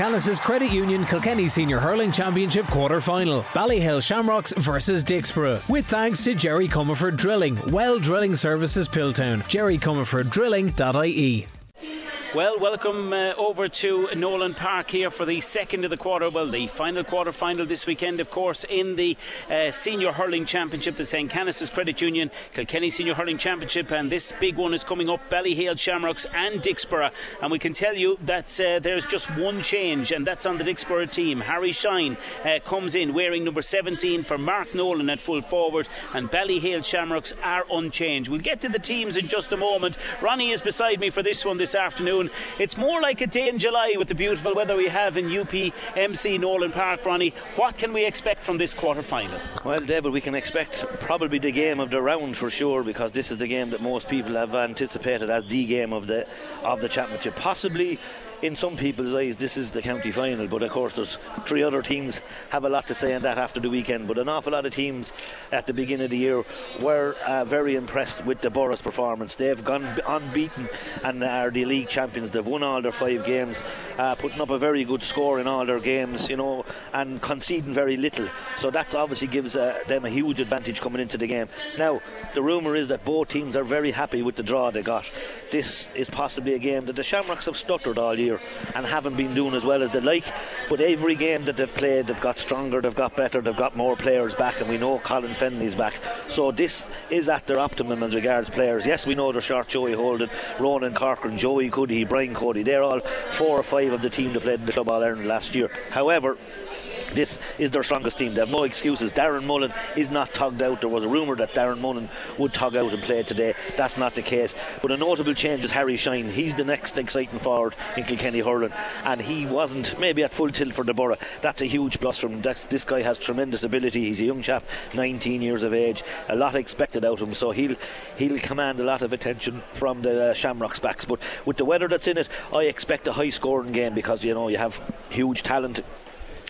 Canice's Credit Union Kilkenny Senior Hurling Championship quarter final. Ballyhale Shamrocks versus Dicksboro. With thanks to Jerry Comerford Drilling, Well Drilling Services Piltown, jerrycomerforddrilling.ie. Well, welcome uh, over to Nolan Park here for the second of the quarter. Well, the final quarter final this weekend, of course, in the uh, Senior Hurling Championship, the St. Canice's Credit Union Kilkenny Senior Hurling Championship, and this big one is coming up Ballyhale Shamrocks and Dicksboro. And we can tell you that uh, there's just one change, and that's on the Dicksboro team. Harry Shine uh, comes in wearing number 17 for Mark Nolan at full forward, and Ballyhale Shamrocks are unchanged. We'll get to the teams in just a moment. Ronnie is beside me for this one this afternoon. It's more like a day in July with the beautiful weather we have in UPMC Nolan Park, Ronnie. What can we expect from this quarter final? Well, David, we can expect probably the game of the round for sure because this is the game that most people have anticipated as the game of the of the championship. Possibly in some people's eyes, this is the county final. But of course, there's three other teams have a lot to say on that after the weekend. But an awful lot of teams at the beginning of the year were uh, very impressed with the Borough's performance. They've gone unbeaten and are the league champions. They've won all their five games, uh, putting up a very good score in all their games, you know, and conceding very little. So that obviously gives uh, them a huge advantage coming into the game. Now, the rumour is that both teams are very happy with the draw they got. This is possibly a game that the Shamrocks have stuttered all year year and haven't been doing as well as they like. But every game that they've played, they've got stronger, they've got better, they've got more players back, and we know Colin Fennelly's back. So this is at their optimum as regards players. Yes, we know they're short Joey Holden, Ronan Corcoran, Joey Cuddy, Brian Cody. They're all four or five of the team that played in the Club All Ireland last year. However, this is their strongest team. They have no excuses. Darren Mullen is not tugged out. There was a rumour that Darren Mullen would tug out and play today. That's not the case. But a notable change is Harry Shine. He's the next exciting forward in Kilkenny hurling, and he wasn't maybe at full tilt for the borough. That's a huge plus from. That's, this guy has tremendous ability. He's a young chap, 19 years of age. A lot expected out of him, so he'll he'll command a lot of attention from the uh, Shamrocks backs. But with the weather that's in it, I expect a high scoring game because you know you have huge talent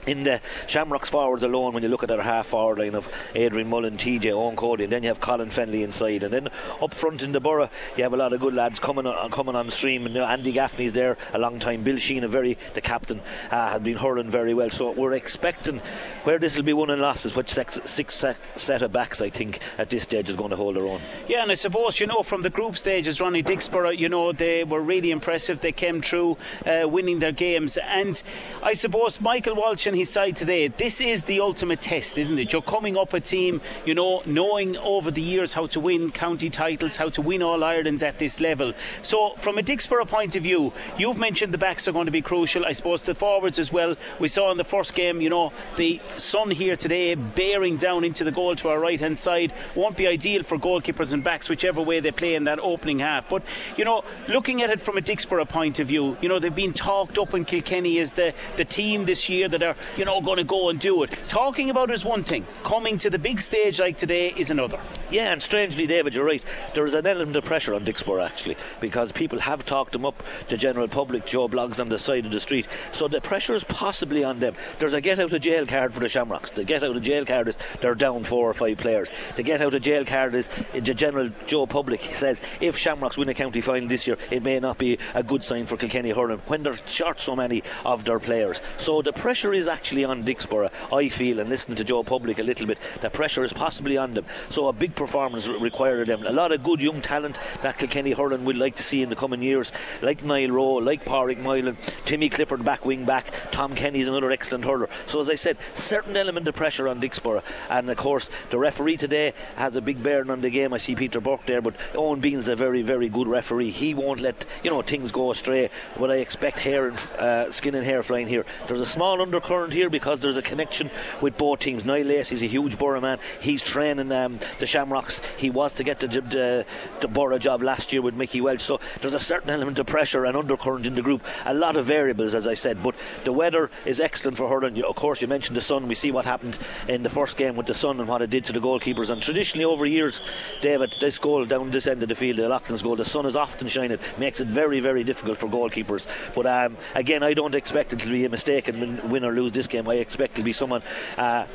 in the Shamrocks forwards alone, when you look at their half forward line of Adrian Mullen, TJ Eoin Cody, and then you have Colin Fennelly inside, and then up front in the borough, you have a lot of good lads coming on coming on stream. And you know, Andy Gaffney's there a long time. Bill Sheehan, very the captain, uh, had been hurling very well. So we're expecting where this will be won and losses, which six, six set of backs I think at this stage is going to hold their own. Yeah, and I suppose you know from the group stages, Ronnie Dicksboro, you know they were really impressive. They came through, uh, winning their games, and I suppose Michael Walsh his side today, this is the ultimate test, isn't it? You're coming up a team, you know, knowing over the years how to win county titles, how to win All Irelands at this level. So, from a Dicksboro point of view, you've mentioned the backs are going to be crucial. I suppose the forwards as well. We saw in the first game, you know, the sun here today bearing down into the goal to our right hand side won't be ideal for goalkeepers and backs, whichever way they play in that opening half. But, you know, looking at it from a Dicksboro point of view, you know, they've been talked up in Kilkenny as the, the team this year that are, you know, going to go and do it. Talking about is one thing, coming to the big stage like today is another. Yeah, and strangely, David, you're right. There is an element of pressure on Dicksboro actually, because people have talked them up to general public, Joe blogs on the side of the street. So the pressure is possibly on them. There's a get out of jail card for the Shamrocks. The get out of jail card is they're down four or five players. The get out of jail card is eh, the general Joe public says if Shamrocks win a county final this year, it may not be a good sign for Kilkenny hurling when they're short so many of their players. So the pressure is actually on Dicksboro, I feel, and listening to Joe Public a little bit, the pressure is possibly on them. So a big performance required of them. A lot of good young talent that Kilkenny hurling would like to see in the coming years, like Niall Rowe, like Pádraig Moylan, Timmy Clifford back wing back, Tom Kenny's another excellent hurler. So as I said, certain element of pressure on Dicksboro, and of course the referee today has a big bearing on the game. I see Peter Burke there, but Owen Behan's a very very good referee. He won't let you know things go astray. What I expect hair and uh, skin and hair flying here. There's a small undercurrent here because there's a connection with both teams. Niall Lacey's a huge borough man. He's training um, the Shamrocks. He was to get the, the, the borough job last year with Mickey Welch. So there's a certain element of pressure and undercurrent in the group. A lot of variables, as I said. But the weather is excellent for hurling. Of course, you mentioned the sun. We see what happened in the first game with the sun and what it did to the goalkeepers. And traditionally, over years, David, this goal down this end of the field, the Loughlin's goal, the sun is often shining. Makes it very, very difficult for goalkeepers. But um, again, I don't expect it to be a mistaken win or lose lose this game, I expect to be someone uh,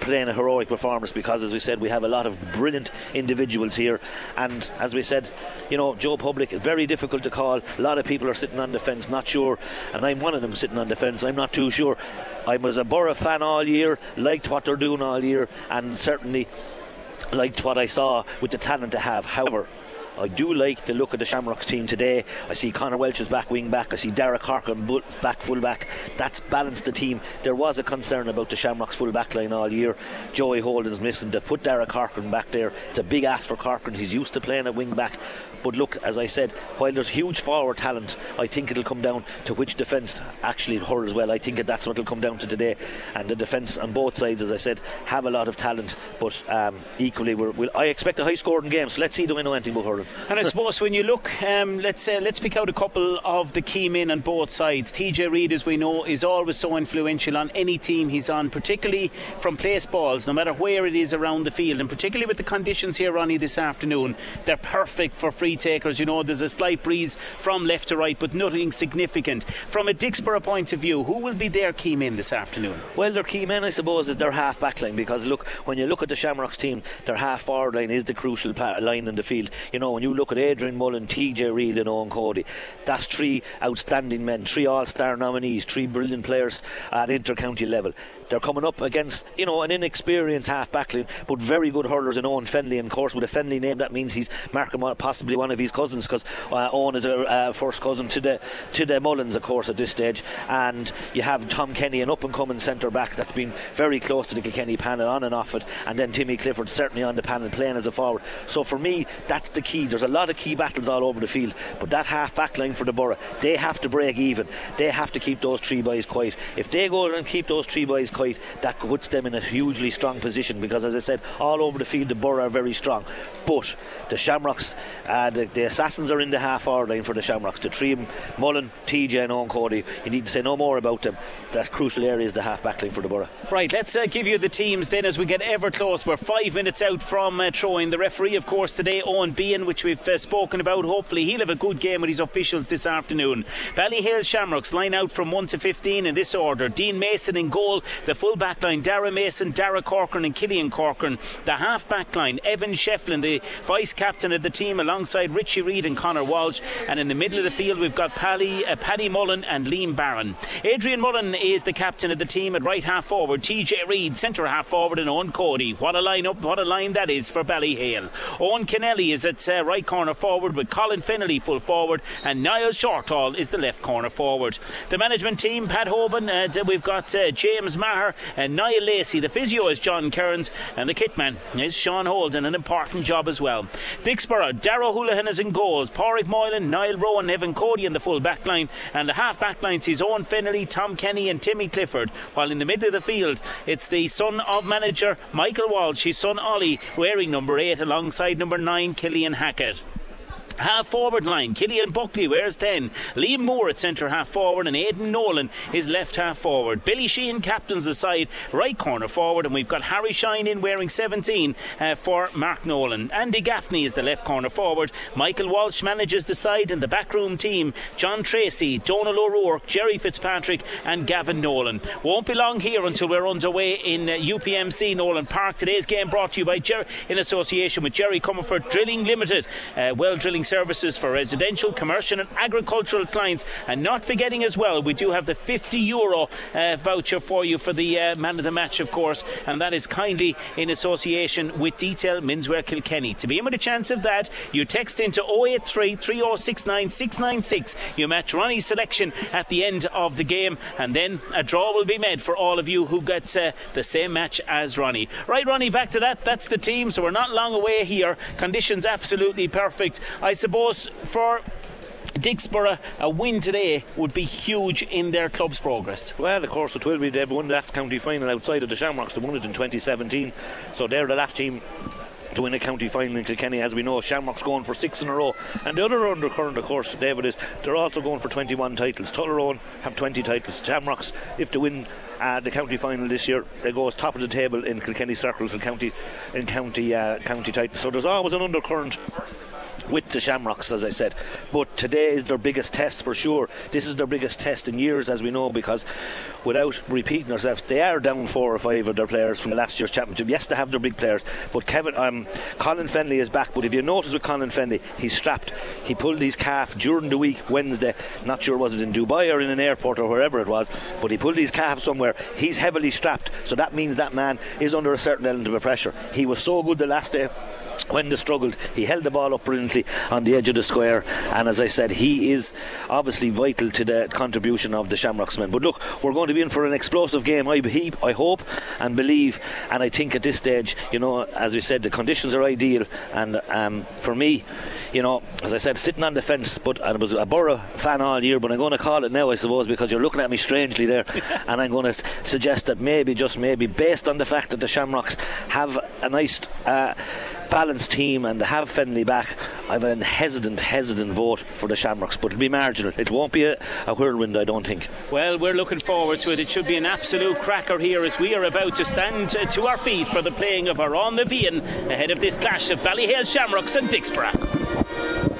playing a heroic performance because, as we said, we have a lot of brilliant individuals here. And as we said, you know, Joe Public, very difficult to call. A lot of people are sitting on the fence, not sure. And I'm one of them sitting on the fence. I'm not too sure. I was a Borough fan all year, liked what they're doing all year, and certainly liked what I saw with the talent to have. However, I do like the look of the Shamrocks team today. I see Connor Welch is back wing back. I see Derek Corcoran back full back. That's balanced the team. There was a concern about the Shamrocks full back line all year. Joey Holden's missing. They've put Derek Corcoran back there. It's a big ask for Corcoran. He's used to playing at wing back. But look, as I said, while there's huge forward talent, I think it'll come down to which defence actually hurls well. I think that's what it'll come down to today. And the defence on both sides, as I said, have a lot of talent. But um, equally, we'll, I expect a high scoring game. So let's see we know anything about hurling. And I suppose when you look, um, let's uh, let's pick out a couple of the key men on both sides. TJ Reid, as we know, is always so influential on any team he's on, particularly from place balls, no matter where it is around the field, and particularly with the conditions here, Ronnie, this afternoon. They're perfect for free takers. You know, there's a slight breeze from left to right, but nothing significant. From a Dicksboro point of view, who will be their key men this afternoon? Well, their key men, I suppose, is their half back line because look, when you look at the Shamrocks team, their half forward line is the crucial line in the field. You know, when you look at Adrian Mullen, TJ Reid, and Eoin Cody, that's three outstanding men, three All Star nominees, three brilliant players at inter county level. They're coming up against, you know, an inexperienced half backline, but very good hurlers in Owen Fennelly. And of course, with a Fennelly name, that means he's marking possibly one of his cousins because uh, Owen is a uh, first cousin to the to the Mullins, of course, at this stage. And you have Tom Kenny, an up and coming centre back that's been very close to the Kilkenny panel on and off it. And then Timmy Clifford certainly on the panel playing as a forward. So for me, that's the key. There's a lot of key battles all over the field, but that half back line for the Borough, they have to break even. They have to keep those three boys quiet. If they go and keep those three boys quiet, that puts them in a hugely strong position because, as I said, all over the field the Borough are very strong. But the Shamrocks, uh, the, the, Assassins are in the half hour line for the Shamrocks. The three Mullen, TJ, and Eoin Cody. You need to say no more about them. That's crucial areas the half back line for the Borough. Right, let's uh, give you the teams then as we get ever close. We're five minutes out from uh, throwing. The referee, of course, today, Owen Behan, which we've uh, spoken about. Hopefully, he'll have a good game with his officials this afternoon. Ballyhale Shamrocks line out from 1 to 15 in this order. Dean Mason in goal. The full back line, Dara Mason, Dara Corcoran, and Killian Corcoran. The half back line, Evan Shefflin, the vice captain of the team, alongside Richie Reid and Connor Walsh. And in the middle of the field, we've got Paddy, uh, Paddy Mullen and Liam Barron. Adrian Mullen is the captain of the team at right half forward. TJ Reid, centre half forward, and Eoin Cody. What a lineup, what a line that is for Ballyhale. Owen Kennelly is at uh, right corner forward with Colin Fennelly full forward, and Niall Shortall is the left corner forward. The management team, Pat Hoban, uh, we've got uh, James Maher and Niall Lacey. The physio is John Kearns, and the kitman is Sean Holden, an important job as well. Dicksboro, Dara Houlihan is in goals, Pádraig Moylan, Niall Rowan, Evan Cody in the full back line, and the half back line sees Owen Fennelly, Tom Kenny, and Timmy Clifford, while in the middle of the field it's the son of manager Michael Walsh, his son Ollie, wearing number 8 alongside number 9 Killian Hackett. Half forward line, Killian Buckley wears 10. Liam Moore at centre half forward, and Aidan Nolan is left half forward. Billy Sheehan captains the side, right corner forward, and we've got Harry Shine in wearing 17 uh, for Mark Nolan. Andy Gaffney is the left corner forward. Michael Walsh manages the side, and the backroom team John Tracy, Donal O'Rourke, Jerry Fitzpatrick, and Gavin Nolan. Won't be long here until we're underway in uh, UPMC Nolan Park. Today's game brought to you by Jer- in association with Jerry Comerford Drilling Limited. Uh, well drilling services for residential, commercial, and agricultural clients. And not forgetting as well, we do have the 50 euro uh, voucher for you for the uh, man of the match, of course, and that is kindly in association with Detail Menswear Kilkenny. To be in with a chance of that, you text into 083 3069 696. You match Ronnie's selection at the end of the game, and then a draw will be made for all of you who get uh, the same match as Ronnie. Right, Ronnie, back to that. That's the team, so we're not long away here. Conditions absolutely perfect. Suppose for Dicksboro, a win today would be huge in their club's progress. Well, of course, it will be. They've won the last county final outside of the Shamrocks. They won it in 2017. So they're the last team to win a county final in Kilkenny. As we know, Shamrock's going for six in a row. And the other undercurrent, of course, David, is they're also going for 21 titles. Tullaroan have 20 titles. Shamrocks, if they win uh, the county final this year, they go as top of the table in Kilkenny circles and county in county uh, county titles. So there's always an undercurrent with the Shamrocks, as I said. But today is their biggest test for sure. This is their biggest test in years, as we know, because without repeating ourselves, they are down four or five of their players from last year's championship. Yes, they have their big players, but Kevin, um, Colin Fennelly is back. But if you notice with Colin Fennelly, he's strapped. He pulled his calf during the week, Wednesday. Not sure was it in Dubai or in an airport or wherever it was, but he pulled his calf somewhere. He's heavily strapped, so that means that man is under a certain element of pressure. He was so good the last day when they struggled, he held the ball up brilliantly on the edge of the square. And as I said, he is obviously vital to the contribution of the Shamrocks men. But look, we're going to be in for an explosive game. I, I hope and believe, and I think at this stage, you know, as we said, the conditions are ideal. And um, for me, you know, as I said, sitting on the fence, but I was a Borough fan all year, but I'm going to call it now, I suppose, because you're looking at me strangely there. and I'm going to suggest that maybe, just maybe, based on the fact that the Shamrocks have a nice. Uh, balanced team and have Fennelly back, I've an hesitant, hesitant vote for the Shamrocks, but it'll be marginal. It won't be a, a whirlwind, I don't think. Well, we're looking forward to it. It should be an absolute cracker here as we are about to stand uh, to our feet for the playing of our Amhrán na bhFiann ahead of this clash of Ballyhale Shamrocks and Dicksboro.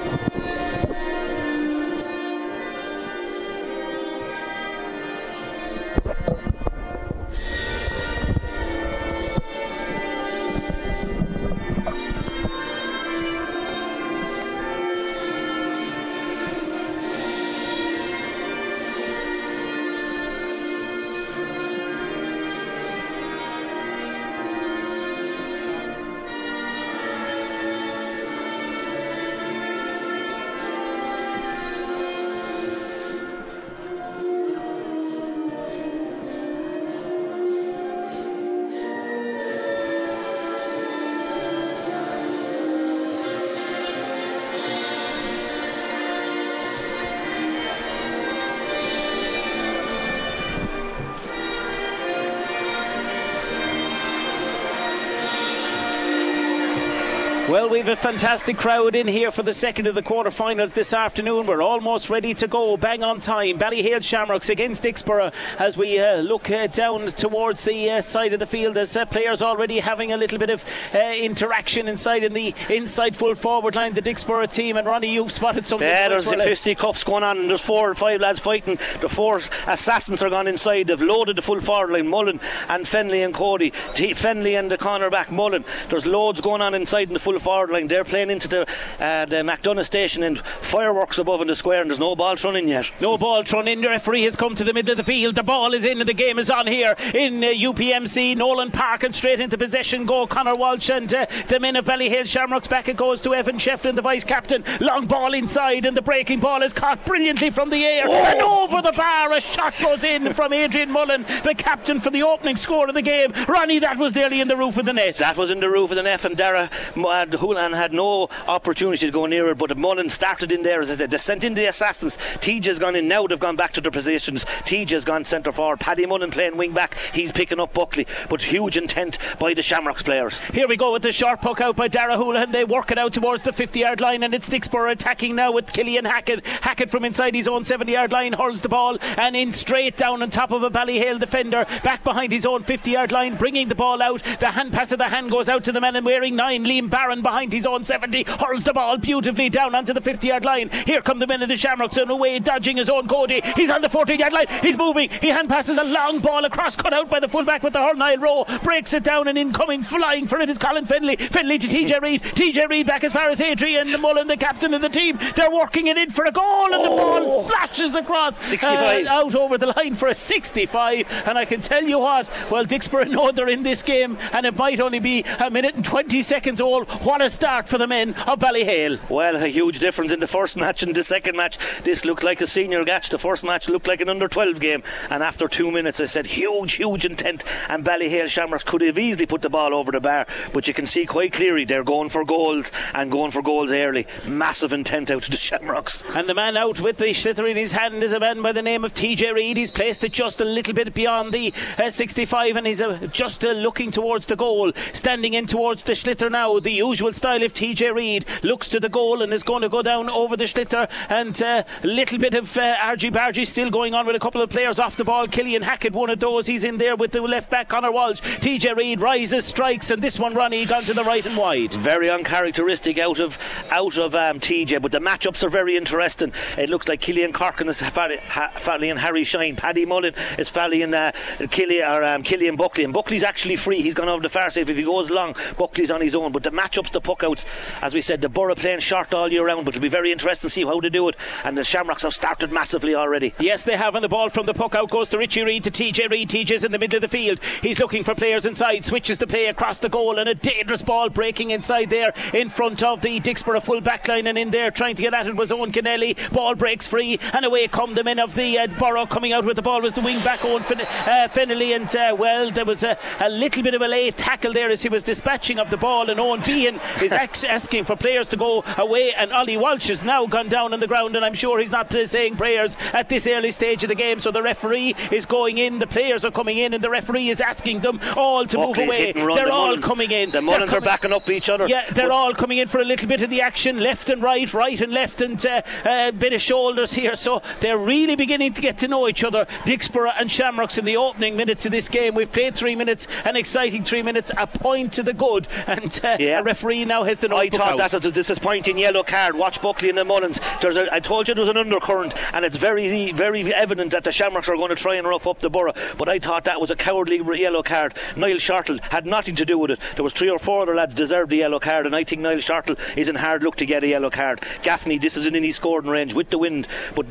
Well, we've a fantastic crowd in here for the second of the quarterfinals this afternoon. We're almost ready to go, bang on time. Ballyhale Shamrocks against Dicksboro as we uh, look uh, down towards the uh, side of the field as uh, players already having a little bit of uh, interaction inside in the inside full forward line. The Dicksboro team and Ronnie, you've spotted something. Yeah, there's the fisticuffs going on, and there's four or five lads fighting. The four assassins are gone inside. They've loaded the full forward line. Mullen and Fennelly and Cody. T- Fennelly and the cornerback Mullen. There's loads going on inside in the full forward line. They're playing into the uh, the McDonagh station and fireworks above in the square, and there's no ball thrown in yet. No ball thrown in. The referee has come to the middle of the field. The ball is in, and the game is on here in uh, UPMC. Nolan Park and straight into possession go Connor Walsh and uh, the men of Ballyhale Shamrocks. Back it goes to Evan Shefflin, the vice captain. Long ball inside, and the breaking ball is caught brilliantly from the air oh. and over the bar. A shot goes in from Adrian Mullen, the captain for the opening score of the game. Ronnie, that was nearly in the roof of the net. That was in the roof of the net, and Dara uh, Houlihan had no opportunity to go near it, but Mullen started in there. As I said, they sent in the assassins. TJ has gone in now. They've gone back to their positions. TJ has gone centre forward. Paddy Mullen playing wing back. He's picking up Buckley, but huge intent by the Shamrocks players. Here we go with the short puck out by Dara Houlihan. They work it out towards the 50 yard line, and it's Dicksboro attacking now with Killian Hackett. Hackett from inside his own 70 yard line hurls the ball and in straight down on top of a Ballyhale defender, back behind his own 50 yard line, bringing the ball out. The hand pass of the hand goes out to the man in wearing nine, Liam Barron behind his own 70, hurls the ball beautifully down onto the 50 yard line. Here come the men of the Shamrocks and away, dodging his own Cody. He's on the 40 yard line, he's moving, he hand passes a long ball across, cut out by the fullback with the Hurl row, breaks it down and incoming, flying for it is Colin Fennelly. Fennelly to TJ Reid, TJ Reid back as far as Adrian Mullen, the captain of the team. They're working it in for a goal, and the ball Oh. flashes across 65. uh, out over the line for a 65. And I can tell you what, well, Dicksboro know they're in this game, and it might only be a minute and 20 seconds old. What a start for the men of Ballyhale. Well, a huge difference in the first match and the second match. This looked like a senior match. The first match looked like an under 12 game. And after two minutes, I said huge, huge intent. And Ballyhale Shamrocks could have easily put the ball over the bar. But you can see quite clearly they're going for goals and going for goals early. Massive intent out of the Shamrocks. And the man out with the sliotar in his hand is a man by the name of TJ Reid. He's placed it just a little bit beyond the uh, 65 and he's uh, just uh, looking towards the goal. Standing in towards the sliotar now. The youth style of TJ Reid looks to the goal and is going to go down over the sliotar and a uh, little bit of uh, argy bargy still going on with a couple of players off the ball. Killian Hackett, one of those, he's in there with the left back Connor Walsh. TJ Reid rises, strikes, and this one Ronnie gone to the right and wide. Very uncharacteristic out of out of um, TJ, but the matchups are very interesting. It looks like Killian Corkin is Fally Harry Shine. Paddy Mullen is Fally and uh, Killian, or, um, Killian Buckley. And Buckley's actually free. He's gone over the far side. If he goes long, Buckley's on his own. But the matchups, the puck outs, as we said, the Borough playing short all year round, but it'll be very interesting to see how they do it. And the Shamrocks have started massively already. Yes, they have. And the ball from the puck out goes to Richie Reid to TJ Reid. TJ's in the middle of the field. He's looking for players inside, switches the play across the goal, and a dangerous ball breaking inside there in front of the Dicksboro full back line. And in there trying to get at it was Owen Kennelly. Ball breaks free, and away come the men of the uh, Borough coming out with the ball was the wing back Owen fin- uh, Fennelly. And uh, well, there was a, a, little bit of a late tackle there as he was dispatching of the ball. And Owen Behan is asking for players to go away. And Ollie Walsh has now gone down on the ground, and I'm sure he's not saying prayers at this early stage of the game. So the referee is going in, the players are coming in, and the referee is asking them all to Buckley's move away. They're the all Mullins. coming in. The Mullins are backing up each other. Yeah, they're but all coming in for a little bit of the action, left and right, right and left, and a uh, uh, bit of shoulders here. So they're really beginning to get to know each other. Dicksboro and Shamrocks in the opening minutes of this game. We've played three minutes, an exciting three minutes, a point to the good, and uh, yeah. a referee now has the I thought out. that was a disappointing yellow card. Watch Buckley and the Mullins. There's a, I told you there was an undercurrent, and it's very, very evident that the Shamrocks are going to try and rough up the Borough. But I thought that was a cowardly yellow card. Niall Shortall had nothing to do with it. There was three or four other lads deserved the yellow card, and I think Niall Shortall is in hard luck to get a yellow card. Gaffney, this is in any scoring range with the wind, but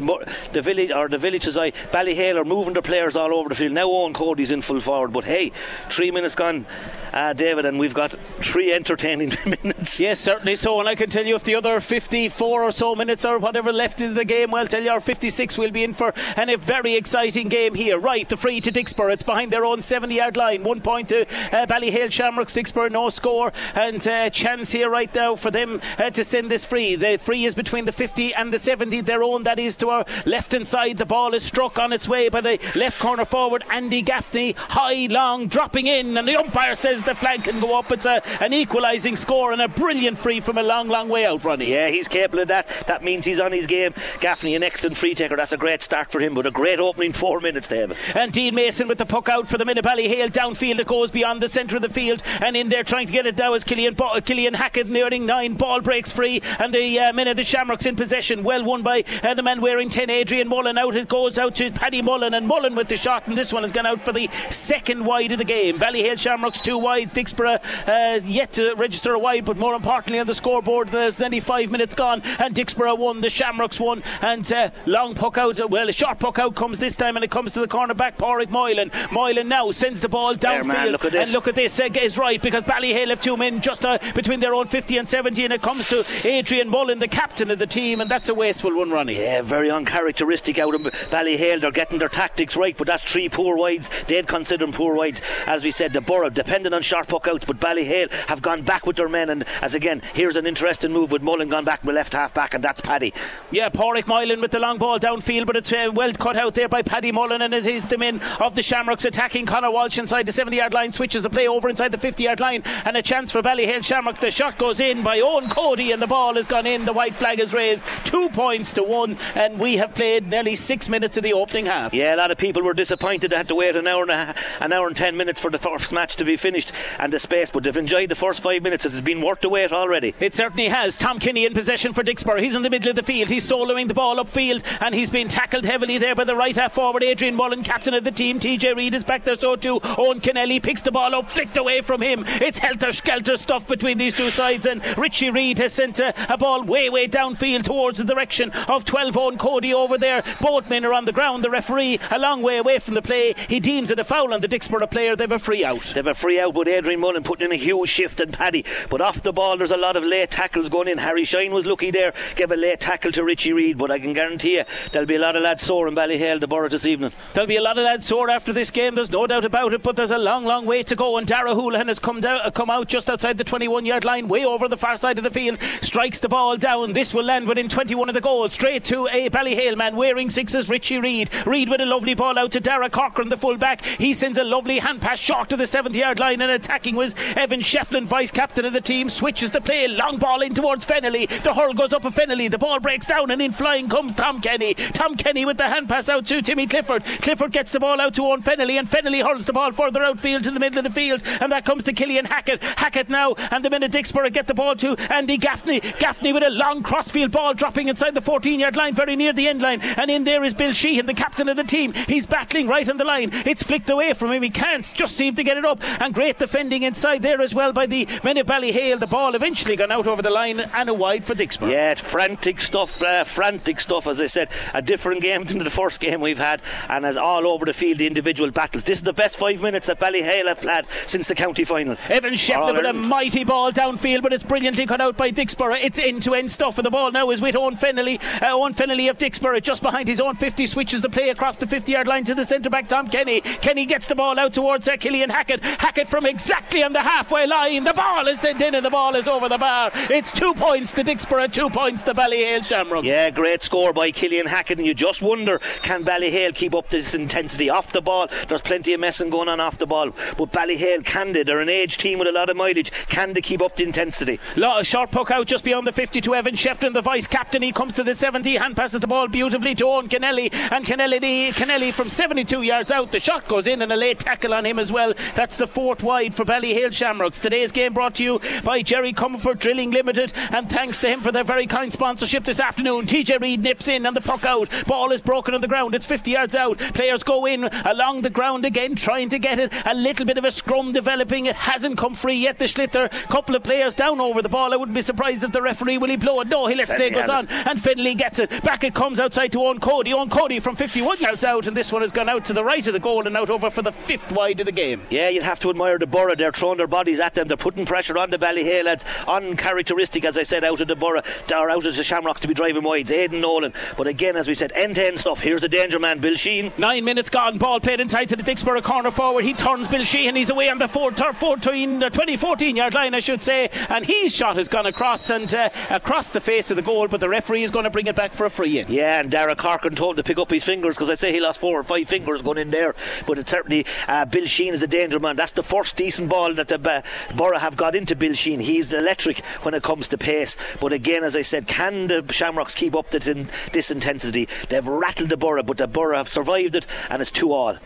the village or the villages, I Ballyhale are moving their players all over the field. Now Eoin Cody's in full forward, but hey, three minutes gone, uh, David, and we've got three entertaining minutes. Yes, certainly so. And I can tell you if the other 54 or so minutes or whatever left is the game, well, tell you our 56 will be in for and a very exciting game here. Right, the free to Dicksboro. It's behind their own 70 yard line. One point to uh, Ballyhale Shamrocks. Dicksboro, no score. And uh, chance here right now for them uh, to send this free. The free is between the 50 and the 70, their own, that is to our left hand side. The ball is struck on its way by the left corner forward, Andy Gaffney. High, long, dropping in. And the umpire says the flag can go up. It's a, an equalising score and a brilliant free from a long, long way out, Ronnie. Yeah, he's capable of that. That means he's on his game. Gaffney, an excellent free taker. That's a great start for him, but a great opening four minutes, David. And Dean Mason with the puck out for the minute. Ballyhale downfield. It goes beyond the centre of the field. And in there trying to get it now is Killian, Bo- Killian Hackett nearing nine. Ball breaks free. And the uh, minute the Shamrocks in possession. Well won by uh, the man wearing 10, Adrian Mullen. Out it goes out to Paddy Mullen. And Mullen with the shot. And this one has gone out for the second wide of the game. Ballyhale Shamrocks two wide. Dicksboro uh, yet to register a wide, but more importantly on the scoreboard, there's nearly five minutes gone. And Dicksboro won. The Shamrocks won. And uh, long puck out. Well, a short puck out comes this time. And it comes to the corner back. Pádraig Moylan. Moylan now sends the ball Spare downfield. Man, look and look at this. Uh, is right because Ballyhale have two men just uh, between their own 50 and 70. And it comes to Adrian Mullen, the captain of the team. And that's a wasteful one, Ronnie. Yeah, very uncharacteristic out of Ballyhale. They're getting their tactics right, but that's three poor wides. They'd consider them poor wides. As we said, the Borough depending on sharp puck outs, but Ballyhale have gone back with their men. And as again, here's an interesting move with Mullen gone back with left half back, and that's Paddy. Yeah, Pádraig Moylan with the long ball downfield, but it's uh, well cut out there by Paddy Mullen, and it is the men of the Shamrocks attacking Connor Walsh inside the 70 yard line, switches the play over inside the 50 yard line, and a chance for Ballyhale Shamrock. The shot goes in by Owen Cody, and the ball has gone in. The white flag is raised, two points to one, and we have played nearly six minutes of the opening half. Yeah, a lot of people were disappointed they had to wait an hour and a, an hour and ten minutes for the first match to be finished and the space, but they've enjoyed the first five minutes. It's been worth the wait already. It certainly has. Tom Kenny in possession for Dicksboro. He's in the middle of the field. He's soloing the ball upfield, and he's been tackled heavily there by the right half forward, Adrian Mullen, captain of the team. TJ Reid is back there, so too. Owen Kennelly picks the ball up, flicked away from him. It's helter skelter stuff between these two sides, and Richie Reid has sent a, a ball way, way downfield towards the direction of 12 Eoin Cody over there. Both men are on the ground. The referee, a long way away from the play, he deems it a foul on the Dicksboro player. They have a free out. They have a free out, but Adrian Mullen putting in a huge shift and Paddy. But off the ball, there's a lot of late tackles going in. Harry Shine was lucky there, gave a late tackle to Richie Reid, but I can guarantee you there'll be a lot of lads sore in Ballyhale, the borough this evening. There'll be a lot of lads sore after this game, there's no doubt about it, but there's a long, long way to go. And Dara Houlihan has come, down, come out just outside the 21 yard line, way over the far side of the field, strikes the ball down. This will land within 21 of the goal, straight to a Ballyhale man wearing sixes, Richie Reid. Reid with a lovely ball out to Dara Corcoran, the full back. He sends a lovely hand pass short to the 70 yard line, and attacking was Evan Shefflin, vice captain of the team switches the play. Long ball in towards Fennelly. The hurl goes up a Fennelly. The ball breaks down and in flying comes Tom Kenny. Tom Kenny with the hand pass out to Timmy Clifford. Clifford gets the ball out to Owen Fennelly and Fennelly hurls the ball further outfield to the middle of the field and that comes to Killian Hackett. Hackett now and the minute Dicksboro get the ball to Andy Gaffney. Gaffney with a long crossfield ball dropping inside the 14 yard line very near the end line and in there is Bill Sheehan the captain of the team. He's battling right on the line. It's flicked away from him. He can't just seem to get it up and great defending inside there as well by the men Ballyhale. The ball eventually gone out over the line and a wide for Dicksboro. Yeah, frantic stuff, uh, frantic stuff. As I said, a different game than the first game we've had, and as all over the field, the individual battles. This is the best five minutes that Ballyhale have had since the county final. Evan Shefflin with a mighty ball downfield, but it's brilliantly cut out by Dicksboro. It's end-to-end stuff, and the ball now is with Owen Fennelly. Uh, Owen Fennelly of Dicksboro just behind his own 50 switches the play across the 50-yard line to the centre back Tom Kenny. Kenny gets the ball out towards uh, Killian Hackett. Hackett from exactly on the halfway line. The ball is sent in, and the ball is over the bar. It's two points to Dicksboro, two points to Ballyhale Shamrock. Yeah, great score by Killian Hackett, and you just wonder can Ballyhale keep up this intensity off the ball? There's plenty of messing going on off the ball, but Ballyhale can they? They're an age team with a lot of mileage. Can they keep up the intensity? A lot, short puck out just beyond the 50 to Evan Shefflin, the vice captain. He comes to the 70, hand passes the ball beautifully to Owen Kennelly, and Kennelly, Kennelly from 72 yards out. The shot goes in, and a late tackle on him as well. That's the fourth wide for Ballyhale Shamrocks. Today's game brought to you by Jerry Comerford Drilling Limited, and thanks to him for their very kind sponsorship this afternoon. TJ Reid nips in and the puck out. Ball is broken on the ground. It's 50 yards out. Players go in along the ground again, trying to get it. A little bit of a scrum developing. It hasn't come free yet. The Sliotar, couple of players down over the ball. I wouldn't be surprised if the referee will he blow it. No, he lets play goes on, and Fennelly gets it. Back it comes outside to Eoin Cody. Eoin Cody from 51 yards out, and this one has gone out to the right of the goal and out over for the fifth wide of the game. Yeah, you'd have to admire the Borough. They're throwing their bodies at them. They're putting pressure on the Ballyhale lads. Uncharacteristic, as I said, out of the Borough, or out of the Shamrocks to be driving wides. Aidan Nolan. But again, as we said, end to end stuff. Here's the danger man, Bill Sheehan. Nine minutes gone. Ball played inside to the Dicksboro corner forward. He turns Bill Sheehan. He's away on the 14, the 20, 14 yard line, I should say. And his shot has gone across and uh, across the face of the goal. But the referee is going to bring it back for a free in. Yeah, and Dara Corcoran told to pick up his fingers because I say he lost four or five fingers going in there. But it's certainly uh, Bill Sheehan is a danger man. That's the first decent ball that the uh, Borough have got into Bill Sheehan. He's electric when it comes to pace. But again, as I said, can the Shamrocks keep up this, in, this intensity? They've rattled the Borough, but the Borough have survived it, and it's two all.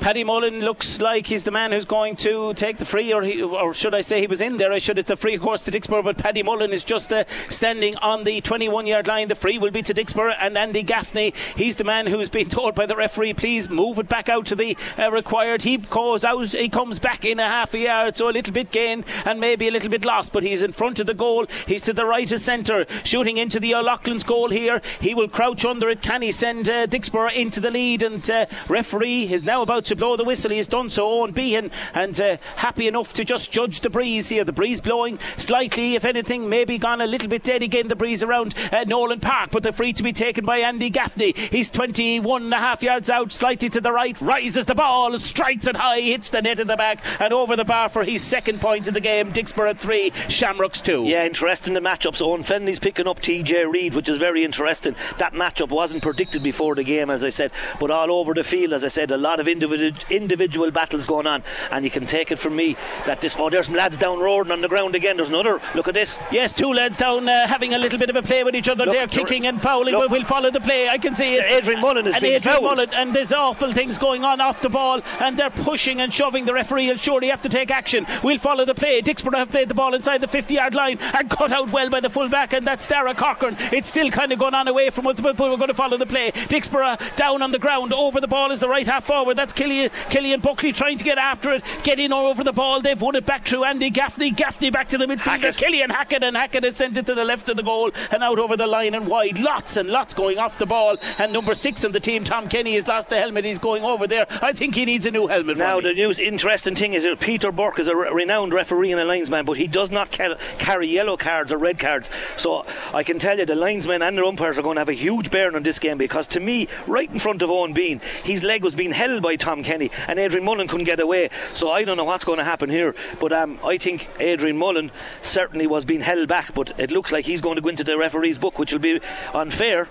Paddy Mullen looks like he's the man who's going to take the free, or, he, or should I say he was in there? I should. It's the free course to Dicksboro, but Paddy Mullen is just uh, standing on the 21 yard line. The free will be to Dicksboro and Andy Gaffney. He's the man who's been told by the referee, please move it back out to the uh, required. He goes out, he comes back in a half a yard, so a little bit gain and maybe a little bit lost, but he's in front of the goal. He's to the right of centre, shooting into the O'Loughlin's goal here. He will crouch under it. Can he send uh, Dicksboro into the lead? And uh, referee is now about to blow the whistle. He has done so. Owen Behan and uh, happy enough to just judge the breeze here. The breeze blowing slightly, if anything, maybe gone a little bit dead again. The breeze around uh, Nolan Park, but the free to be taken by Andy Gaffney. He's 21 and a half yards out, slightly to the right, rises the ball, strikes it high, hits the net in the back, and over the bar for his second point of the game. Dicksboro 3, Shamrocks 2. Yeah, interesting the matchups. Owen Fennelly's picking up TJ Reid, which is very interesting. That matchup wasn't predicted before the game, as I said, but all over the field, as I said, a lot of individual individual battles going on, and you can take it from me that this. Oh, there's some lads down roaring on the ground again. There's another. Look at this. Yes, two lads down uh, having a little bit of a play with each other. Look, They're kicking and fouling. look. We'll follow the play. I can see it. Adrian Mullen has and been Adrian fouled. Mullen, and there's awful things going on off the ball, and they're pushing and shoving. The referee will surely have to take action. We'll follow the play. Dicksboro have played the ball inside the 50 yard line and cut out well by the fullback, and that's Dara Corcoran. It's still kind of going on away from us, but we're going to follow the play. Dicksboro down on the ground. Over the ball is the right half forward. That's Killian, Killian Buckley trying to get after it, get in over the ball. They've won it back through Andy Gaffney. Gaffney back to the midfielder. Hackett. Killian Hackett, and Hackett has sent it to the left of the goal and out over the line and wide. Lots and lots going off the ball. And number six on the team, Tom Kenny, has lost the helmet. He's going over there. I think he needs a new helmet. Now, the news interesting thing is that Peter Burke is a re- renowned referee and a linesman, but he does not ca- carry yellow cards or red cards. So I can tell you the linesmen and their umpires are going to have a huge bearing on this game because to me, right in front of Owen Behan, his leg was being held by Tom Kenny and Adrian Mullen couldn't get away. So I don't know what's going to happen here, but um, I think Adrian Mullen certainly was being held back, but it looks like he's going to go into the referee's book, which will be unfair.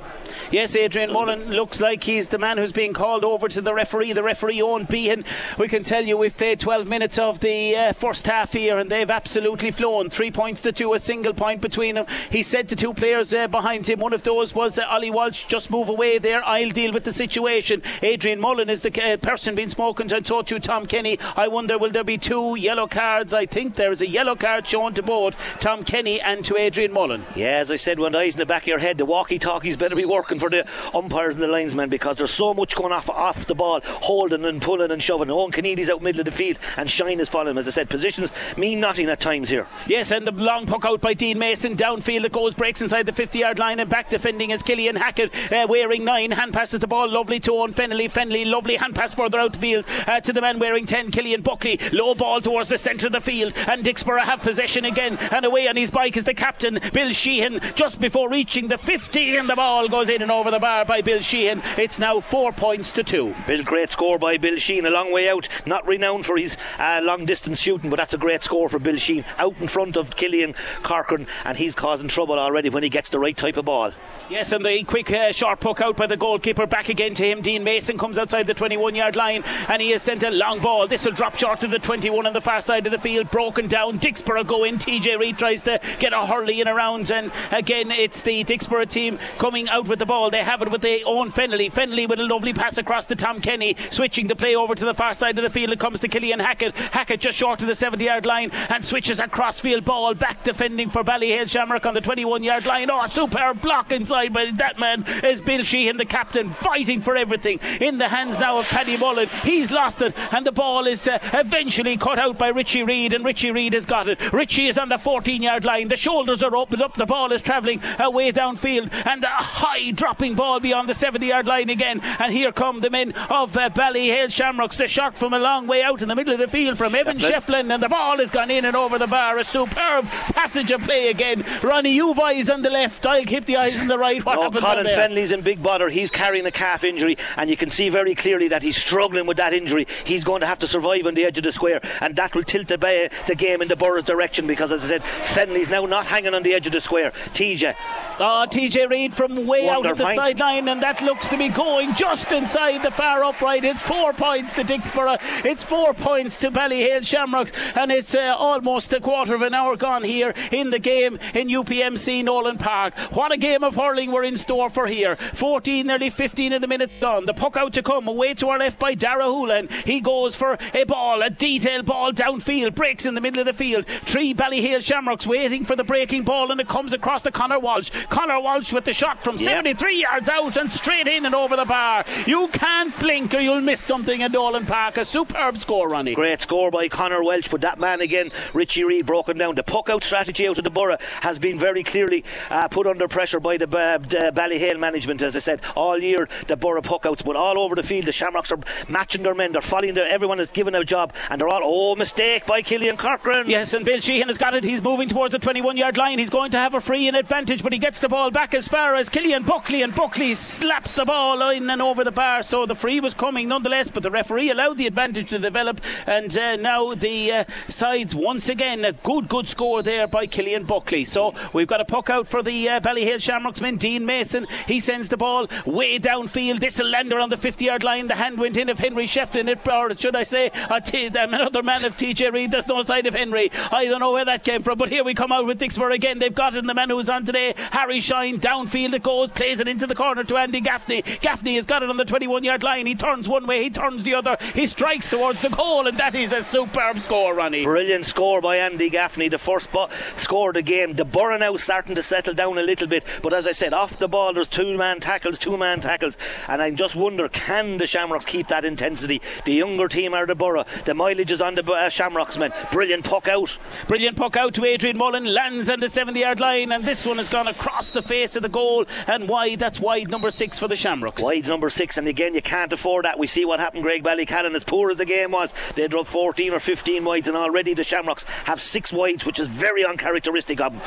Yes, Adrian Mullen looks like he's the man who's being called over to the referee. The referee, Owen Behan. We can tell you we've played 12 minutes of the uh, first half here, and they've absolutely absolutely flown. Three points to two, a single point between them. He said to two players uh, behind him, one of those was uh, Ollie Walsh, just move away there. I'll deal with the situation. Adrian Mullen is the uh, person being spoken to, and so to Tom Kenny. I wonder, will there be two yellow cards? I think there is a yellow card shown to both Tom Kenny and to Adrian Mullen. Yeah, as I said, when the eyes in the back of your head, the walkie talkies better be working for the umpires and the linesmen because there's so much going off off the ball, holding and pulling and shoving. Owen Keneally's out middle of the field and Shine is following. As I said, positions mean nothing at times here. Yes, and the long puck out by Dean Mason downfield. It goes breaks inside the 50 yard line and back defending is Killian Hackett uh, wearing nine. Hand passes the ball lovely to Owen Fennelly. Fennelly, lovely hand pass further out the field uh, to the man wearing 10, Killian Buckley. Low ball towards the centre of the field and Dicksboro have possession again and away on his bike is the captain, Bill Sheehan, just before reaching the 50 and the ball goes in and over the bar by Bill Sheehan. It's now four points to two. Bill, great score by Bill Sheehan, a long way out, not renowned for his uh, long distance shooting, but that's a great score for Bill Sheehan. Out in front of Killian Corcoran, and he's causing trouble already when he gets the right type of ball. Yes, and the quick uh, short puck out by the goalkeeper back again to him. Dean Mason comes outside the 21 yard line and he has sent a long ball. This will drop short to the 21 on the far side of the field. Broken down. Dicksboro go in. TJ Reid tries to get a hurley in around, and again it's the Dicksboro team coming out with the ball. They have it with their own Fennelly. Fennelly with a lovely pass across to Tom Kenny, switching the play over to the far side of the field. It comes to Killian Hackett. Hackett just short of the 70 yard line and switches a crossfield ball back defending for Ballyhale Shamrock on the 21 yard line. Oh, superb block inside by that man is Bill Sheehan, the captain, fighting for everything in the hands now of Paddy Mullen. He's lost it, and the ball is uh, eventually cut out by Richie Reid, and Richie Reid has got it. Richie is on the 14 yard line. The shoulders are opened up. The ball is travelling away downfield, and a high dropping ball beyond the 70 yard line again. And here come the men of uh, Ballyhale Shamrocks. The shot from a long way out in the middle of the field from Evan Shefflin, and the ball has gone in and over the bar. A superb passage of play again. Ronnie, you've eyes on the left. I'll keep the eyes on the right. What oh, happens Colin there? Fennelly's in big bother. He's carrying a calf injury, and you can see very clearly that he's struggling with that injury. He's going to have to survive on the edge of the square, and that will tilt the, ba- the game in the Borough's direction because, as I said, Fennelly's now not hanging on the edge of the square. TJ. Oh, TJ Reid from way out of the sideline, and that looks to be going just inside the far upright. It's four points to Dicksboro, it's four points to Ballyhale Shamrocks, and it's uh, almost a quarter of an hour gone here in the game in UPMC Nolan Park. What a game of hurling we're in store for here. 14, nearly 15 of the minutes on. The puck out to come, away to our left by Dara Houlihan. He goes for a ball, a detailed ball downfield, breaks in the middle of the field. Three Ballyhale Shamrocks waiting for the breaking ball, and it comes across to Connor Walsh. Connor Walsh with the shot from Yep. 73 yards out and straight in and over the bar. You can't blink or you'll miss something in Nolan Park. A superb score, Ronnie. Great score by Connor Welch, but that man again, Richie Reid, broken down. The puck out strategy out of the borough has been very clearly uh, put under pressure by the, uh, the Ballyhale management, as I said, all year. The borough puck outs, but all over the field, the Shamrocks are matching their men. They're following their, everyone is given a job, and they're all, oh, mistake by Killian Corcoran. Yes, and Bill Sheehan has got it. He's moving towards the 21 yard line. He's going to have a free in advantage, but he gets the ball back as far as Killian Buckley, and Buckley slaps the ball in and over the bar. So the free was coming nonetheless, but the referee allowed the advantage to develop. And uh, now the uh, sides once again a good, good score there by Killian Buckley. So we've got a puck out for the uh, Shamrocks man, Dean Mason. He sends the ball way downfield. This will land around the 50 yard line. The hand went in of Henry Shefflin, or should I say, t- um, another man of TJ Reid. There's no side of Henry. I don't know where that came from, but here we come out with Dicksboro again. They've got and the man who's on today, Harry Shine, downfield it goes, plays it into the corner to Andy Gaffney. Gaffney has got it on the 21 yard line. He turns one way, he turns the other. He strikes towards the goal, and that is a superb score, Ronnie. Brilliant score by Andy Gaffney, the first bo- score of the game. The Borough now starting to settle down a little bit, but as I said, off the ball there's two man tackles, two man tackles, and I just wonder can the Shamrocks keep that intensity? The younger team are the Borough, the mileage is on the uh, Shamrocks men. Brilliant puck out. Brilliant puck out to Adrian Mullen, lands on the 70 yard line, and this one has gone across the face of the goal and wide. That's wide number six for the Shamrocks. Wide number six, and again, you can't afford that. We see what happened, Graigue-Ballycallan. As poor as the game was, they dropped 14 or 15 wides, and already the Shamrocks have six wides, which is very uncharacteristic of them.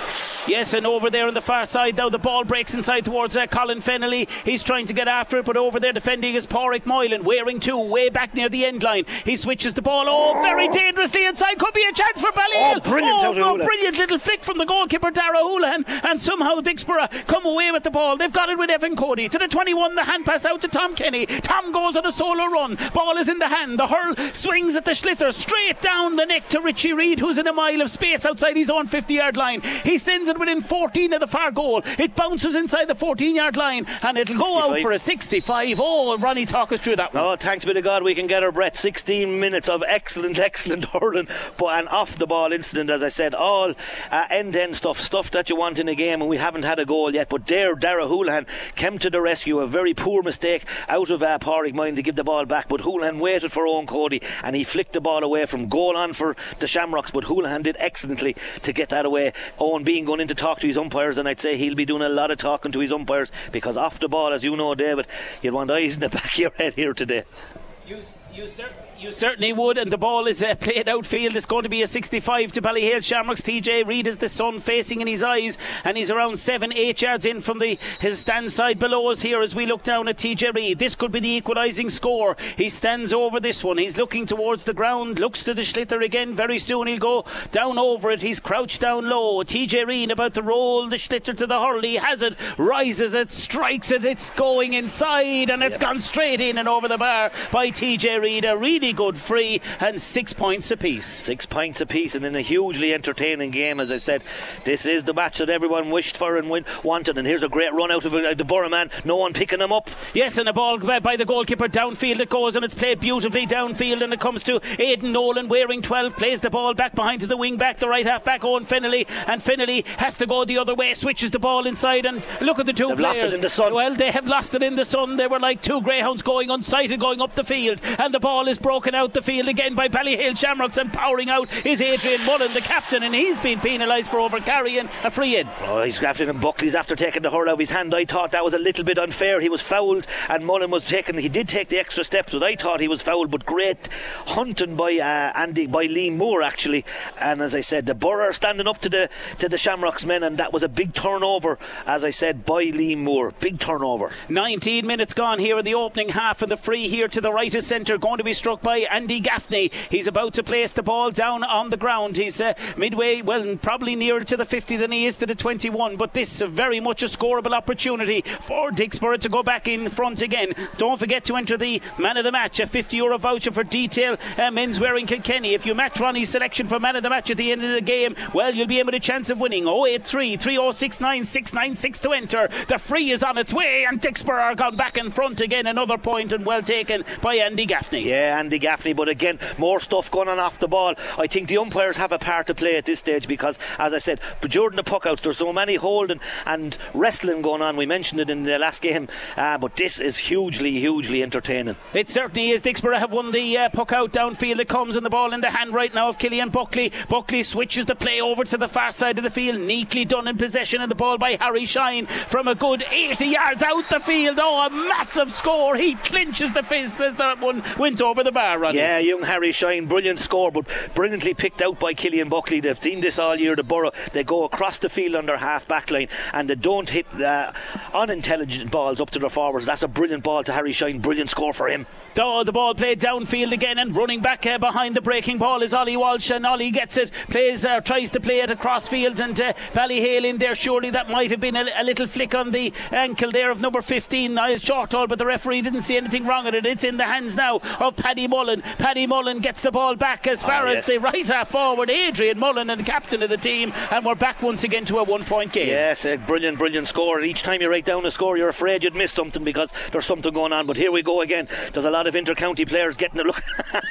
Yes, and over there on the far side now, the ball breaks inside towards uh, Colin Fennelly. He's trying to get after it, but over there defending is Pádraig Moylan, wearing two, way back near the end line. He switches the ball, oh, very dangerously inside. Could be a chance for Ballyhale. Oh, brilliant Oh, no, brilliant little flick from the goalkeeper, Dara Houlihan, and somehow Dicksboro come away with the ball. They've got it with Evan Cody to the 21. The hand pass out to Tom Kenny. Tom goes on a solo run. Ball is in the hand. The hurl swings at the sliotar straight down the neck to Richie Reid, who's in a mile of space outside his own 50 yard line. He sends it within 14 of the far goal. It bounces inside the 14 yard line and it'll 65. go out for a 65. Oh, Ronnie, talk us through that one. Oh, thanks be to God we can get our breath. 16 minutes of excellent, excellent hurling, but an off the ball incident, as I said, all end to end stuff, stuff that you want in a game, and we haven't had a goal yet. But there, Dara Houlihan came to the rescue. A very poor mistake out of uh, Pádraig Moylan to give the ball back, but Houlihan waited for Eoin Cody and he flicked the ball away from goal on for the Shamrocks. But Houlihan did excellently to get that away. Owen Behan going in to talk to his umpires, and I'd say he'll be doing a lot of talking to his umpires because off the ball, as you know, David, you'd want eyes in the back of your head here today. You, you, sir. You certainly would, and the ball is uh, played outfield. It's going to be a 65 to Ballyhale Shamrocks. TJ Reid is the sun facing in his eyes, and he's around seven, eight yards in from the his stand side below us here as we look down at TJ Reid. This could be the equalising score. He stands over this one. He's looking towards the ground, looks to the sliotar again. Very soon he'll go down over it. He's crouched down low. TJ Reid about to roll the sliotar to the hurl. He has it, rises it, strikes it. It's going inside, and it's yep. gone straight in and over the bar by TJ Reid. A really good free and six points apiece. Six points apiece, and in a hugely entertaining game, as I said. This is the match that everyone wished for and wanted. And here's a great run out of uh, the Borough man. No one picking him up. Yes, and a ball by the goalkeeper downfield it goes, and it's played beautifully downfield. And it comes to Aidan Nolan wearing 12, plays the ball back behind to the wing back, the right half back, Owen Fennelly. And Fennelly has to go the other way, switches the ball inside. And look at the 2 They've players. Lost it in the sun. Well, they have lost it in the sun. They were like two greyhounds going on sight and going up the field. And the ball is broken out the field again by Ballyhale Shamrocks and powering out is Adrian Mullen, the captain, and he's been penalised for over carrying a free in. Oh, he's grafting and Buckley's after taking the hurl out of his hand. I thought that was a little bit unfair. He was fouled and Mullen was taken. He did take the extra steps, but I thought he was fouled. But great hunting by uh, Andy, by Lee Moore actually. And as I said, the Borough standing up to the to the Shamrocks men, and that was a big turnover, as I said, by Lee Moore. Big turnover. 19 minutes gone here in the opening half, and the free here to the right of centre going to be struck by Andy Gaffney. He's about to place the ball down on the ground. He's uh, midway, well, probably nearer to the 50 than he is to the 21. But this is very much a scoreable opportunity for Dicksboro to go back in front again. Don't forget to enter the man of the match, a 50 euro voucher for detail uh, men's wearing Kilkenny. If you match Ronnie's selection for man of the match at the end of the game, well, you'll be able to chance of winning. 083 3069 696 to enter. The free is on its way, and Dicksboro are gone back in front again. Another point and well taken by Andy Gaffney. Yeah, Andy Gaffney, but again, more stuff going on off the ball. I think the umpires have a part to play at this stage because, as I said, during the puckouts, there's so many holding and wrestling going on. We mentioned it in the last game, uh, but this is hugely, hugely entertaining. It certainly is. Dicksboro have won the uh, puck out downfield. It comes in the ball in the hand right now of Killian Buckley. Buckley switches the play over to the far side of the field, neatly done in possession of the ball by Harry Shine from a good 80 yards out the field. Oh, a massive score. He clinches the fist as that one went over the bar. Ronnie. Yeah, young Harry Shine, brilliant score, but brilliantly picked out by Killian Buckley. They've seen this all year. The Borough they go across the field on their half back line and they don't hit uh, unintelligent balls up to their forwards. That's a brilliant ball to Harry Shine. Brilliant score for him. The ball played downfield again and running back uh, behind the breaking ball is Ollie Walsh and Ollie gets it, plays, uh, tries to play it across field and uh, Ballyhale in there. Surely that might have been a, a, little flick on the ankle there of number 15, Niall Shortall, but the referee didn't see anything wrong with it. It's in the hands now of Paddy Mullen. Paddy Mullen gets the ball back as ah, far oh, yes. as the right half forward, Adrian Mullen, and the captain of the team, and we're back once again to a one point game. Yes, a brilliant, brilliant score. And each time you write down a score, you're afraid you'd miss something because there's something going on. But here we go again. There's a lot of inter county players getting a look.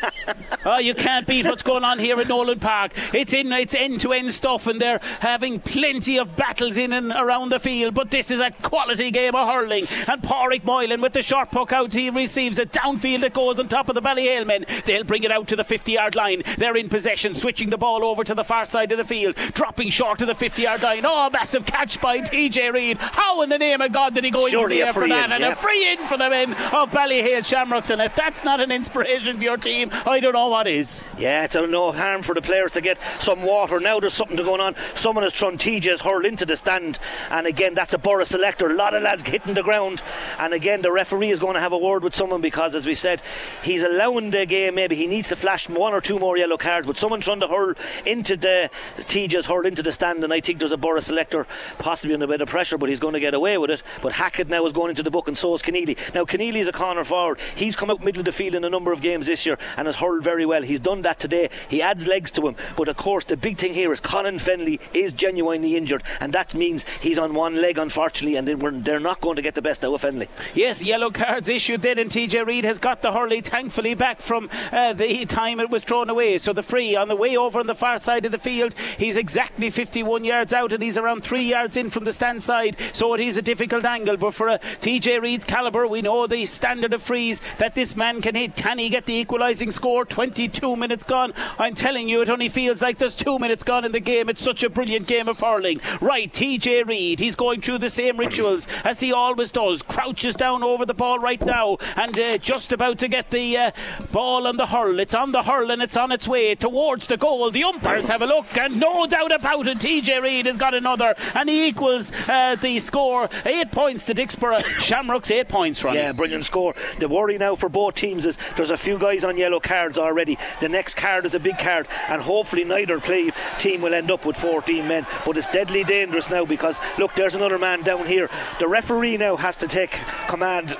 oh, you can't beat what's going on here at Nolan Park. It's in, it's end to end stuff, and they're having plenty of battles in and around the field. But this is a quality game of hurling. And Pádraig Moylan with the short puck out, he receives it downfield. It goes on top of the Men. They'll bring it out to the 50 yard line. They're in possession, switching the ball over to the far side of the field, dropping short of the 50 yard line. Oh, massive catch by TJ Reid. How in the name of God did he go Surely into the air for that? In, and yeah. a free in for the men of oh, Ballyhale Shamrocks. And if that's not an inspiration for your team, I don't know what is. Yeah, it's no harm for the players to get some water. Now there's something going on. Someone has thrown TJ's hurl into the stand. And again, that's a Borough selector. A lot of lads hitting the ground. And again, the referee is going to have a word with someone because, as we said, he's allowing the game. Maybe he needs to flash one or two more yellow cards. But someone trying to hurl into the TJ's hurl into the stand. And I think there's a Borough selector possibly under a bit of pressure, but he's going to get away with it. But Hackett now is going into the book, and so is Keneally. Now, Keneally is a corner forward. He's come out middle of the field in a number of games this year and has hurled very well. He's done that today. He adds legs to him. But of course, the big thing here is Colin Fennelly is genuinely injured, and that means he's on one leg, unfortunately, and they're not going to get the best out of Fennelly. Yes, yellow cards issued then, and TJ Reid has got the hurley thankfully back from uh, the time it was thrown away. So the free on the way over on the far side of the field, he's exactly 51 yards out, and he's around three yards in from the stand side. So it is a difficult angle, but for a TJ Reid's calibre, we know the standard of frees that this man can hit. Can he get the equalising score? 22 minutes gone. I'm telling you, it only feels like there's two minutes gone in the game. It's such a brilliant game of hurling. Right, TJ Reid, he's going through the same rituals as he always does. Crouches down over the ball right now and uh, just about to get the uh, ball on the hurl. It's on the hurl and it's on its way towards the goal. The umpires have a look, and no doubt about it, TJ Reid has got another, and he equals uh, the score. Eight points to Dicksboro. Shamrocks, eight points, Ronnie. Yeah, brilliant score. The worry now for both teams is there's a few guys on yellow cards already. The next card is a big card, and hopefully neither play team will end up with 14 men. But it's deadly dangerous now because look, there's another man down here. The referee now has to take command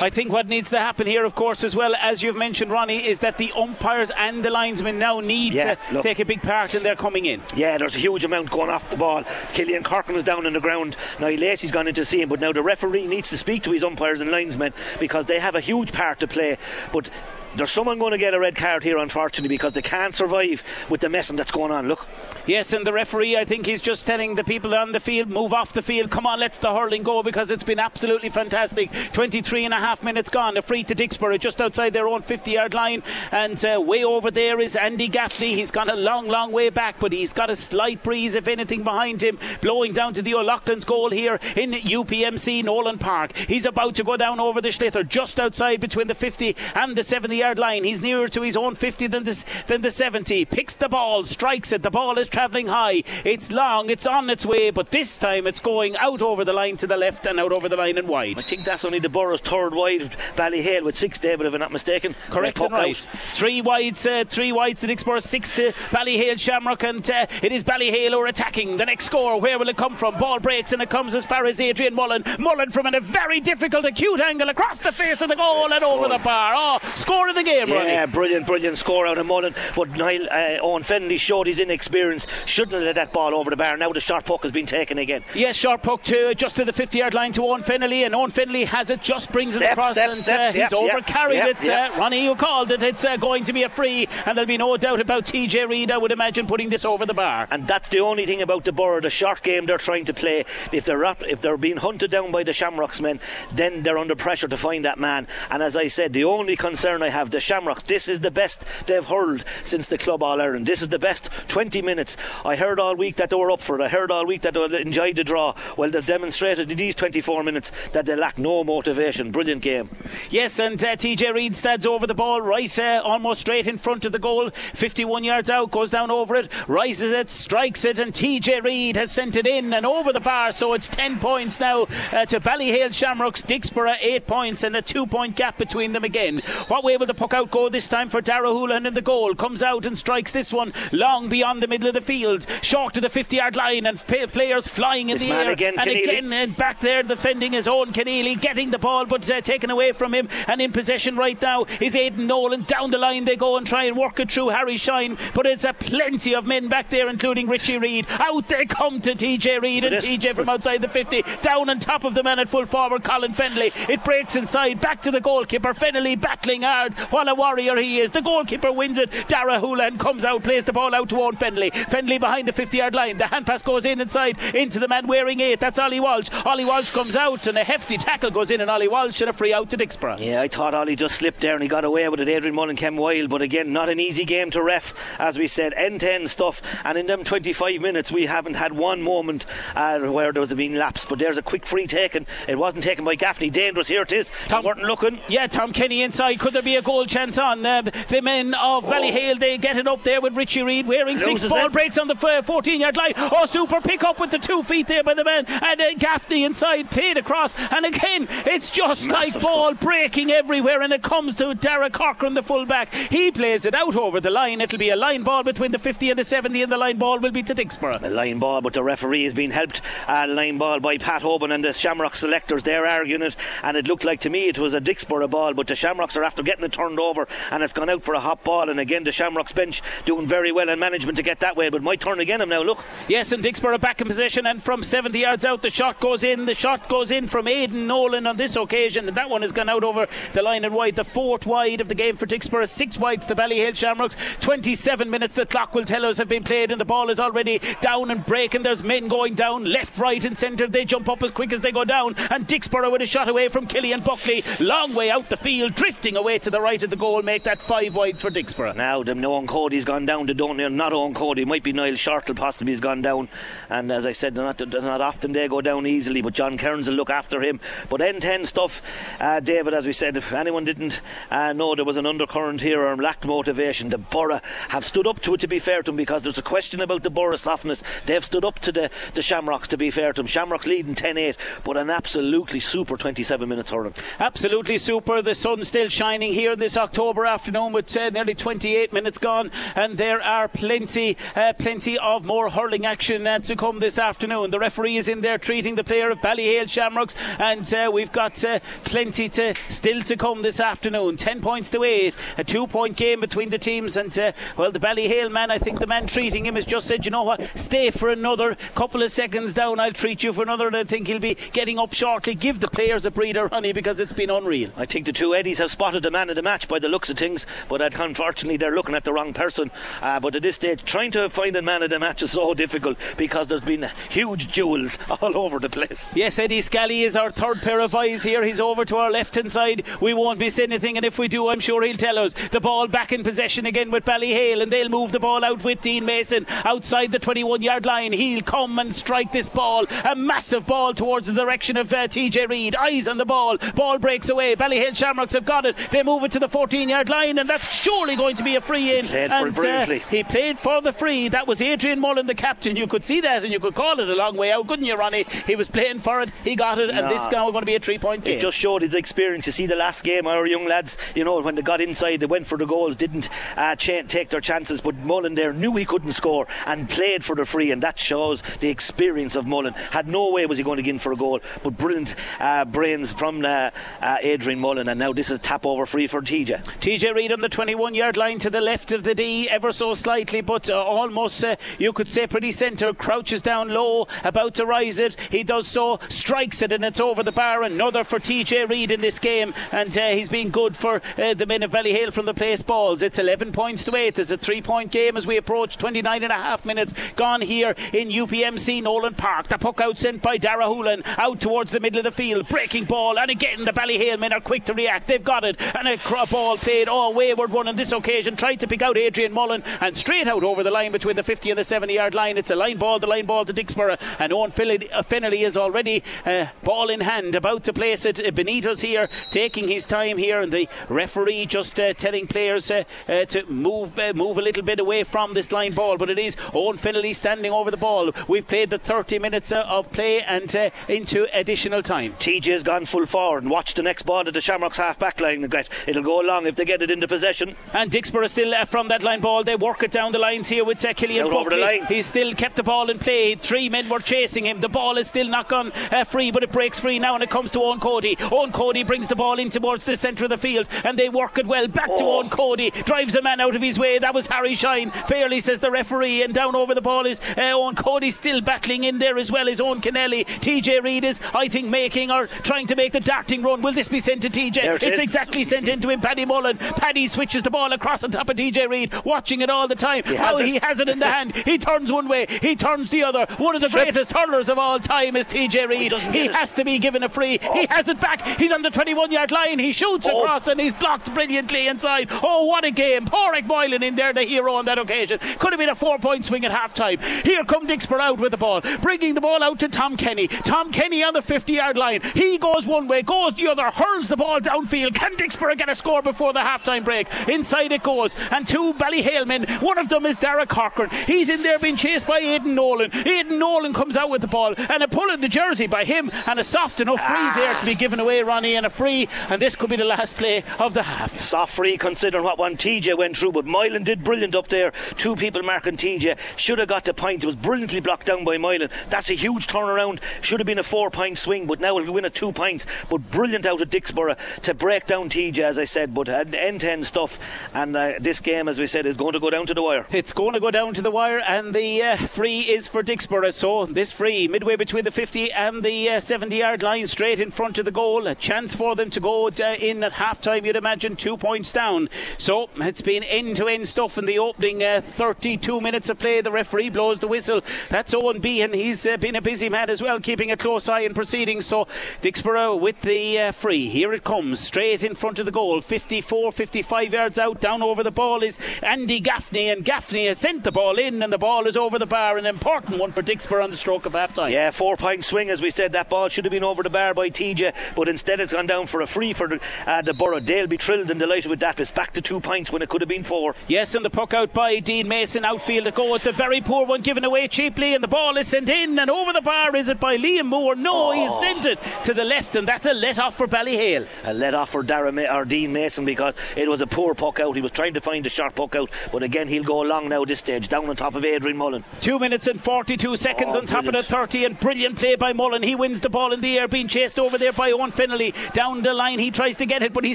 I think what needs to happen here, of course, as well as you've mentioned, Ronnie, is that the umpires and the linesmen now need yeah, to look, take a big part in their coming in. Yeah, there's a huge amount going off the ball. Killian Corkin was down on the ground. Now Lacey's gone in to see him, but now the referee needs to speak to his umpires and linesmen because they have a huge part to play. But there's someone going to get a red card here, unfortunately, because they can't survive with the messing that's going on. Look. Yes, and the referee, I think he's just telling the people on the field, move off the field, come on, let's the hurling go because it's been absolutely fantastic. 23 and a half minutes gone, a free to Dicksboro just outside their own 50 yard line, and uh, way over there is Andy Gaffney. He's gone a long, long way back, but he's got a slight breeze, if anything, behind him, blowing down to the O'Loughlin's goal here in UPMC Nolan Park. He's about to go down over the sliotar, just outside between the 50 and the 70 yard line. He's nearer to his own 50 than the, than the 70. Picks the ball, strikes it. The ball is travelling high. It's long, it's on its way, but this time it's going out over the line to the left and out over the line and wide. I think that's only the borough's third wide. Ballyhale with six, David, if I'm not mistaken. Correct and right. Out. Three wides, uh, three wides to Dicksboro, six to Ballyhale Shamrock, and uh, it is Ballyhale who are attacking. The next score, where will it come from? Ball breaks and it comes as far as Adrian Mullen. Mullen from a very difficult, acute angle across the face of the goal and over the bar. Oh, score of the game, Yeah, brilliant, brilliant score out of Mullen. But Niall uh, Owen Fennelly showed his inexperience. Shouldn't have let that ball over the bar. Now the sharp puck has been taken again. Yes, sharp puck to just to the 50 yard line to Owen Fennelly, and Owen Fennelly has it, just brings step, it across, step, and uh, he's yep, overcarried yep, it. yep. Uh, Ronnie, you called it. It's uh, going to be a free, and there'll be no doubt about TJ Reid, I would imagine, putting this over the bar. And that's the only thing about the Borough, the short game they're trying to play. If they're up, if they're being hunted down by the Shamrocks men, then they're under pressure to find that man. And as I said, the only concern I have, the Shamrocks, this is the best they've hurled since the Club All Ireland. This is the best 20 minutes. I heard all week that they were up for it. I heard all week that they enjoyed the draw. Well, they've demonstrated in these 24 minutes that they lack no motivation. Brilliant game. Yes, and uh, TJ Reid stands over the ball, right, uh, almost straight in front of the goal. 51 yards out, goes down over it, rises it, strikes it, and TJ Reid has sent it in and over the bar. So it's 10 points now uh, to Ballyhale Shamrocks, Dicksboro 8 points, and a two point gap between them again. What way will the puck out go this time for Dara Houlihan in the goal? Comes out and strikes this one long beyond the middle of the field, short to the 50 yard line, and players flying in this the air. Again, and Keneally. again, and back there defending his own Keneally, getting the ball but uh, taken away from him. And in possession right now is Aidan Nolan. Down the line they go and try and work it through Harry Shine, but it's a plenty of men back there, including Richie Reid. Out they come to TJ Reid, and TJ from outside the 50, down on top of the man at full forward, Colin Fennelly. It breaks inside, back to the goalkeeper. Fennelly battling hard. What a warrior he is. The goalkeeper wins it. Dara Houlihan comes out, plays the ball out to Owen Fennelly. Fennelly behind the 50 yard line. The hand pass goes in inside into the man wearing eight. That's Ollie Walsh. Ollie Walsh comes out, and a hefty tackle goes in, and Ollie Walsh and a free out to Dicksboro. Yeah, I thought Ollie just slipped there and he got away with it. Adrian Mullen came wild, but again, not an easy game to ref, as we said, end to end stuff. And in them 25 minutes, we haven't had one moment uh, where there was a being lapse. But there's a quick free taken. It wasn't taken by Gaffney. Dangerous. Here it is. Tom weren't looking. Yeah, Tom Kenny inside. Could there be a goal chance on? Uh, the men of oh. Ballyhale, they get it up there with Richie Reid wearing Loses six. Ball it. breaks on the 14 yard line. Oh, super pick up with the two feet there by the man. And uh, Gaffney inside, played across. And again, it's just Massive like ball stuff. breaking everywhere. And it comes to Dara Corcoran, the fullback. He plays it out over the line. It'll be a line ball between the 50 and the 70, and the line ball will be to Dicksboro. A line ball, but the referee has been helped uh, line ball by Pat Hoban and the Shamrock selectors. They're arguing it, and it looked like to me it was a Dicksboro ball, but the Shamrocks are after getting a turned over and it's gone out for a hot ball. And again, the Shamrocks bench doing very well in management to get that way. But my turn again, I'm now look. Yes, and Dicksboro back in position, and from 70 yards out, the shot goes in. The shot goes in from Aidan Nolan on this occasion, and that one has gone out over the line and wide. The fourth wide of the game for Dicksboro, six wides to Ballyhale Shamrocks. 27 minutes the clock will tell us have been played, and the ball is already down and breaking. There's men going down left, right, and centre. They jump up as quick as they go down, and Dicksboro with a shot away from Killian Buckley, long way out the field, drifting away to the right of the goal, make that five wides for Dicksboro. Now, the Eoin Cody's gone down. They don't not Eoin Cody. Might be Niall Shortall possibly has gone down. And as I said, they're not, they're not often they go down easily. But John Kearns will look after him. But end to end stuff, uh, David. As we said, if anyone didn't uh, know there was an undercurrent here or lacked motivation, the Borough have stood up to it. To be fair to them, because there's a question about the Borough softness. They've stood up to the the Shamrocks. To be fair to them, Shamrocks leading 10-8, but an absolutely super 27 minutes hurling. Absolutely super. The sun's still shining here this October afternoon with uh, nearly 28 minutes gone, and there are plenty, uh, plenty of more hurling action uh, to come this afternoon. The referee is in there treating the player of Ballyhale Shamrocks, and uh, we've got uh, plenty to still to come this afternoon. 10 points to 8, a two point game between the teams, and uh, well, the Ballyhale man, I think the man treating him has just said, you know what, stay for another couple of seconds down, I'll treat you for another, and I think he'll be getting up shortly. Give the players a breather, honey, because it's been unreal. I think the two Eddies have spotted the man of the match by the looks of things, but unfortunately they're looking at the wrong person. Uh, but at this stage, trying to find a man of the match is so difficult because there's been huge jewels all over the place. Yes, Eddie Scally is our third pair of eyes here. He's over to our left hand side. We won't miss anything, and if we do, I'm sure he'll tell us. The ball back in possession again with Ballyhale, and they'll move the ball out with Dean Mason outside the 21 yard line. He'll come and strike this ball. A massive ball towards the direction of uh, TJ Reid. Eyes on the ball. Ball breaks away. Ballyhale Shamrocks have got it. They move it to the 14 yard line, and that's surely going to be a free in. He Played and, for uh, he played for the free. That was Adrian Mullen, the captain. You could see that, and you could call it a long way out, couldn't you, Ronnie? He was playing for it. He got it, and this is now going to be a three point game. It just showed his experience. You see, the last game, our young lads, you know, when they got inside, they went for the goals, didn't uh, take their chances. But Mullen there knew he couldn't score and played for the free, and that shows the experience of Mullen. Had no way was he going to get in for a goal, but brilliant uh, brains from uh, uh Adrian Mullen, and now this is a tap over free for TJ. TJ Reid on the 21 yard line to the left of the D, ever so slightly, but uh, almost uh, you could say pretty centre. Crouches down low, about to rise it. He does so, strikes it, and it's over the bar. Another for TJ Reid in this game, and uh, he's been good for uh, the men of Ballyhale from the place balls. It's 11 points to 8. There's a three point game as we approach 29 and a half minutes gone here in UPMC Nolan Park. The puck out sent by Dara Houlihan out towards the middle of the field. Breaking ball, and again the Ballyhale men are quick to react. They've got it, and a ball played. Oh, wayward one on this occasion. Tried to pick out Adrian Mullen, and straight out over the line between the 50 and the 70 yard line. It's a line ball, the line ball to Dicksboro, and Owen Fennelly is already uh, ball in hand, about to place it. Benito's here, taking his time here, and the referee just uh, telling players uh, uh to move uh, move a little bit away from this line ball. But it is Owen Fennelly standing over the ball. We've played the 30 minutes uh, of play and into additional time. TJ's gone full forward and watch the next ball at the Shamrocks half back line. It'll go along if they get it into possession. And Dicksboro still from that line ball. They work it down the lines here with uh, Killian over the line. He's still kept the ball in play. Three men were chasing him. The ball is still not gone uh, free, but it breaks free now and it comes to Eoin Cody. Eoin Cody brings the ball in towards the centre of the field and they work it well. Back oh. to Eoin Cody. Drives a man out of his way. That was Harry Shine. Fairly says the referee. And down over the ball is uh, Eoin Cody still battling in there as well as Owen Kennelly. TJ Reid is, I think, making or trying to make the darting run. Will this be sent to TJ? It it's is. exactly sent into him. Paddy Mullen. Paddy switches the ball across on top of TJ Reid, watching it all the time. He How has oh, he has it in the hand. He turns one way, he turns the other. One of the Trips. greatest hurlers of all time is TJ Reid. Oh, he has to be given a free. Oh. He has it back. He's on the 21 yard line. He shoots oh. across and he's blocked brilliantly inside. Oh, what a game. Pádraig Moylan in there, the hero on that occasion. Could have been a four point swing at half time. Here come Dicksboro out with the ball, bringing the ball out to Tom Kenny. Tom Kenny on the 50 yard line. He goes one way, goes the other, hurls the ball downfield. Can Dicksboro get a score before the half time break? Inside it goes. And two Ballyhale men. One of them is Derek Corcoran. He's in there being chased by Aidan Nolan. Aidan Nolan comes out with the ball and a pull in the jersey by him and a soft enough free ah. there to be given away, Ronnie, and a free. And this could be the last play of the half. Soft free considering what one TJ went through, but Moylan did brilliant up there. Two people marking TJ. Should have got the point. It was brilliantly blocked down by Moylan. That's a huge turnaround. Should have been a four point swing, but now we'll win at two points. But brilliant out of Dicksboro to break down TJ. As I said, but end to end stuff. And uh, this game, as we said, is going to go down to the wire. It's going to go down to the wire, and the uh, free is for Dicksboro. So this free, midway between the 50 and the 70 yard line, straight in front of the goal. A chance for them to go in at half time, you'd imagine, two points down. So it's been end to end stuff in the opening 32 minutes of play. The referee blows the whistle. That's Owen Behan. He's been a busy man as well, keeping a close eye in proceedings. So Dicksboro with the uh, free. Here it comes, straight in front of the goal. 54, 55 yards out. Down over the ball is Andy Gaffney, and Gaffney has sent the ball in, and the ball is over the bar. An important one for Dicksboro on the stroke of half time. Yeah, four point swing, as we said. That ball should have been over the bar by TJ, but instead it's gone down for a free for the, uh, the Borough. They'll be thrilled and delighted with that. It's back to two points when it could have been four. Yes, and the puck out by Dean Mason, outfield to go. It's a very poor one given away cheaply, and the ball is sent in, and over the bar is it by Liam Moore? No, oh. he's sent it to the left, and that's a let off for Ballyhale. A let off for Dara Ma- or Dean Mason because it was a poor puck out. He was trying to find a sharp puck out, but again he'll go along now this stage, down on top of Adrian Mullen. Two minutes and 42 seconds oh, on top brilliant. of the 30, and brilliant play by Mullen. He wins the ball in the air, being chased over there by Owen Fennelly. Down the line, he tries to get it, but he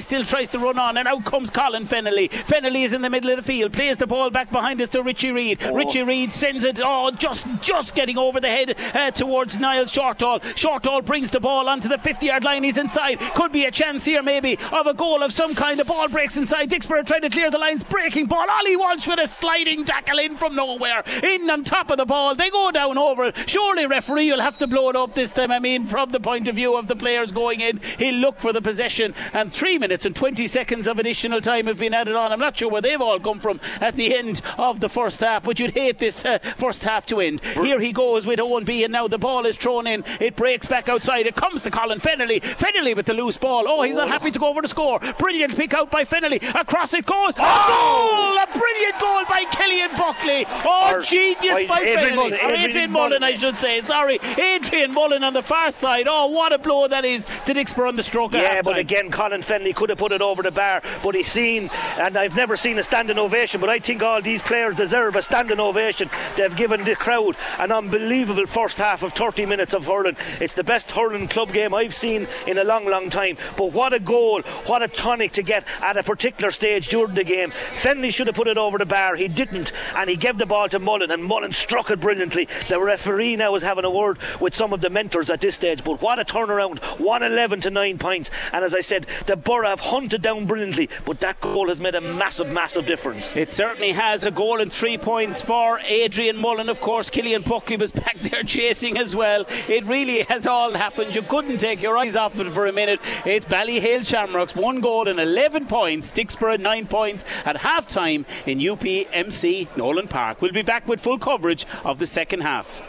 still tries to run on, and out comes Colin Fennelly. Fennelly is in the middle of the field, plays the ball back behind us to Richie Reid. Oh. Richie Reid sends it, oh, just just getting over the head uh, towards Niall Shortall. Shortall brings the ball onto the 50 yard line. He's inside. Could be a chance here, maybe, of a goal of some kind. The ball breaks inside. Dicksboro trying to clear the lines. Breaking ball. Ollie Walsh with a sliding tackle in from nowhere. In on top of the ball. They go down over it. Surely, referee will have to blow it up this time. I mean, from the point of view of the players going in, he'll look for the possession. And three minutes and 20 seconds of additional time have been added on. I'm not sure where they've all come from at the end of the first half, but you'd hate this uh, first half to end. Here he goes with Owen B, and now the ball is thrown in. It breaks back outside. It comes to Colin Fennelly. Fennelly with the loose ball. Oh, he's not happy to go over the score. Brilliant pick out by Fennelly. Across it goes. Oh! A goal! A brilliant goal by Killian Buckley. Oh, or, genius by Adrian Fennelly. Mullen, Adrian, Adrian Mullen, I should say. Sorry. Adrian Mullen on the far side. Oh, what a blow that is to Dicksboro on the stroke. Yeah, but again, Colin Fennelly could have put it over the bar, but he's seen, and I've never seen a standing ovation, but I think all these players deserve a standing ovation. They've given the crowd an unbelievable first half of 30 minutes of hurling. It's the best hurling club game I've seen in a long, long time. But what a goal, what a to get at a particular stage during the game. Fennelly should have put it over the bar. He didn't, and he gave the ball to Mullen, and Mullen struck it brilliantly. The referee now is having a word with some of the mentors at this stage. But what a turnaround! 111 to 9 points. And as I said, the Borough have hunted down brilliantly, but that goal has made a massive, massive difference. It certainly has a goal and three points for Adrian Mullen. Of course, Killian Buckley was back there chasing as well. It really has all happened. You couldn't take your eyes off it for a minute. It's Ballyhale Shamrocks, one goal and 11 points. Dicksboro, nine points at half time in UPMC Nolan Park. We'll be back with full coverage of the second half.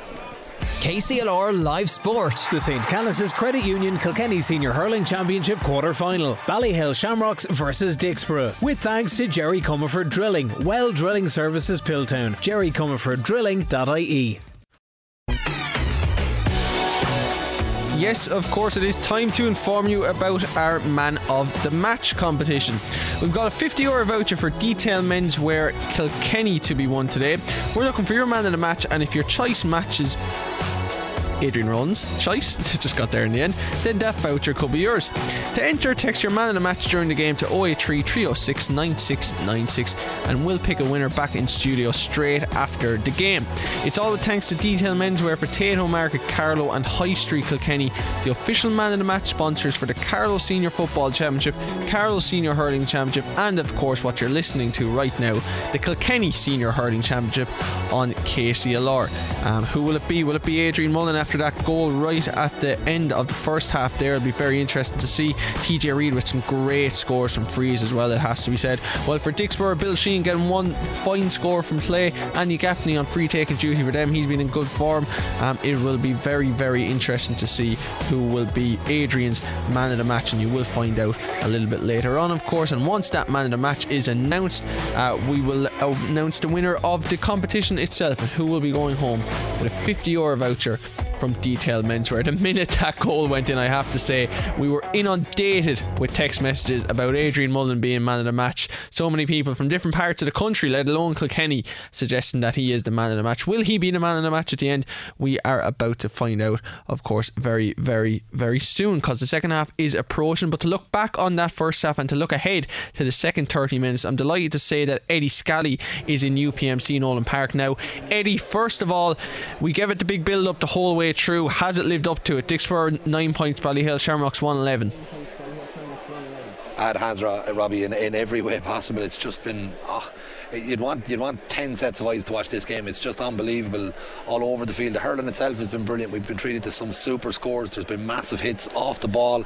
KCLR Live Sport. The St. Canice's Credit Union Kilkenny Senior Hurling Championship quarter final. Ballyhale Shamrocks versus Dicksboro. With thanks to Jerry Comerford Drilling, Well Drilling Services Piltown. JerryComerfordDrilling.ie. Yes, of course, it is time to inform you about our Man of the Match competition. We've got a 50 euro voucher for Detail Menswear Kilkenny to be won today. We're looking for your Man of the Match, and if your choice matches Adrian Runs choice, just got there in the end, then that voucher could be yours. To enter, text your man in the match during the game to 083 306 9696 and we'll pick a winner back in studio straight after the game. It's all thanks to Detail Menswear, Potato Market, Carlow, and High Street Kilkenny, the official man in the match sponsors for the Carlow Senior Football Championship, Carlow Senior Hurling Championship, and of course, what you're listening to right now, the Kilkenny Senior Hurling Championship on KCLR. Um, who will it be? Will it be Adrian Mullen after that goal right at the end of the first half there. It'll be very interesting to see TJ Reid with some great scores from frees as well, it has to be said. Well, for Dicksboro, Bill Sheehan getting one fine score from play. Andy Gaffney on free taking duty for them. He's been in good form. Um, it will be very, very interesting to see who will be Adrian's man of the match, and you will find out a little bit later on, of course. And once that man of the match is announced, uh, we will announce the winner of the competition itself and who will be going home with a 50 euro voucher from Detail Menswear. The minute that goal went in, I have to say, we were inundated with text messages about Adrian Mullen being man of the match. So many people from different parts of the country, let alone Kilkenny, suggesting that he is the man of the match. Will he be the man of the match at the end? We are about to find out, of course, very, very, very soon because the second half is approaching. But to look back on that first half and to look ahead to the second 30 minutes, I'm delighted to say that Eddie Scally is in UPMC Nolan Park now. Eddie, first of all, we gave it the big build up the whole way through. Has it lived up to it? Dicksboro 9 points, Ballyhale Shamrocks 111 at Hans Robbie in, in every way possible. It's just been oh, you'd want you'd want ten sets of eyes to watch this game. It's just unbelievable all over the field. The hurling itself has been brilliant. We've been treated to some super scores. There's been massive hits off the ball.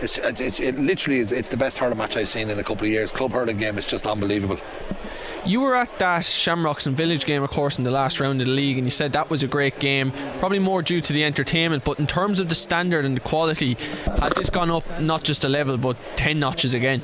It's, it's it literally is it's the best hurling match I've seen in a couple of years. Club hurling game is just unbelievable. You were at that Shamrocks and Village game, of course, in the last round of the league, and you said that was a great game. Probably more due to the entertainment, but in terms of the standard and the quality, has this gone up not just a level, but 10 notches again?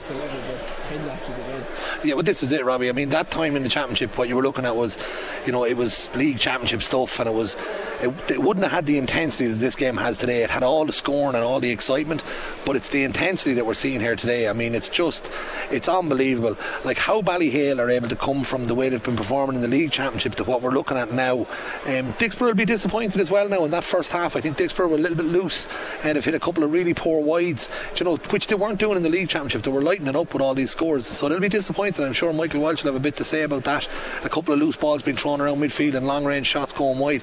Yeah, well, this is it, Robbie. I mean, that time in the championship, what you were looking at was, you know, it was league championship stuff, and it was, it, it wouldn't have had the intensity that this game has today. It had all the scoring and all the excitement, but it's the intensity that we're seeing here today. I mean, it's just, it's unbelievable. Like how Ballyhale are able to come from the way they've been performing in the league championship to what we're looking at now. Um, Dicksboro will be disappointed as well now in that first half. I think Dicksboro were a little bit loose and they've hit a couple of really poor wides, you know, which they weren't doing in the league championship. They were lighting it up with all these scores, so they'll be disappointed I'm sure Michael Walsh will have a bit to say about that. A couple of loose balls being thrown around midfield and long range shots going wide.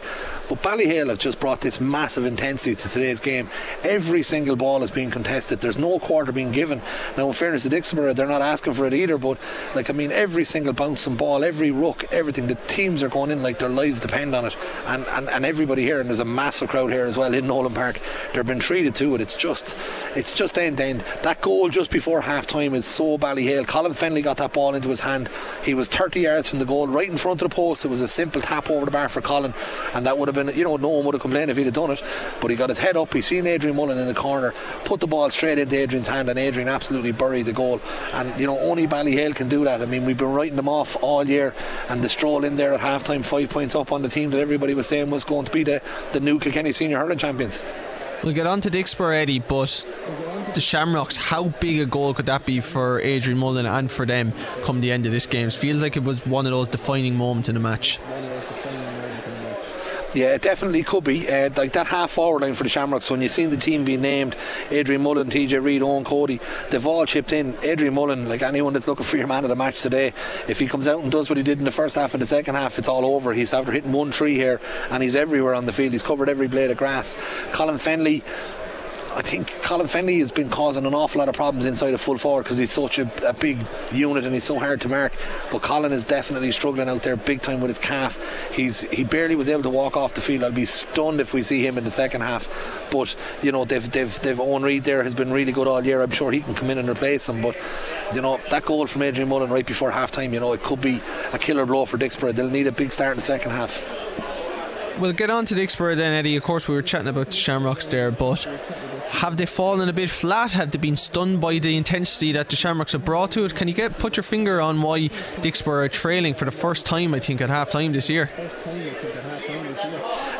But Ballyhale have just brought this massive intensity to today's game. Every single ball is being contested. There's no quarter being given. Now, in fairness to Dicksboro, they're not asking for it either. But like I mean, every single bouncing ball, every ruck, everything. The teams are going in like their lives depend on it. And and, and everybody here, and there's a massive crowd here as well in Nolan Park. They're being treated to it. It's just, it's just end to end. That goal just before half time is so Ballyhale. Colin Fennelly got that ball into his hand. He was 30 yards from the goal, right in front of the post. It was a simple tap over the bar for Colin, and that would have been, you know, no one would have complained if he'd have done it. But he got his head up. He seen Adrian Mullen in the corner, put the ball straight into Adrian's hand, and Adrian absolutely buried the goal. And you know, only Ballyhale can do that. I mean, we've been writing them off all year, and the stroll in there at half time, five points up on the team that everybody was saying was going to be the, the new Kilkenny senior hurling champions. We'll get on to Dicksboro, Eddie, but the Shamrocks, how big a goal could that be for Adrian Mullen and for them come the end of this game? It feels like it was one of those defining moments in the match. Yeah, it definitely could be. Uh, like that half forward line for the Shamrocks, when you've seen the team being named Adrian Mullen, TJ Reid, Eoin Cody, they've all chipped in. Adrian Mullen, like anyone that's looking for your man of the match today, if he comes out and does what he did in the first half and the second half, it's all over. He's after hitting one tree here and he's everywhere on the field. He's covered every blade of grass. Colin Fennelly, I think Colin Fennelly has been causing an awful lot of problems inside a full forward because he's such a, a, big unit and he's so hard to mark. But Colin is definitely struggling out there big time with his calf. He's he barely was able to walk off the field. I'll be stunned if we see him in the second half. But you know they've they've they've Eoin Reid there has been really good all year. I'm sure he can come in and replace him. But you know that goal from Adrian Mullen right before half time, you know it could be a killer blow for Dicksboro. They'll need a big start in the second half. We'll get on to Dicksboro then, Eddie. Of course, we were chatting about the Shamrocks there, but have they fallen a bit flat? Have they been stunned by the intensity that the Shamrocks have brought to it? Can you get put your finger on why Dicksboro are trailing for the first time, I think, at half time this year?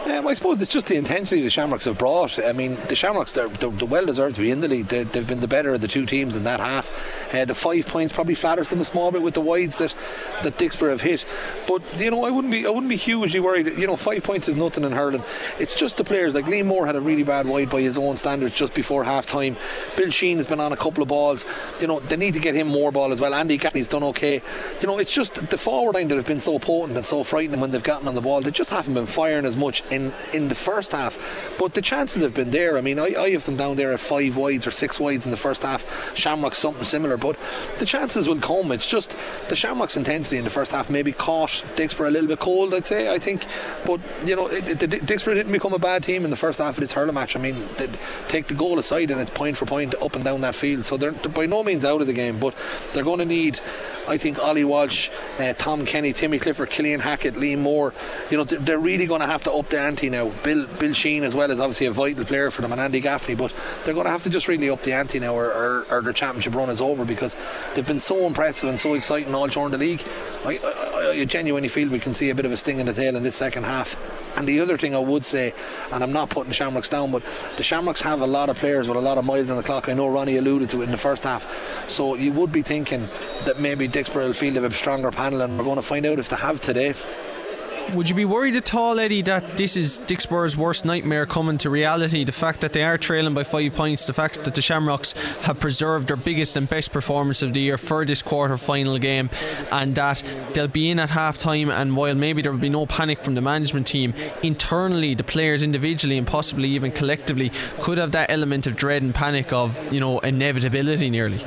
Um, I suppose it's just the intensity the Shamrocks have brought. I mean, the Shamrocks, they're, they're, they're well deserved to be in the league. They, have been the better of the two teams in that half. Uh, the five points probably flatters them a small bit with the wides that that Dicksboro have hit. But you know, I wouldn't be I wouldn't be hugely worried. You know, five points is nothing in hurling. It's just the players. Like Liam Moore had a really bad wide by his own standards just before half time. Bill Sheehan has been on a couple of balls. You know, they need to get him more ball as well. Andy Gaffney's done okay. You know, it's just the forward line that have been so potent and so frightening when they've gotten on the ball. They just haven't been firing as much in in the first half. But the chances have been there. I mean, I, I have them down there at five wides or six wides in the first half. Shamrock something similar, but the chances will come. It's just the Shamrock's intensity in the first half maybe caught Dicksboro a little bit cold, I'd say. I think, but you know, it, it, Dicksboro didn't become a bad team in the first half of this hurling match. I mean, they take the goal aside, and it's point for point up and down that field. So they're by no means out of the game, but they're going to need I think Ollie Walsh, uh, Tom Kenny, Timmy Clifford, Killian Hackett, Lee Moore, you know, they're really going to have to up the ante now. Bill Bill Sheehan as well is obviously a vital player for them, and Andy Gaffney, but they're going to have to just really up the ante now, or, or, or their championship run is over because they've been so impressive and so exciting all during the league. I, I, I genuinely feel we can see a bit of a sting in the tail in this second half. And the other thing I would say, and I'm not putting Shamrocks down, but the Shamrocks have a lot of players with a lot of miles on the clock. I know Ronnie alluded to it in the first half. So you would be thinking that maybe Dicksboro will field a stronger panel, and we're going to find out if they have today. Would you be worried at all, Eddie, that this is Dicksboro's worst nightmare coming to reality? The fact that they are trailing by five points, the fact that the Shamrocks have preserved their biggest and best performance of the year for this quarter final game, and that they'll be in at half time. And while maybe there will be no panic from the management team, internally, the players individually and possibly even collectively could have that element of dread and panic of, you know, inevitability nearly.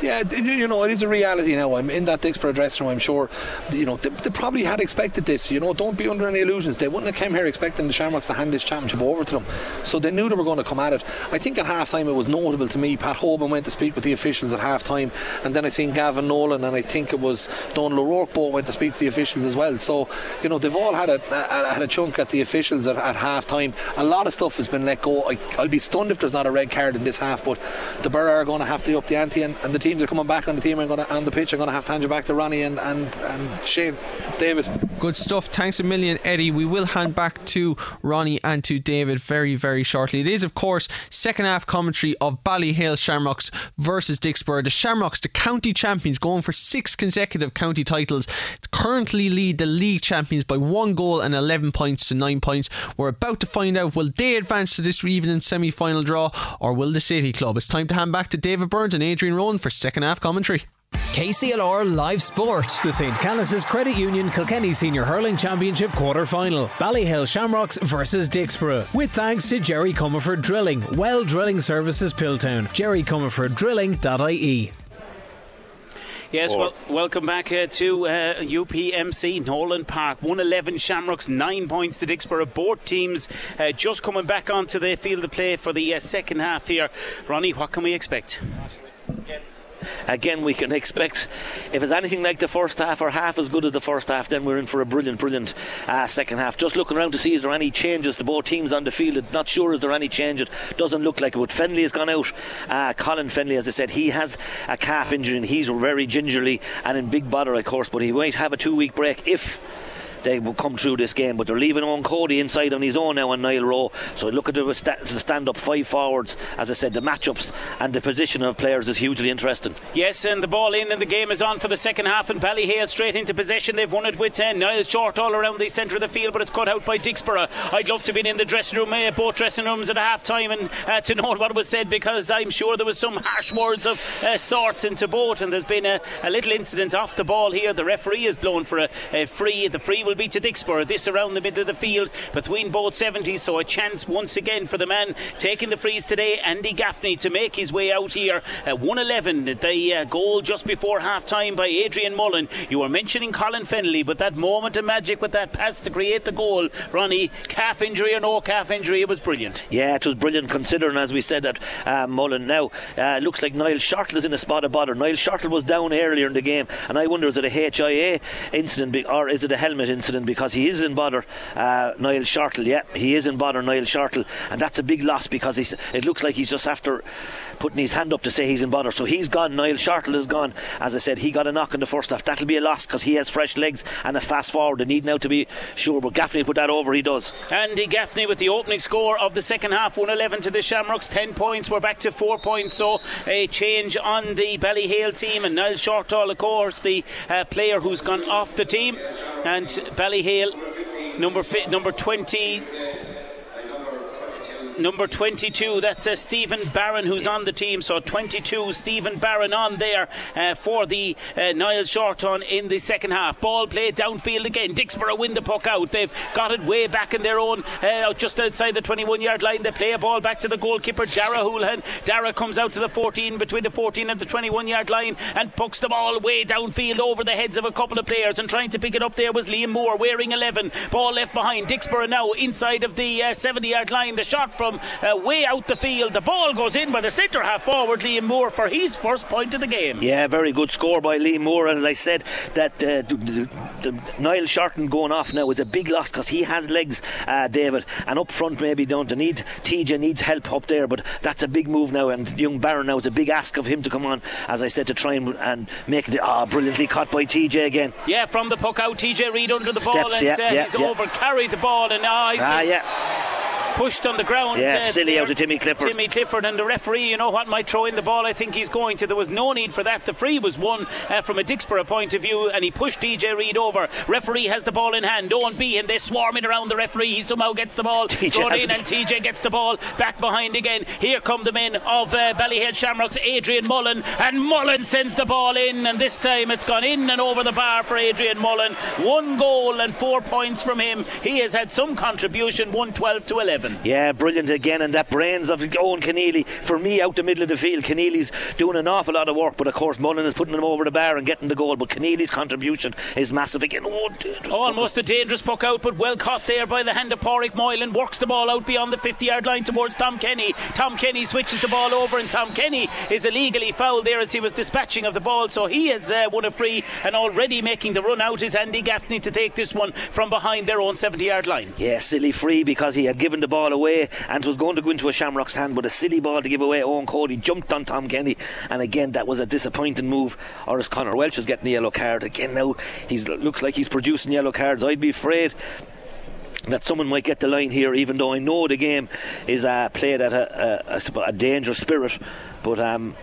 Yeah, you know, it is a reality now. I'm in that Dicksboro dressing room. I'm sure, you know, they, they, probably had expected this. You know, don't be under any illusions. They wouldn't have come here expecting the Shamrocks to hand this championship over to them. So they knew they were going to come at it. I think at half time it was notable to me. Pat Hoban went to speak with the officials at half time, and then I seen Gavin Nolan and I think it was Donald O'Rourke went to speak to the officials as well. So, you know, they've all had a, a had a chunk at the officials at, at half time. A lot of stuff has been let go. I, will be stunned if there's not a red card in this half, but the Borough are going to have to up the ante, and, and the teams are coming back on the team and on the pitch. I'm going to have to hand you back to Ronnie and, and, and Shane. David. Good stuff. Thanks a million, Eddie. We will hand back to Ronnie and to David very, very shortly. It is, of course, second half commentary of Ballyhale Shamrocks versus Dicksboro. The Shamrocks, the county champions, going for six consecutive county titles, currently lead the league champions by one goal and 11 points to nine points. We're about to find out will they advance to this evening semi final draw or will the City Club? It's time to hand back to David Burns and Adrian Rowan for second half commentary. KCLR Live Sport. The St. Canice's Credit Union Kilkenny Senior Hurling Championship quarter final. Ballyhale Shamrocks versus Dicksboro. With thanks to Jerry Comerford Drilling, Well Drilling Services Piltown. Jerry Comerford Drilling.ie. Yes, well, welcome back uh, to uh, UPMC Nolan Park. 111 Shamrocks, nine points to Dicksboro. Both teams uh, just coming back onto the field of play for the uh, second half here. Ronnie, what can we expect? Again, we can expect if it's anything like the first half or half as good as the first half, then we're in for a brilliant, brilliant uh, second half. Just looking around to see is there any changes to both teams on the field. Not sure is there any change. It doesn't look like it. But Fennelly has gone out. Uh, Colin Fennelly, as I said, he has a calf injury and he's very gingerly and in big bother, of course. But he might have a two week break if they will come through this game. But they're leaving on Cody inside on his own now on Niall Rowe. So look at the stand up five forwards. As I said, the matchups and the position of players is hugely interesting. Yes, and the ball in and the game is on for the second half. And Ballyhale straight into possession. They've won it with 10. Niall Shortall around the centre of the field, but it's cut out by Dicksboro. I'd love to be in the dressing room, uh, both dressing rooms at half time, and uh, to know what was said because I'm sure there was some harsh words of uh, sorts into both. And there's been a, a, little incident off the ball here. The referee is blown for a, a free. The free will be to Dicksboro. This around the middle of the field between both 70s. So a chance once again for the man taking the freeze today, Andy Gaffney, to make his way out here. Uh, 111, the uh, goal just before half time by Adrian Mullen. You were mentioning Colin Fennelly, but that moment of magic with that pass to create the goal, Ronnie, calf injury or no calf injury, it was brilliant. Yeah, it was brilliant considering, as we said, that uh, Mullen now uh, looks like Niall Shortall is in a spot of bother. Niall Shortall was down earlier in the game, and I wonder is it a HIA incident or is it a helmet incident? Because he is in bother. Uh, Niall Shortall, yeah, he is in bother, Niall Shortall, and that's a big loss because it looks like he's just after putting his hand up to say he's in bother. So he's gone. Niall Shortall is gone. As I said, he got a knock in the first half. That'll be a loss because he has fresh legs and a fast forward. They need now to be sure, but Gaffney put that over. He does. Andy Gaffney with the opening score of the second half, 111 to the Shamrocks, 10 points. We're back to four points. So a change on the Ballyhale team, and Niall Shortall, of course, the uh, player who's gone off the team, and Ballyhale number fi- number 20 number 22. That's uh, Stephen Barron who's on the team. So 22, Stephen Barron on there uh, for the uh, Niall Shortall in the second half. Ball played downfield again. Dicksboro win the puck out. They've got it way back in their own, uh, just outside the 21 yard line. They play a ball back to the goalkeeper, Dara Houlihan. Dara comes out to the 14, between the 14 and the 21 yard line, and pucks the ball way downfield over the heads of a couple of players. And trying to pick it up there was Liam Moore wearing 11. Ball left behind. Dicksboro now inside of the uh, 70 yard line. The shot from from uh, way out the field. The ball goes in by the centre half forward, Liam Moore, for his first point of the game. Yeah, very good score by Liam Moore. And as I said, that uh, the Niall Shortall going off now is a big loss because he has legs, uh, David, and up front maybe don't need TJ needs help up there, but that's a big move now. And young Barron now is a big ask of him to come on, as I said, to try and, and make it. Ah, oh, brilliantly caught by TJ again. Yeah, from the puck out, TJ Reid under the ball, and yeah, uh, yeah, he's yeah. over carried the ball, and ah, he's Ah, yeah. Pushed on the ground. Yeah, uh, silly there. out of Timmy Clifford. Timmy Clifford and the referee, you know what, might throw in the ball. I think he's going to. There was no need for that. The free was won uh, from a Dicksboro point of view, and he pushed TJ Reid over. Referee has the ball in hand. Owen B, and they're swarming around the referee. He somehow gets the ball TJ thrown in, and TJ gets the ball back behind again. Here come the men of uh, Ballyhale Shamrocks, Adrian Mullen, and Mullen sends the ball in, and this time it's gone in and over the bar for Adrian Mullen. One goal and four points from him. He has had some contribution, 112 to 11. Yeah, brilliant again, and that brains of Owen Keneally. For me, out the middle of the field, Keneally's doing an awful lot of work, but of course Mullen is putting him over the bar and getting the goal. But Keneally's contribution is massive again. Oh, dangerous Almost a dangerous puck out, but well caught there by the hand of Pádraig Moylan. Works the ball out beyond the 50 yard line towards Tom Kenny. Tom Kenny switches the ball over, and Tom Kenny is illegally fouled there as he was dispatching of the ball. So he has uh, won a free, and already making the run out is Andy Gaffney to take this one from behind their own 70 yard line. Yeah, silly free because he had given the ball away and was going to go into a Shamrock's hand, but a silly ball to give away. Eoin Cody jumped on Tom Kenny, and again that was a disappointing move. Or as Connor Welch is getting the yellow card again now, he looks like he's producing yellow cards. I'd be afraid that someone might get the line here, even though I know the game is uh, played at a, a, a a dangerous spirit. But um,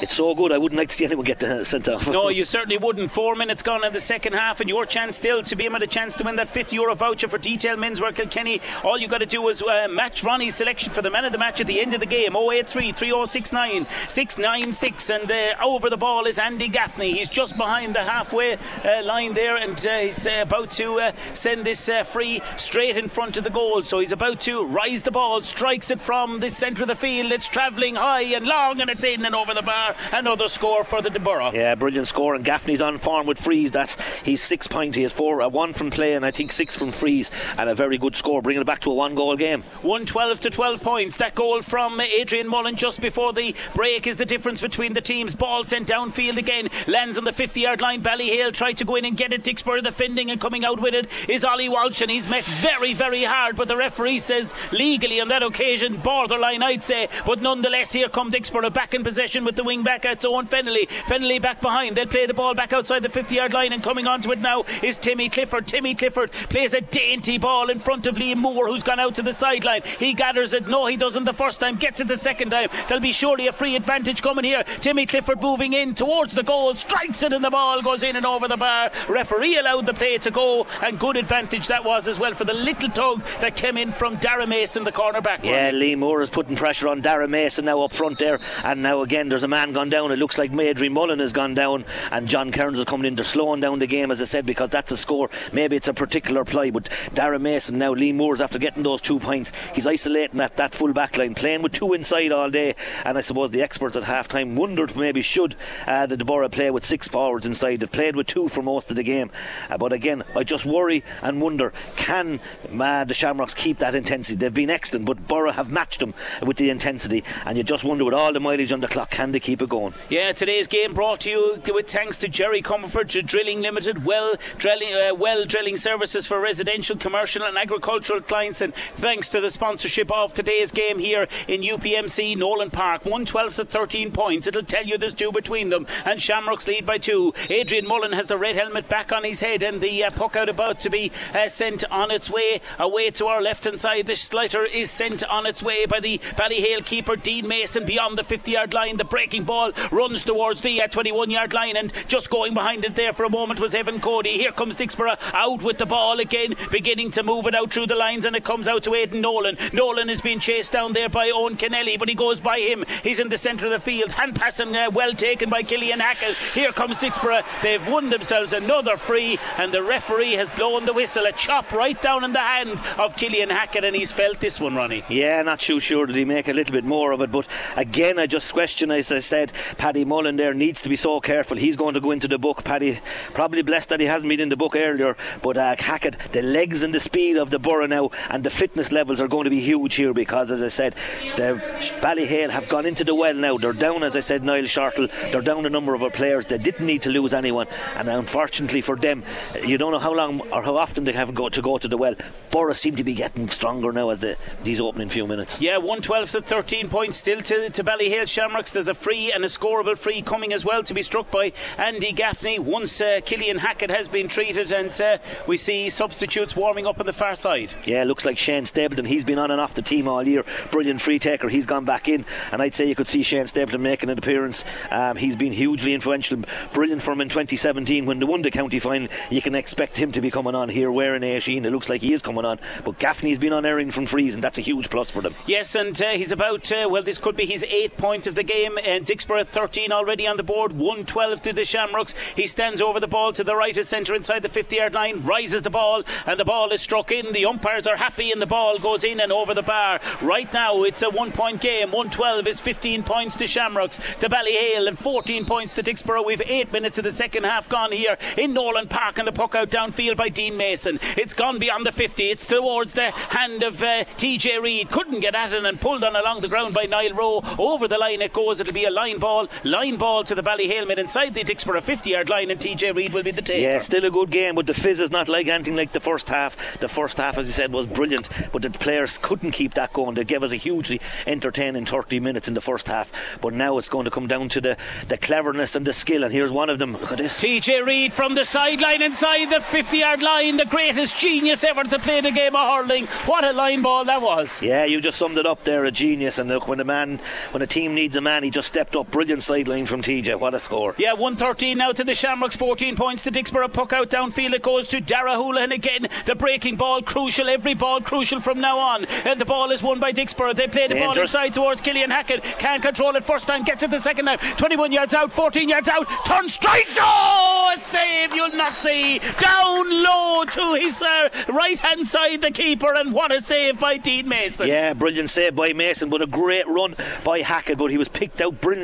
it's so good, I wouldn't like to see anyone get the sent off. No, you certainly wouldn't. Four minutes gone in the second half, and your chance still to be able a chance to win that 50 euro voucher for Detail Menswear Kilkenny. All you got to do is uh, match Ronnie's selection for the man of the match at the end of the game 083 3069 696. And uh, over the ball is Andy Gaffney. He's just behind the halfway uh, line there, and uh, he's uh, about to uh, send this uh, free straight in front of the goal. So he's about to rise the ball, strikes it from the centre of the field. It's travelling high and long, and it's in and over the bar. Another score for the Deborah. Yeah, brilliant score. And Gaffney's on form with frees. That's he's six point. He has four, uh, one from play, and I think six from frees, and a very good score, bringing it back to a one-goal game. 112 to 12 points. That goal from Adrian Mullen just before the break is the difference between the teams. Ball sent downfield again, lands on the 50 yard line. Ballyhale tried to go in and get it. Dicksboro defending and coming out with it is Ollie Walsh, and he's met very, very hard. But the referee says legally on that occasion, borderline, I'd say. But nonetheless, here come Dicksboro back in possession with the wing back. It's Owen Fennelly. Fennelly back behind. They'll play the ball back outside the 50 yard line, and coming onto it now is Timmy Clifford. Timmy Clifford plays a dainty ball in front of Liam Moore, who's gone out to the sideline. He gathers it. No, he doesn't the first time. Gets it the second time. There'll be surely a free advantage coming here. Timmy Clifford moving in towards the goal, strikes it, and the ball goes in and over the bar. Referee allowed the play to go, and good advantage that was as well for the little tug that came in from Dara Mason, the corner back. Yeah, Lee Moore is putting pressure on Dara Mason now up front there, and now again there's a man gone down. It looks like Adrian Mullen has gone down, and John Kearns is coming in. They're slowing down the game, as I said, because that's a score. Maybe it's a particular play, but Dara Mason now, Lee Moore's after getting those two points, he's isolating that, that full back line, playing with two inside all day. And I suppose the experts at half time wondered maybe should uh, the Deborah play with six forwards inside. They've played with two for most of the game. Uh, but again, I just worry and wonder can uh, the Shamrocks keep that intensity? They've been excellent, but Borough have matched them with the intensity. And you just wonder with all the mileage on the clock, can they keep it going? Yeah, today's game brought to you with thanks to Jerry Comerford Drilling Limited, well drilling, uh, well drilling services for residential, commercial, and agricultural clients, and thanks to the sponsorship of today's game here in UPMC Nolan Park, 112 to 13 points. It'll tell you there's two between them, and Shamrocks lead by two. Adrian Mullen has the red helmet back on his head, and the uh, puck out about to be uh, sent on its way away to our left hand side. The sliotar is sent on its way by the Ballyhale keeper Dean Mason beyond the 50 yard line. The breaking ball runs towards the uh, 21 yard line, and just going behind it there for a moment was Evan Cody. Here comes Dicksboro out with the ball again, beginning to move it out through the lines, and it comes out to Aidan Nolan. Nolan is being chased down there by Owen Kennelly, but he goes by him. He's in the centre of the field. Hand passing uh, well taken by Killian Hackett. Here comes Dicksboro. They've won themselves another free, and the referee has blown the whistle. A chop right down in the hand of Killian Hackett, and he's felt this one, Ronnie. Yeah, not too sure did he make a little bit more of it, but again, I just question, as I said, Paddy Mullen there needs to be so careful. He's going to go into the book. Paddy, probably blessed that he hasn't been in the book earlier, but uh, Hackett, the legs and the speed of the Borough now and the fitness levels are going to be huge here because, as I said, the Ballyhale have gone into the well now. They're down, as I said, Niall Shortall. They're down a number of our players. They didn't need to lose anyone, and unfortunately for them, you don't know how long or how often they have to go to the well. Borough seem to be getting stronger now as the, these opening few minutes. Yeah, 112 to 13 points still to, to Ballyhale Shamrocks. There's a free and a scoreable free coming as well to be struck by Andy Gaffney once uh, Killian Hackett has been treated, and uh, we see substitutes warming up on the far side. Yeah, looks like Shane Stapleton. He's been on and off the team all year. Brilliant free taker. He's gone back in, and I'd say you could see Shane Stapleton making an appearance. Um, he's been hugely influential, brilliant for him in 2017 when they won the county final. You can expect him to be coming on here wearing 18. It looks like he is coming on, but Gaffney's been on airing from frees, and that's a huge plus for them. Yes, and uh, he's about, uh, well, this could be his eighth point of the game. And Dicksboro 13 already on the board, 112 to the Shamrocks. He stands over the ball to the right of centre inside the 50 yard line, rises the ball, and the ball is struck in. The umpires are happy, and the ball goes in and over the bar. Right now, it's a one point game. 112 is 15 points to Shamrocks, to Ballyhale, and 14 points to Dicksboro. We've eight minutes of the second half gone here in Nolan Park, and the puck out downfield by Dean Mason. It's gone beyond the 50, it's towards the hand of uh, TJ Reid. Couldn't get at it and pulled on along the ground by Niall Rowe. Over the line it goes. It'll be a line ball. Line ball to the Ballyhale mid inside the Dicksboro 50 yard line, and TJ Reid will be the taker. Yeah, still a good game, but the fizz is not like anything like the first half. The first half, as you said, was brilliant, but the players couldn't keep that going. They gave us a hugely entertaining 30 minutes in the first half, but now it's going to come down to the, the cleverness and the skill, and here's one of them. Look at this. TJ Reid from the sideline inside the 50 yard line, the greatest genius ever to play the game of hurling. What a line ball that was. Yeah, you just summed it up there, a genius. And look, when a man, when a team needs a man, he just stepped up. Brilliant sideline from TJ. What a score. Yeah, 113 now to the Shamrocks, 14 points to Dicksboro. Puck out downfield. It goes to Dara Houlihan again. The breaking ball, crucial. Every ball crucial from now on. And the ball is won by Dicksboro. They play the Dangerous. ball inside towards Killian Hackett. Can't control it first time. Gets it the second time. 21 yards out, 14 yards out. Turn strikes. Oh, a save you'll not see. Down low to his uh, right hand side, the keeper. And what a save by Dean Mason. Yeah, brilliant save by Mason, but a great run by Hackett. But he was picked out brilliantly.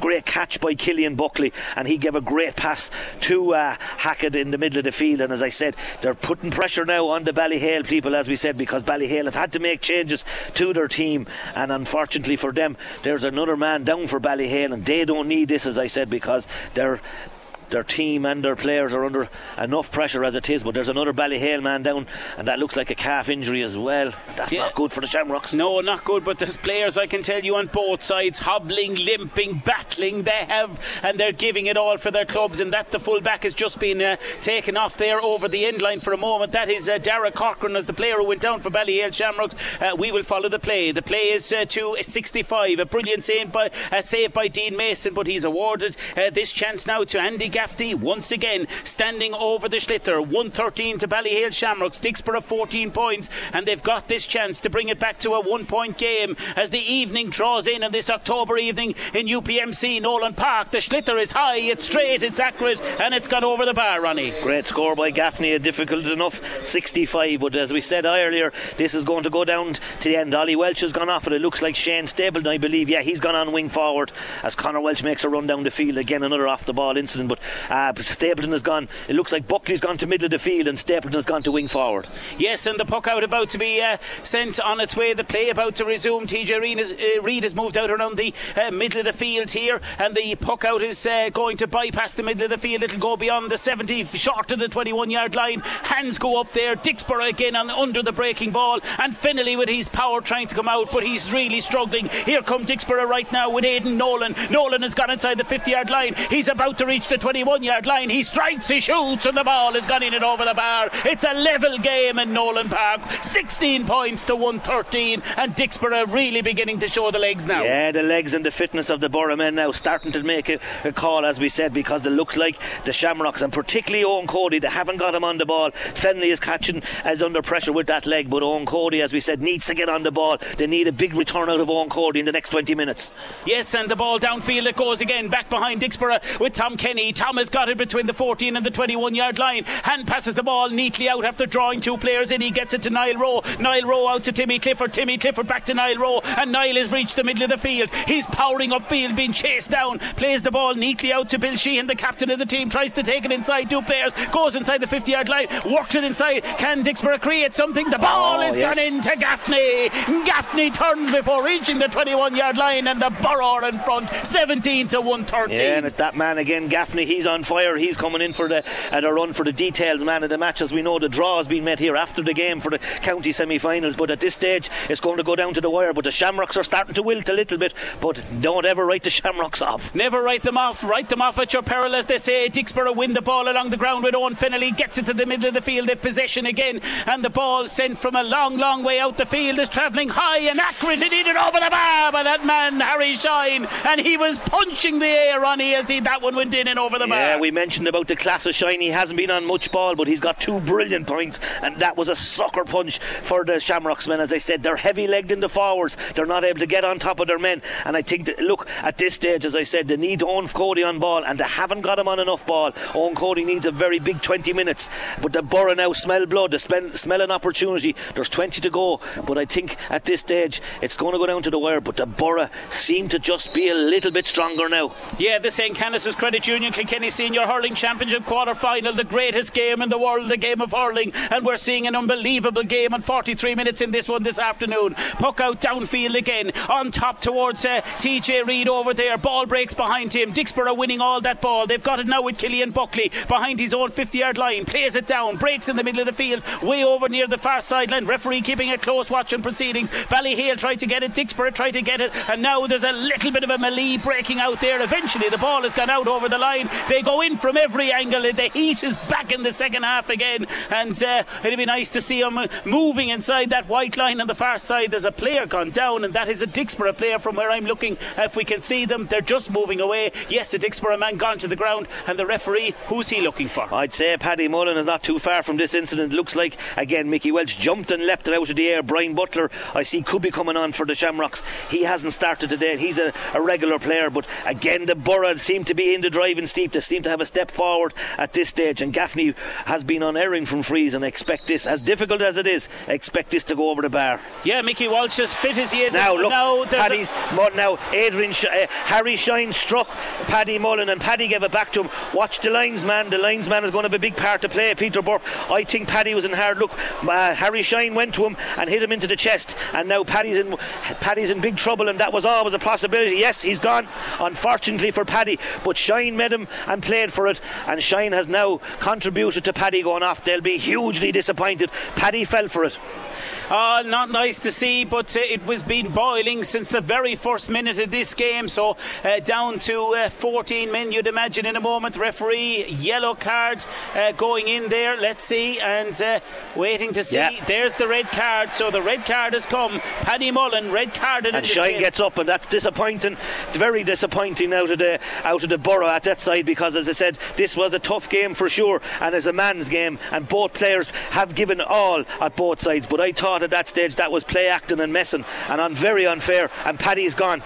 Great catch by Killian Buckley, and he gave a great pass to uh, Hackett in the middle of the field. And as I said, they're putting pressure now on the Ballyhale people, as we said, because Ballyhale have had to make changes to their team. And unfortunately for them, there's another man down for Ballyhale, and they don't need this, as I said, because they're their team and their players are under enough pressure as it is. But there's another Ballyhale man down, and that looks like a calf injury as well. That's Yeah. not good for the Shamrocks. No, not good, but there's players I can tell you on both sides hobbling, limping, battling. They have, and they're giving it all for their clubs. And that the full back has just been uh, taken off there over the end line for a moment. That is uh, Dara Corcoran as the player who went down for Ballyhale Shamrocks. Uh, we will follow the play. The play is uh, to 65. A brilliant save by, uh, save by Dean Mason, but he's awarded uh, this chance now to Andy Gaffney once again, standing over the Sliotar. 113 to Ballyhale Shamrocks. Dicksboro 14 points, and they've got this chance to bring it back to a one point game as the evening draws in on this October evening in UPMC Nolan Park. The Sliotar is high, it's straight, it's accurate, and it's gone over the bar, Ronnie. Great score by Gaffney, a difficult enough 65. But as we said earlier, this is going to go down to the end. Ollie Walsh has gone off and It looks like Shane Stapleton, I believe. Yeah, he's gone on wing forward as Connor Walsh makes a run down the field. Again, another off the ball incident. But uh, Stapleton has gone. It looks like Buckley's gone to middle of the field and Stapleton has gone to wing forward. Yes, and the puck out about to be uh, sent on its way. The play about to resume. TJ Reid has, uh, Reid has moved out around the uh, middle of the field here, and the puck out is uh, going to bypass the middle of the field. It'll go beyond the 70, short of the 21 yard line. Hands go up there. Dicksboro again on under the breaking ball, and Finley with his power trying to come out, but he's really struggling. Here come Dicksboro right now with Aidan Nolan. Nolan has gone inside the 50 yard line. He's about to reach the 21 yard line. He strikes, he shoots, and the ball has gone in and over the bar. It's a level game in Nolan Park. 16 points to 113, and Dicksboro really beginning to show the legs now. Yeah, the legs and the fitness of the Borough men now starting to make a, a call, as we said, because they look like the Shamrocks and particularly Eoin Cody. They haven't got him on the ball. Fennelly is catching as under pressure with that leg, but Eoin Cody, as we said, needs to get on the ball. They need a big return out of Eoin Cody in the next 20 minutes. Yes, and the ball downfield it goes again, back behind Dicksboro with Tom Kenny. Tom has got it between the 14 and the 21 yard line. Hand passes the ball neatly out after drawing two players in. He gets it to Niall Rowe. Niall Rowe out to Timmy Clifford. Timmy Clifford back to Niall Rowe. And Niall has reached the middle of the field. He's powering upfield, being chased down. Plays the ball neatly out to Bill Sheehan, the captain of the team. Tries to take it inside two players. Goes inside the 50 yard line. Works it inside. Can Dicksboro create something? The ball Oh, is yes. gone into Gaffney. Gaffney turns before reaching the 21 yard line. And the Borough in front 17 to 113. Yeah, and it's that man again, Gaffney. He's on fire. He's coming in for the uh, the run for the detailed man of the match. As we know, the draw has been met here after the game for the county semi-finals. But at this stage, it's going to go down to the wire. But the Shamrocks are starting to wilt a little bit. But don't ever write the Shamrocks off. Never write them off. Write them off at your peril, as they say. Dicksboro win the ball along the ground with Owen Fennelly. Gets it to the middle of the field. They possession again. And the ball sent from a long, long way out the field is travelling high and accurate. It hit over the bar by that man, Harry Shine. And he was punching the air, Ronnie, as he that one went in and over the bar. Yeah, we mentioned about the class of Shine. He hasn't been on much ball, but he's got two brilliant points, and that was a sucker punch for the Shamrocks men. As I said, they're heavy legged in the forwards. They're not able to get on top of their men. And I think that, look, at this stage, as I said, they need Eoin Cody on ball, and they haven't got him on enough ball. Eoin Cody needs a very big 20 minutes. But the Borough now smell blood, they smell, smell an opportunity. There's 20 to go, but I think at this stage, it's going to go down to the wire. But the Borough seem to just be a little bit stronger now. Yeah, the St. Canice Credit Union Kilkenny Senior Hurling Championship quarter final, the greatest game in the world, the game of hurling, and we're seeing an unbelievable game and 43 minutes in this one this afternoon. Puck out downfield again, on top towards uh, TJ Reid over there. Ball breaks behind him. Dicksboro winning all that ball. They've got it now with Killian Buckley behind his own 50 yard line. Plays it down, breaks in the middle of the field, way over near the far sideline. Referee keeping a close watch on proceedings. Ballyhale tried to get it, Dicksboro tried to get it, and now there's a little bit of a melee breaking out there. Eventually, the ball has gone out over the line. They go in from every angle, and the heat is back in the second half again. And uh, it'd be nice to see them moving inside that white line on the far side. There's a player gone down, and that is a Dicksboro player from where I'm looking. If we can see them, they're just moving away. Yes, a Dicksboro man gone to the ground, and the referee, who's he looking for? I'd say Paddy Mullen is not too far from this incident. Looks like, again, Mickey Walsh jumped and leapt it out of the air. Brian Butler, I see, could be coming on for the Shamrocks. He hasn't started today. He's a, a regular player, but again, the Borough seem to be in the driving steep. They seem to have a step forward at this stage, and Gaffney has been unerring from frees, and expect this, as difficult as it is, expect this to go over the bar. Yeah, Mickey Walsh as fit as he is. Now look, now, there's a- Paddy's now Adrian Sh- uh, Harry Shine struck Paddy Mullen and Paddy gave it back to him. Watch the linesman. The linesman is going to have a big part to play. Peter Burke. I think Paddy was in hard look. Uh, Harry Shine went to him and hit him into the chest, and now Paddy's in Paddy's in big trouble, and that was always a possibility. Yes, he's gone. Unfortunately for Paddy, but Shine met him and played for it, and Shine has now contributed to Paddy going off. They'll be hugely disappointed. Paddy fell for it. Oh, not nice to see, but uh, it was been boiling since the very first minute of this game. So uh, down to uh, 14 men, you'd imagine in a moment. Referee, yellow card uh, going in there. Let's see, and uh, waiting to see. Yeah. There's the red card. So the red card has come. Paddy Mullen, red carded. in And Shine gets up, and that's disappointing. It's very disappointing out of the out of the borough at that side because, as I said, this was a tough game for sure, and it's a man's game, and both players have given all at both sides. But I thought at that stage that was play acting and messing, and on very unfair. And Paddy's gone.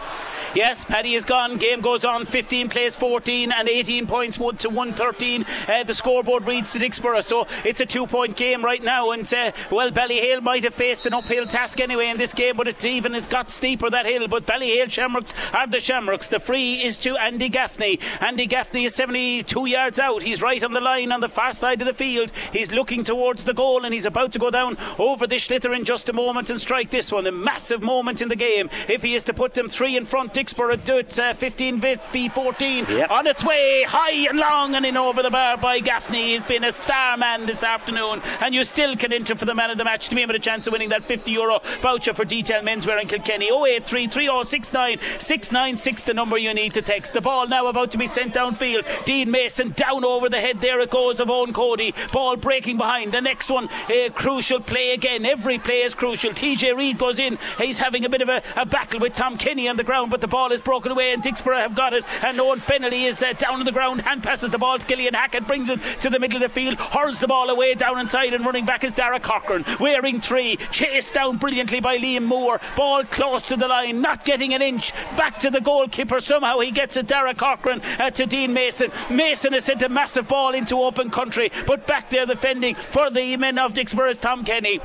Yes, Paddy is gone. Game goes on. 15 plays 14 and 18 points one to 113. Uh, the scoreboard reads the Dicksboro, so it's a two-point game right now. And uh, well, Ballyhale might have faced an uphill task anyway in this game, but it's even has got steeper that hill. But Ballyhale Shamrocks are the Shamrocks. The free is to Andy Gaffney. Andy Gaffney is 72 yards out. He's right on the line on the far side of the field. He's looking towards the goal and he's about to go down over the Sliotar in just a moment and strike this one. A massive moment in the game. If he is to put them three in front, Dicksboro do it uh, 15 v 14 Yep. on its way high and long and in over the bar by Gaffney. He's been a star man this afternoon, and you still can enter for the man of the match to be with a chance of winning that 50 euro voucher for Detail Menswear in Kilkenny. 083 3069 696, the number you need to text. The ball now about to be sent downfield. Dean Mason down over the head. There it goes of Eoin Cody. Ball breaking behind. The next one, a crucial play again. Every play is crucial. TJ Reid goes in. He's having a bit of a, a battle with Tom Kenny on the ground, but the ball is broken away, and Dicksboro have got it. And Owen Fennelly is uh, down on the ground, hand passes the ball to Killian Hackett, brings it to the middle of the field, hurls the ball away down inside, and running back is Dara Corcoran, wearing three, chased down brilliantly by Liam Moore. Ball close to the line, not getting an inch. Back to the goalkeeper. Somehow he gets it, Dara Corcoran, uh, to Dean Mason. Mason has sent a massive ball into open country, but back there defending for the men of Dicksboro is Tom Kenny.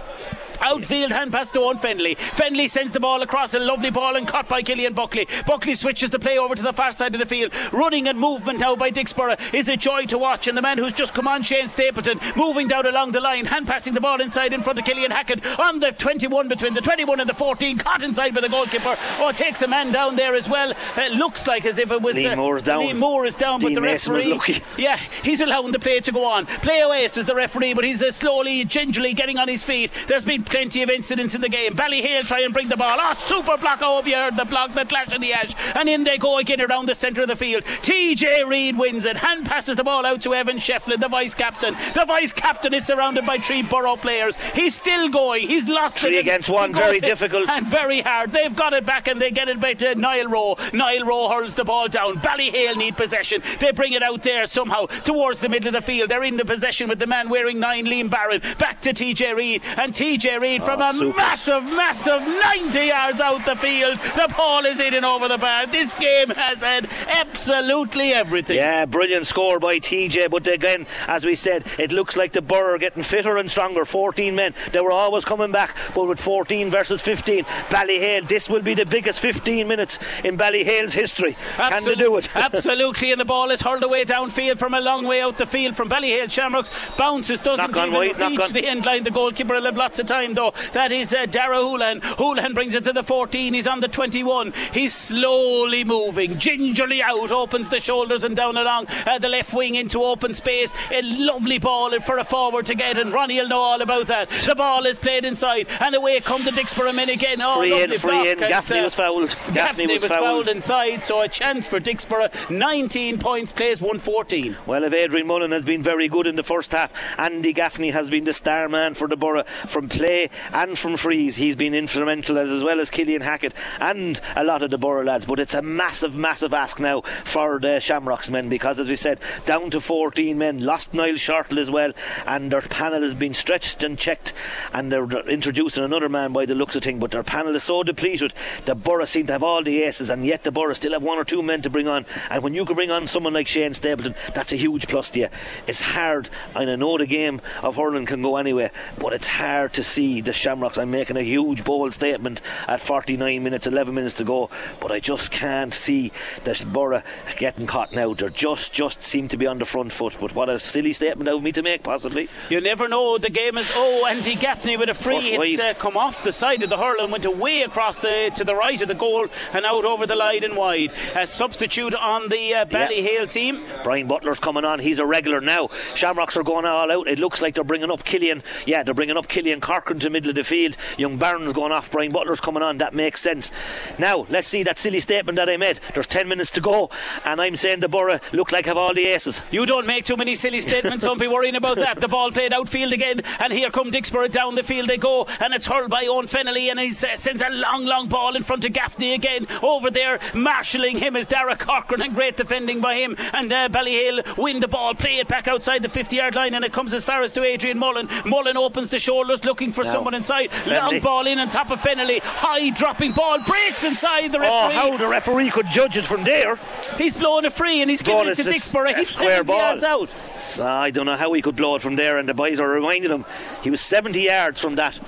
Outfield hand pass to Owen Fennelly. Fennelly sends the ball across a lovely ball and caught by Killian Buckley. Buckley switches the play over to the far side of the field. Running and movement now by Dicksboro is a joy to watch. And the man who's just come on, Shane Stapleton, moving down along the line, hand passing the ball inside in front of Killian Hackett on the 21 between the 21 and the 14. Caught inside by the goalkeeper. Oh, takes a man down there as well. It looks like as if it was Liam Moore's down. Liam Moore is down, Dean but the Mason was referee. lucky. Yeah, he's allowing the play to go on. Play away says the referee, but he's uh, slowly, gingerly getting on his feet. There's been plenty of incidents in the game. Ballyhale try and bring the ball. Oh, super block. I hope you heard the block, the clash in the ash. And in they go again around the centre of the field. TJ Reid wins it. Hand passes the ball out to Evan Shefflin, the vice captain. The vice captain is surrounded by three Borough players. He's still going. He's lost Three against one, very difficult. And very hard. They've got it back and they get it back to Niall Rowe. Niall Rowe hurls the ball down. Ballyhale need possession. They bring it out there somehow towards the middle of the field. They're in the possession with the man wearing nine, Liam Barron. Back to TJ Reid. And TJ Reid from ah, a super. massive, massive 90 yards out the field. The ball is hitting over the bar. This game has had absolutely everything. Yeah, brilliant score by TJ. But again, as we said, it looks like the Borough are getting fitter and stronger. 14 men. They were always coming back, but with 14 versus 15, Ballyhale, this will be the biggest 15 minutes in Ballyhale's history. Can they do it? Absolutely, and the ball is hurled away downfield from a long way out the field from Ballyhale. Shamrocks bounces, doesn't Knock even wide, reach the end line. The goalkeeper will have lots of time though. That is uh, Dara Houlihan. Houlihan brings it to the 14. He's on the 21. He's slowly moving, gingerly out, opens the shoulders and down along uh, the left wing into open space. A lovely ball for a forward to get, and Ronnie will know all about that. The ball is played inside, and away come the Dicksboro men again. Oh, Free in, free in. Gaffney uh, was fouled. Gaffney, was, fouled. fouled. inside, so a chance for Dicksboro. 19 points, plays 114. Well, if Adrian Mullen has been very good in the first half, Andy Gaffney has been the star man for the Borough from play and from frees. He's been instrumental as, as well as Killian Hackett and a lot of the Borough lads. But it's a massive, massive ask now for the Shamrocks men because, as we said, down to 14 men. Lost Niall Shortall as well, and their panel has been stretched and checked, and they're introducing another man by the looks of things. But their panel is so depleted. The Borough seem to have all the aces, and yet the Borough still have one or two men to bring on. And when you can bring on someone like Shane Stapleton, that's a huge plus to you. It's hard, and I know the game of hurling can go anywhere, but it's hard to see the Shamrocks. I'm making a huge bold statement at 49 minutes, 11 minutes to go, but I just can't see the Borough getting caught now. They just just seem to be on the front foot. But what a silly statement of me to make, possibly. You never know. The game is. Oh, Andy Gaffney with a free. First It's uh, come off the side of the hurl and went away across the to the right of the goal and out over the line and wide. A substitute on the uh, Ballyhale team. Brian Butler's coming on. He's a regular now. Shamrocks are going all out. It looks like they're bringing up Killian. Yeah, they're bringing up Killian Corcoran to middle of the field. Young Barron's going off. Brian Butler's coming on. That makes sense. Now, let's see that silly statement that I made. There's 10 minutes to go, and I'm saying the Borough look like have all the aces. You don't make too many silly statements. Don't be worrying about that. The ball played outfield again, and here come Dicksboro down the field they go, and it's hurled by Owen Fennelly, and he sends a long, long ball in front of Gaffney again. Over there, marshalling him is Dara Corcoran, and great defending by him. And uh, Ballyhale win the ball, play it back outside the 50 yard line, and it comes as far as to Adrian Mullen. Mullen opens the shoulders, looking for Now, someone inside. Long Fennelly. ball in on top of Fennelly, high dropping ball, breaks inside the referee. Oh, referee. how the referee could judge it from there. He's blowing a free, and he's giving Blowing it to it to s- Dicksboro. a He's square 70 ball. yards out. So I don't know how he could blow it from there, and the boys are reminding him he was 70 yards from that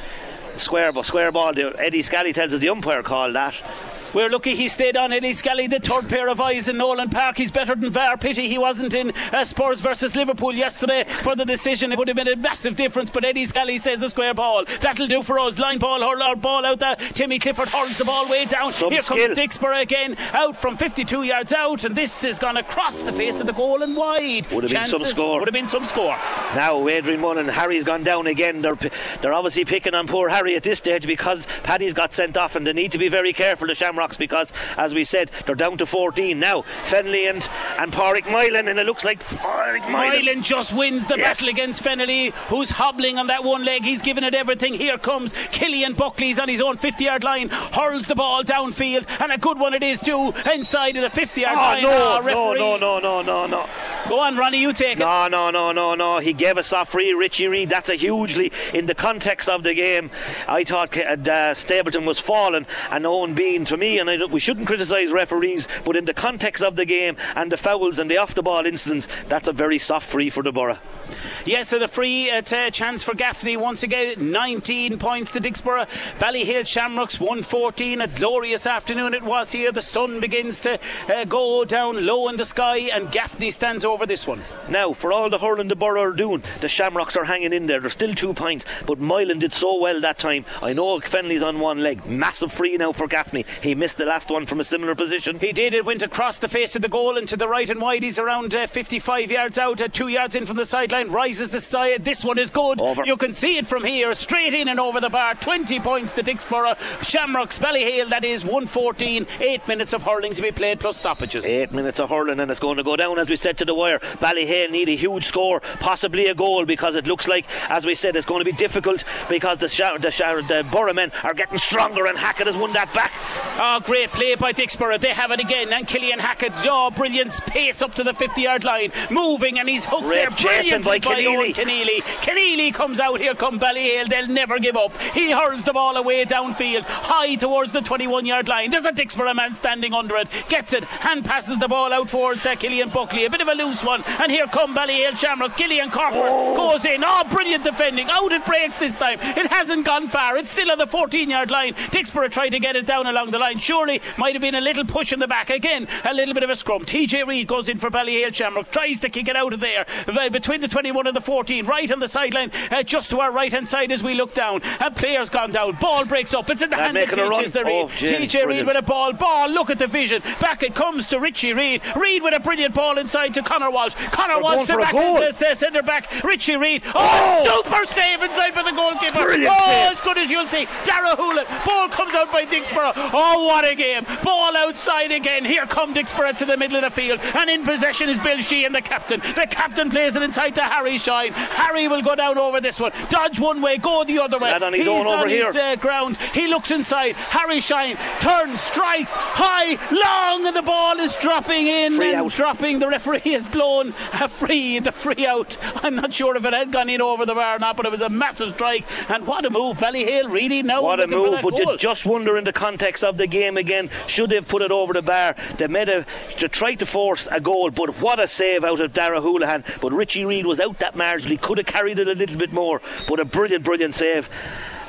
square, ball- square ball. Eddie Scally tells us the umpire called that. We're lucky he stayed on Eddie Scully, the third pair of eyes in Nolan Park. He's better than VAR. Pity he wasn't in uh, Spurs versus Liverpool yesterday for the decision. It would have been a massive difference, but Eddie Scully says a square ball. That'll do for us. Line ball, hurl our ball out there. Timmy Clifford hurls the ball way down. Some Here skill. comes Dicksboro again, out from 52 yards out, and this is gone across the face of the goal and wide. Would have been some score. Would have been some score. Now Adrian Mullen, and Harry's gone down again. They're they're obviously picking on poor Harry at this stage because Paddy's got sent off, and they need to be very careful. The Shamrocks Shamrocks because, as we said, they're down to 14 now. Fennelly and and Pádraig Moylan, and it looks like Moylan. Moylan just wins the Yes. battle against Fennelly, who's hobbling on that one leg. He's giving it everything. Here comes Killian Buckley's on his own 50 yard line, hurls the ball downfield, and a good one it is too, inside of the 50 yard Oh line. no, Ah, no, referee. no, no, no, no, no. Go on, Ronnie, you take it. No, no, no, no, no. He gave us off free, Richie Reid. That's a hugely, in the context of the game, I thought uh, Stapleton was falling and Owen Bean for me, and I, we shouldn't criticise referees, but in the context of the game and the fouls and the off the ball incidents, that's a very soft free for the Borough. Yes, so the free at, uh, chance for Gaffney once again. 19 points to Dicksboro. Ballyhale Shamrocks 114. A glorious afternoon it was here. The sun begins to uh, go down low in the sky, and Gaffney stands over this one. Now, for all the hurling the Borough are doing, the Shamrocks are hanging in there. There's still two points, but Moylan did so well that time. I know Fennelly's on one leg. Massive free now for Gaffney. He missed the last one from a similar position. He did. It went across the face of the goal and to the right and wide. He's around uh, 55 yards out, uh, two yards in from the sideline. Rises the side. This one is good. Over. You can see it from here, straight in and over the bar. 20 points to Dicksboro. Shamrocks, Ballyhale. That is 114. Eight minutes of hurling to be played plus stoppages. Eight minutes of hurling and it's going to go down as we said to the wire. Ballyhale need a huge score, possibly a goal, because it looks like, as we said, it's going to be difficult because the Sha- the, the Borough men are getting stronger and Hackett has won that back. Oh, great play by Dicksboro. They have it again. And Killian Hackett, oh, brilliant pace up to the 50 yard line. Moving, and he's hooked there chasing by Keneally. Keneally. Keneally comes out. Here come Ballyhale. They'll never give up. He hurls the ball away downfield, high towards the 21 yard line. There's a Dicksboro man standing under it. Gets it. Hand passes the ball out towards uh, Killian Buckley. A bit of a loose one. And here come Ballyhale Shamrock. Killian Corker goes in. Oh, brilliant defending. Out it breaks this time. It hasn't gone far. It's still on the 14 yard line. Dicksboro tried to get it down along the line. Surely might have been a little push in the back. Again, a little bit of a scrum. TJ Reid goes in for Ballyhale Shamrock. Tries to kick it out of there. Uh, Between the 21 and the 14. Right on the sideline. Uh, just to our right hand side as we look down. And player's gone down. Ball breaks up. It's in the They're hand of. TJ the Reid. Oh, TJ Reid with a ball. Ball. Look at the vision. Back it comes to Richie Reid. Reid with a brilliant ball inside to Connor Walsh. Connor They're Walsh the back the uh, centre back. Richie Reid. Oh, Oh! super save inside by the goalkeeper. Brilliant oh, save. as good as you'll see. Dara Houlihan. Ball comes out by Dicksboro. Oh, what a game. Ball outside again. Here come Dicksboro to the middle of the field. And in possession is Bill Sheehan, the captain. The captain plays it inside to Harry Shine. Harry will go down over this one. Dodge one way, go the other way. On He's on his uh, ground. He looks inside. Harry Shine turns, strikes high, long, and the ball is dropping in Free and out. dropping. The referee has blown a free, the free out. I'm not sure if it had gone in over the bar or not, but it was a massive strike. And what a move, Ballyhale really now. What a move, but goal. you just wonder in the context of the game again, should they have put it over the bar? They made a to try to force a goal, but what a save out of Dara Houlihan. But Richie Reid was out that marginally, could have carried it a little bit more, but a brilliant, brilliant save.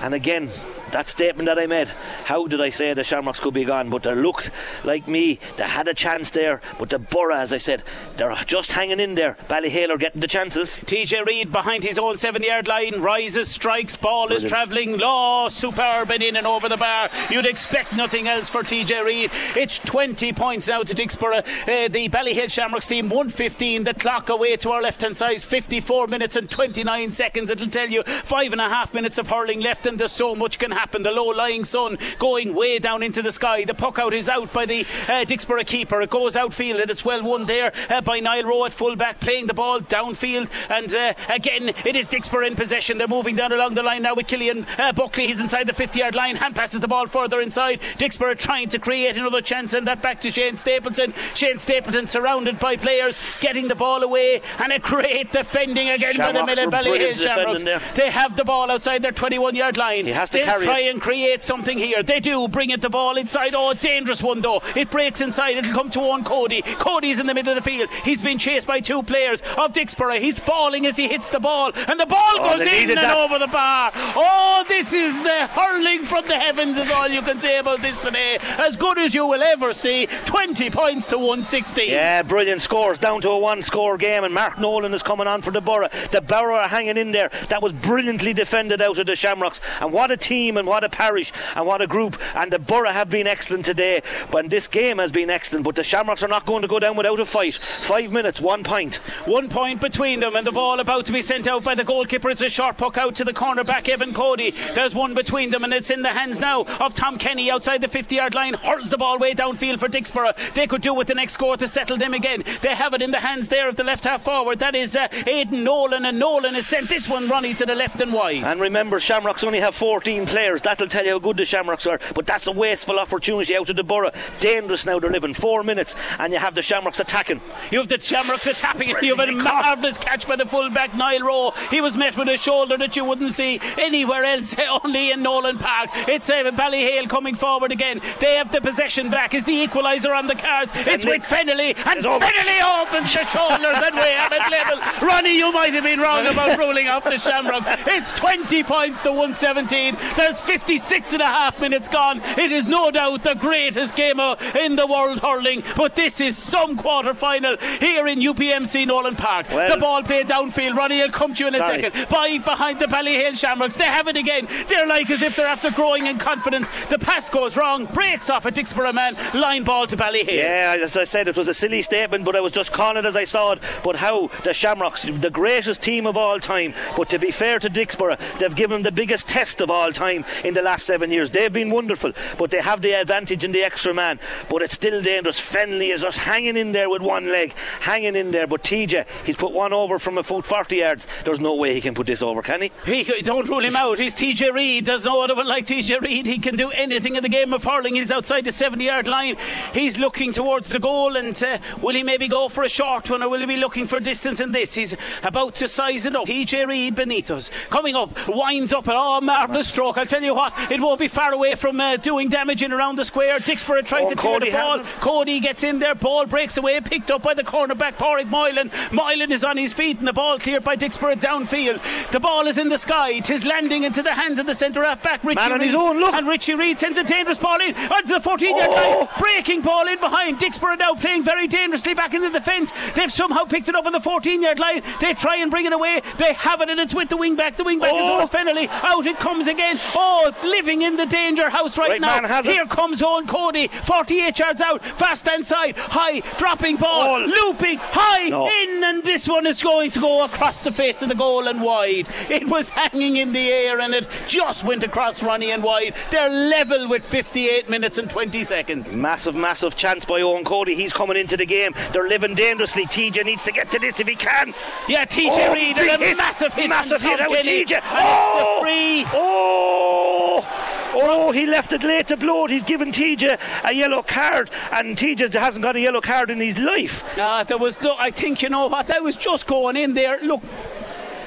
And again, that statement that I made, how did I say the Shamrocks could be gone? But they looked like me, they had a chance there, but the Borough, as I said, they're just hanging in there. Ballyhale are getting the chances. TJ Reid behind his own seven yard line rises, strikes, ball is travelling. Law, superb and in and over the bar. You'd expect nothing else for TJ Reid. It's 20 points now to Dicksboro. Uh, the Ballyhale Shamrocks team 115. The clock away to our left hand side 54 minutes and 29 seconds. It'll tell you five and a half minutes of hurling left, and there's so much can happen. And the low lying sun going way down into the sky. The puck out is out by the uh, Dicksboro keeper. It goes outfield and it's well won there uh, by Niall Rowe at full back, playing the ball downfield. And uh, again, it is Dicksboro in possession. They're moving down along the line now with Killian uh, Buckley. He's inside the 50 yard line. Hand passes the ball further inside. Dicksboro trying to create another chance, and that back to Shane Stapleton. Shane Stapleton surrounded by players, getting the ball away, and a great defending again by the Shamrocks were Ballyhale brilliant Shamrocks. They have the ball outside their 21 yard line. He has to carry try and create something here. They do bring it the ball inside. Oh, dangerous one though. It breaks inside. It'll come to Eoin Cody. Cody's in the middle of the field. He's been chased by two players of Dicksboro. He's falling as he hits the ball, and the ball Oh, goes in and that. over the bar. Oh, this is the hurling from the heavens. Is all you can say about this today. As good as you will ever see. 20 points to 160. Yeah, brilliant scores down to a one score game, and Mark Nolan is coming on for the Borough. The Borough are hanging in there. That was brilliantly defended out of the Shamrocks, and what a team What a parish and what a group. And the Borough have been excellent today. But this game has been excellent. But the Shamrocks are not going to go down without a fight. Five minutes, one point. One point between them, and the ball about to be sent out by the goalkeeper. It's a short puck out to the cornerback, Evan Cody. There's one between them, and it's in the hands now of Tom Kenny outside the 50 yard line. Hurls the ball way downfield for Dicksboro. They could do with the next score to settle them again. They have it in the hands there of the left half forward. That is uh, Aidan Nolan, and Nolan has sent this one running to the left and wide. And remember, Shamrocks only have 14 players. That'll tell you how good the Shamrocks are. But that's a wasteful opportunity out of the borough. Dangerous now. They're living four minutes, and you have the Shamrocks attacking. You have the Shamrocks attacking. You have a marvellous catch by the fullback Niall Rowe. He was met with a shoulder that you wouldn't see anywhere else, only in Nolan Park. It's uh, Ballyhale coming forward again. They have the possession back. Is the equaliser on the cards? It's with Fennelly, and Fennelly opens the shoulders, and we have it level. Ronnie, you might have been wrong about ruling off the Shamrock. It's 20 points to 117. There's 56 and a half minutes gone. It is no doubt the greatest game in the world hurling, but this is some quarter final here in UPMC Nolan Park. Well, the ball played downfield. Ronnie will come to you in a Sorry. second. By behind the Ballyhale Shamrocks. They have it again. They're like as if they're after growing in confidence. The pass goes wrong, breaks off a Dicksboro man, line ball to Ballyhale. Yeah, as I said, it was a silly statement, but I was just calling it as I saw it. But how the Shamrocks, the greatest team of all time, but to be fair to Dicksboro, they've given them the biggest test of all time in the last seven years. They've been wonderful, but they have the advantage in the extra man. But it's still dangerous. Fennelly is just hanging in there with one leg, hanging in there. But TJ, he's put one over from a foot 40 yards. There's no way he can put this over, can he? He, don't rule him out. He's TJ Reid. There's no other one like TJ Reid. He can do anything in the game of hurling. He's outside the 70 yard line. He's looking towards the goal. And uh, will he maybe go for a short one or will he be looking for distance in this? He's about to size it up. TJ Reid beneath us. Coming up, winds up. Oh, marvellous stroke. I'll tell you what, it won't be far away from uh, doing damage in around the square. Dicksboro trying Oh, to clear the ball. Cody gets in there. Ball breaks away. Picked up by the cornerback, Pádraig Moylan. Moylan is on his feet and the ball cleared by Dicksboro downfield. The ball is in the sky. Tis landing into the hands of the centre half back, Richie Man on Reid. his own, look. And Richie Reid sends a dangerous ball in onto the 14 yard Oh. line. Breaking ball in behind. Dicksboro now playing very dangerously back into the fence. They've somehow picked it up on the 14 yard line. They try and bring it away. They have it and it's with the wing back. The wing back is Oh. over Fennelly. Out it comes again. Oh, living in the danger house right, Right now. has it. Here comes Eoin Cody. 48 yards out. Fast inside. High. Dropping ball. Oh. Looping. High. No. In. And this one is going to go across the face of the goal and wide. It was hanging in the air and it just went across Ronnie and wide. They're level with 58 minutes and 20 seconds. Massive, massive chance by Eoin Cody. He's coming into the game. They're living dangerously. TJ needs to get to this if he can. Yeah, TJ Oh, Reid a hit. massive hit. Massive hit out with TJ. Oh! it's a oh! free. Oh! Oh, Oh, he left it late to blow it. He's given TJ a yellow card, and TJ hasn't got a yellow card in his life. Ah, there was no. I think you know what. That was just going in there. Look,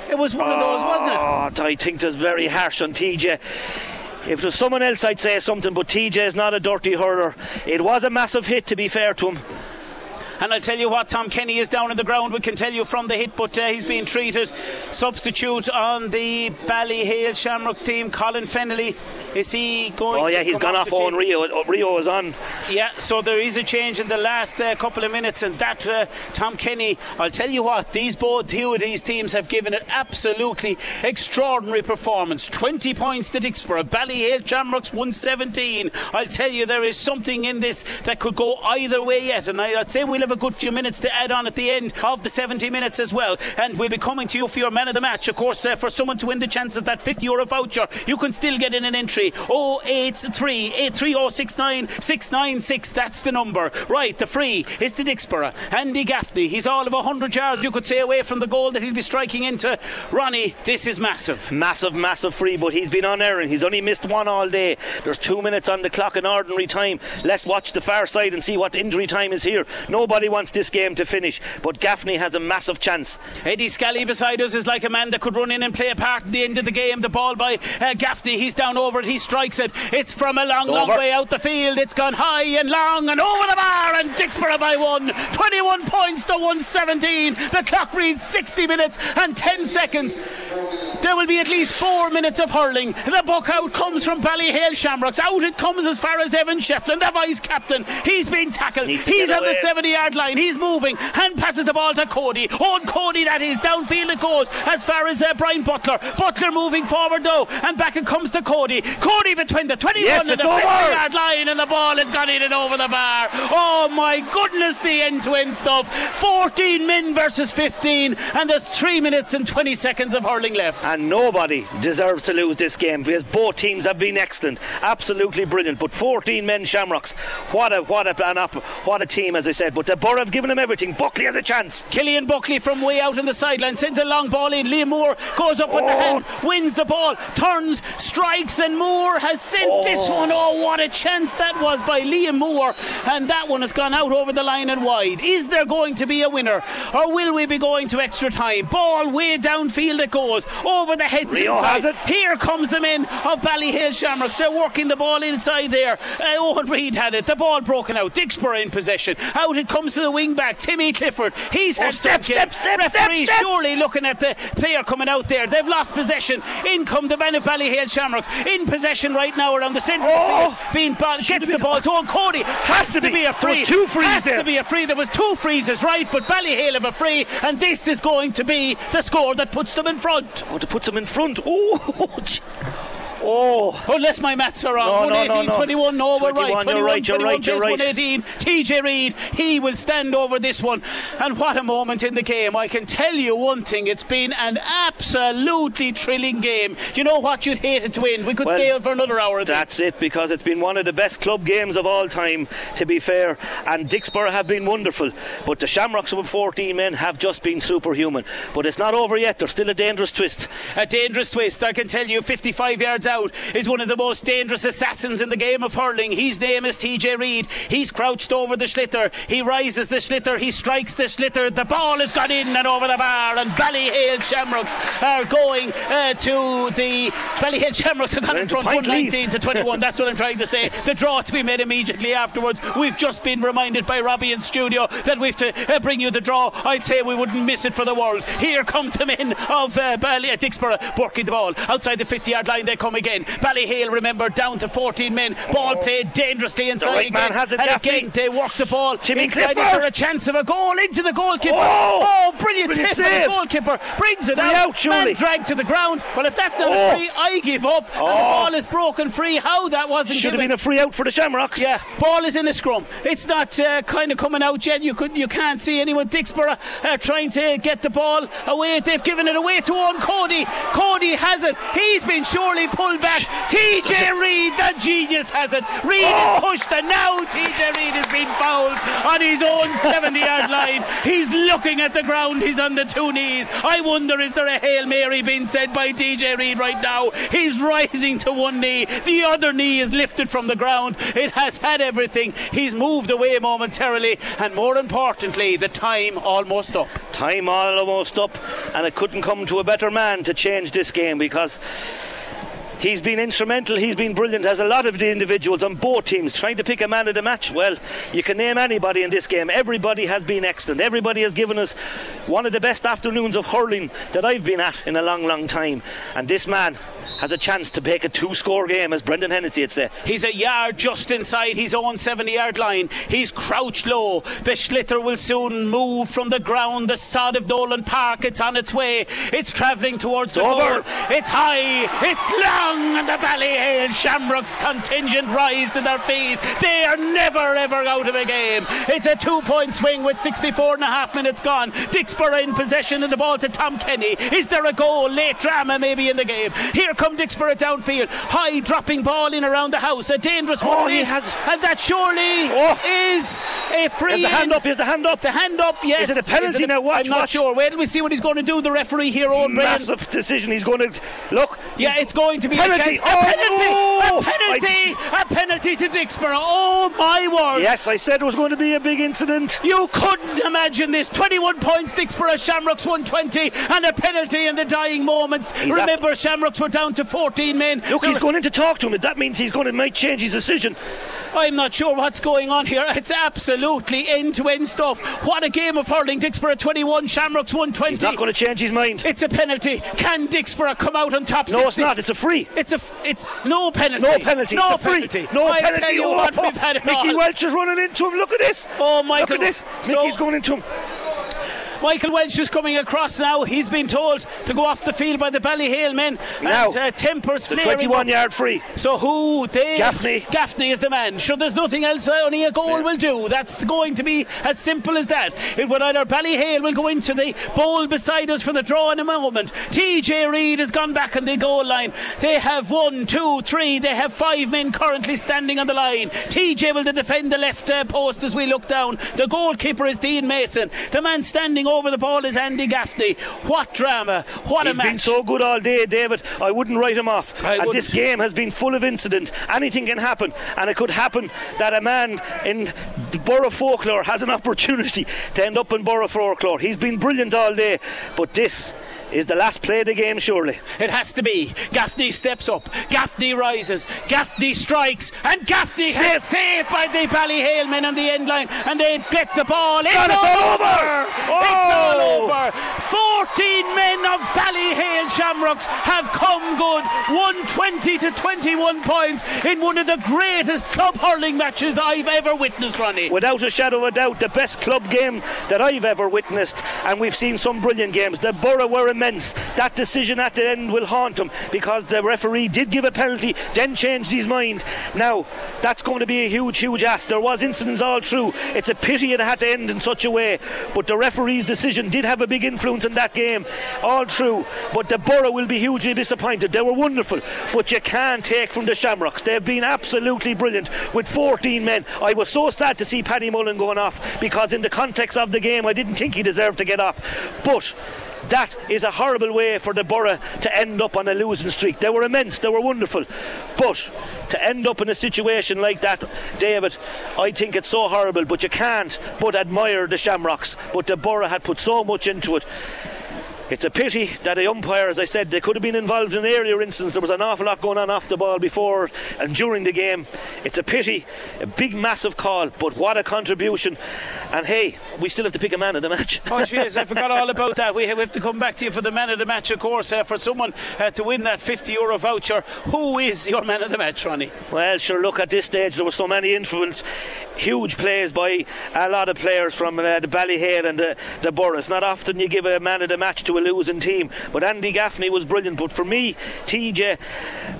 it was one of those, wasn't it? Oh, I think that's very harsh on TJ. If it was someone else, I'd say something, but TJ is not a dirty hurler. It was a massive hit, to be fair to him. And I'll tell you what, Tom Kenny is down on the ground. We can tell you from the hit, but uh, he's being treated. Substitute on the Ballyhale Shamrock team, Colin Fennelly. Is he going? Oh, yeah, he's gone off on? Rio. Oh, Rio is on. Yeah, so there is a change in the last uh, couple of minutes, and that uh, Tom Kenny. I'll tell you what, these both two of these teams have given an absolutely extraordinary performance. 20 points to Dicksboro, Ballyhale Shamrocks 117. I'll tell you, there is something in this that could go either way yet, and I'd say we'll have a good few minutes to add on at the end of the 70 minutes as well. And we'll be coming to you for your man of the match, of course, uh, for someone to win the chance of that 50 euro voucher. You can still get in an entry 083 83069 696. That's the number. Right, the free is to Dicksboro. Andy Gaffney, he's all of 100 yards, you could say, away from the goal that he'll be striking into. Ronnie, this is massive. Massive, massive free, but he's been on errand. He's only missed one all day. There's two minutes on the clock in ordinary time. Let's watch the far side and see what injury time is here. Nobody wants this game to finish, but Gaffney has a massive chance. Eddie Scally beside us is like a man that could run in and play a part in the end of the game. The ball by uh, Gaffney. He's down over it. He strikes it. It's from a long, It's long over. way out the field. It's gone high and long and over the bar. And Dicksboro by one. 21 points to 117. The clock reads 60 minutes and 10 seconds. There will be at least four minutes of hurling. The buck out comes from Ballyhale Shamrocks. Out it comes as far as Evan Shefflin, the vice captain. He's been tackled. He's on the 70 yard line. He's moving and passes the ball to Cody. On Cody, that is. Downfield it goes as far as uh, Brian Butler. Butler moving forward though, and back it comes to Cody. Cody between the 21 Yes, and the it's 50 yard line, and the ball has gone in and over the bar. Oh my goodness, the end to end stuff. 14 men versus 15, and there's 3 minutes and 20 seconds of hurling left. And nobody deserves to lose this game because both teams have been excellent, absolutely brilliant. But 14 men Shamrocks, what a what a an up, what a team, as I said. But the Borough have given them everything. Buckley has a chance. Killian Buckley from way out in the sideline sends a long ball in. Liam Moore goes up with the Oh. hand, wins the ball, turns, strikes, and Moore has sent this one. Oh, what a chance that was by Liam Moore! And that one has gone out over the line and wide. Is there going to be a winner, or will we be going to extra time? Ball way downfield it goes over the heads Rio inside. has it. Here comes the men of Ballyhale Shamrocks. They're working the ball inside there. Uh, Eoin Reid had it. The ball broken out. Dicksboro in possession. Out it comes to the wing back. Timmy Clifford. He's oh, had Oh, step, step, step, Referee step, surely looking at the player coming out there. They've lost possession. In come the Ben of Ballyhale Shamrocks. In possession right now around the centre. Oh. Being ball, gets the ball to Eoin Cody. Has, to be. a There free. was two frees Has there. to be a free. There was two freezes, right? But Ballyhale have a free, and this is going to be the score that puts them in front. Oh, to put them in front. Oh. Oh. oh Unless my maths are wrong. No, no, 118, no, no. 21, no, we're 21, right. you're right, you're 21, right, you're right. 118. TJ Reid, he will stand over this one. And what a moment in the game. I can tell you one thing, it's been an absolutely thrilling game. You know what? You'd hate it to win. We could Well, stay on for another hour. That's it, because it's been one of the best club games of all time, to be fair. And Dicksboro have been wonderful, but the Shamrocks with 14 men have just been superhuman. But it's not over yet, there's still a dangerous twist. A dangerous twist, I can tell you. 55 yards out is one of the most dangerous assassins in the game of hurling. His name is TJ Reid. He's crouched over the sliotar. He rises the sliotar. He strikes the sliotar. The ball has gone in and over the bar. And Ballyhale Shamrocks are going uh, to the Ballyhale Shamrocks are gone in front point 119 to 21. That's what I'm trying to say. The draw to be made immediately afterwards. We've just been reminded by Robbie in studio that we've to uh, bring you the draw. I'd say we wouldn't miss it for the world. Here comes the men of uh, Bally at Dicksboro working the ball outside the 50 yard line. They come again. Ballyhale, remember, down to 14 men. Ball played dangerously inside right again. man has it, and Daphne. again, they work the ball Timmy inside. Clifford. there a chance of a goal into the goalkeeper? Oh! brilliant, Brilliant save by the goalkeeper. Brings it Free out. out, surely. Man dragged to the ground. Well, if that's not Oh. a free, I give up. And the Oh. ball is broken free. How that wasn't Should have been a free out for the Shamrocks. Yeah, ball is in the scrum. It's not uh, kind of coming out yet. You could, you can't see anyone. Dicksboro uh, trying to get the ball away. They've given it away to Eoin Cody. Cody has it. He's been surely pulled back. TJ Reid, the genius, has it. Reid is pushed, and now TJ Reid has been fouled on his own 70-yard line. He's looking at the ground. He's on the two knees. I wonder, is there a hail mary being said by TJ Reid right now? He's rising to one knee. The other knee is lifted from the ground. It has had everything. He's moved away momentarily, and more importantly, the time almost up. Time almost up, and it couldn't come to a better man to change this game because. He's been instrumental, he's been brilliant, as a lot of the individuals on both teams trying to pick a man of the match. Well, you can name anybody in this game. Everybody has been excellent. Everybody has given us one of the best afternoons of hurling that I've been at in a long, long time. And this man has a chance to make a two score game, as Brendan Hennessy would say. He's a yard just inside his own 70 yard line. He's crouched low. The sliotar will soon move from the ground. The sod of Nolan Park, it's on its way. It's travelling towards the over. goal. It's high, it's long, and the Ballyhale Shamrocks contingent rise to their feet. They are never ever out of a game. It's a two point swing with 64 and a half minutes gone. Dicksboro in possession and the ball to Tom Kenny. Is there a goal? Late drama maybe in the game. Here come Dicksboro downfield. High dropping ball in around the house. A dangerous Oh, one. he is. has- And that surely Oh. is a free. Is the hand up? Is the hand up? The hand up, yes. Is it a penalty it now? Watch, I'm not watch. sure. Wait till we see what he's going to do. The referee here, Owen Brennan. Massive decision. He's going to look. Yeah, it's going to be Penalty. A. Oh, a penalty. oh, a penalty. a penalty to Dicksboro. Oh my word! Yes, I said it was going to be a big incident. You couldn't imagine this. 21 points, Dicksboro, Shamrocks 120, and a penalty in the dying moments. Remember, Shamrocks were down to 14 men. Look, he's going in to talk to him. That means he's going to might change his decision. I'm not sure what's going on here. It's absolutely end to end stuff. What a game of hurling. Dicksboro 21, Shamrocks 120. He's not going to change his mind. It's a penalty. Can Dicksboro come out on top? No, 60? it's not. It's a free. It's a. It's no penalty. No penalty. No it's a free. penalty. No I penalty. Tell you oh, what, oh, we've had Mickey all. Walsh is running into him. Look at this. Oh, Michael. Look at this. So- going into him. Michael Walsh is coming across now. He's been told to go off the field by the Ballyhale men. Now, and, uh, tempers a 21 yard free. So who they? Gaffney. Gaffney is the man. Sure, there's nothing else. uh, Only a goal will do. That's going to be as simple as that. It would either Ballyhale will go into the bowl beside us for the draw in a moment. TJ Reid has gone back on the goal line. They have one, two, three. They have five men currently standing on the line. TJ will defend the left uh, post as we look down. The goalkeeper is Dean Mason. The man standing over the ball is Andy Gaffney. What drama! What He's a match! He's been so good all day, David. I wouldn't write him off. I and this wouldn't. game has been full of incident. Anything can happen, and it could happen that a man in the Borough folklore has an opportunity to end up in Borough folklore. He's been brilliant all day, but this is the last play of the game, surely. It has to be. Gaffney steps up. Gaffney rises. Gaffney strikes. And Gaffney Saved. has saved by the Ballyhale men on the end line. And they get the ball. It's, it's all all over. over. It's all Oh. over. 14 men of Ballyhale Shamrocks have come good. 120 to 21 points in one of the greatest club hurling matches I've ever witnessed, Ronnie. Without a shadow of a doubt, the best club game that I've ever witnessed, and we've seen some brilliant games. The Borough were immense. That decision at the end will haunt them because the referee did give a penalty, then changed his mind. Now, that's going to be a huge, huge ask. There was incidents all through. It's a pity it had to end in such a way, but the referee's decision did have a big influence in that game, all true. But the Borough will be hugely disappointed. They were wonderful, but you can't take from the Shamrocks. They've been absolutely brilliant with 14 men. I was so sad to see Paddy Mullen going off because, in the context of the game, I didn't think he deserved to get off. But that is a horrible way for the Borough to end up on a losing streak. They were immense, they were wonderful. But to end up in a situation like that, David, I think it's so horrible. But you can't but admire the Shamrocks. But the Borough had put so much into it. It's a pity that the umpire, as I said, they could have been involved in an earlier instance. There was an awful lot going on off the ball before and during the game. It's a pity, a big, massive call, but what a contribution. And hey, we still have to pick a man of the match. Oh, jeez, I forgot all about that. We have, to come back to you for the man of the match, of course, uh, for someone uh, to win that 50 euro voucher. Who is your man of the match, Ronnie? Well, sure, look, at this stage, there were so many influence, huge plays by a lot of players from uh, the Ballyhale and the, the Borough. It's not often you give a man of the match to a losing team, but Andy Gaffney was brilliant. But for me, TJ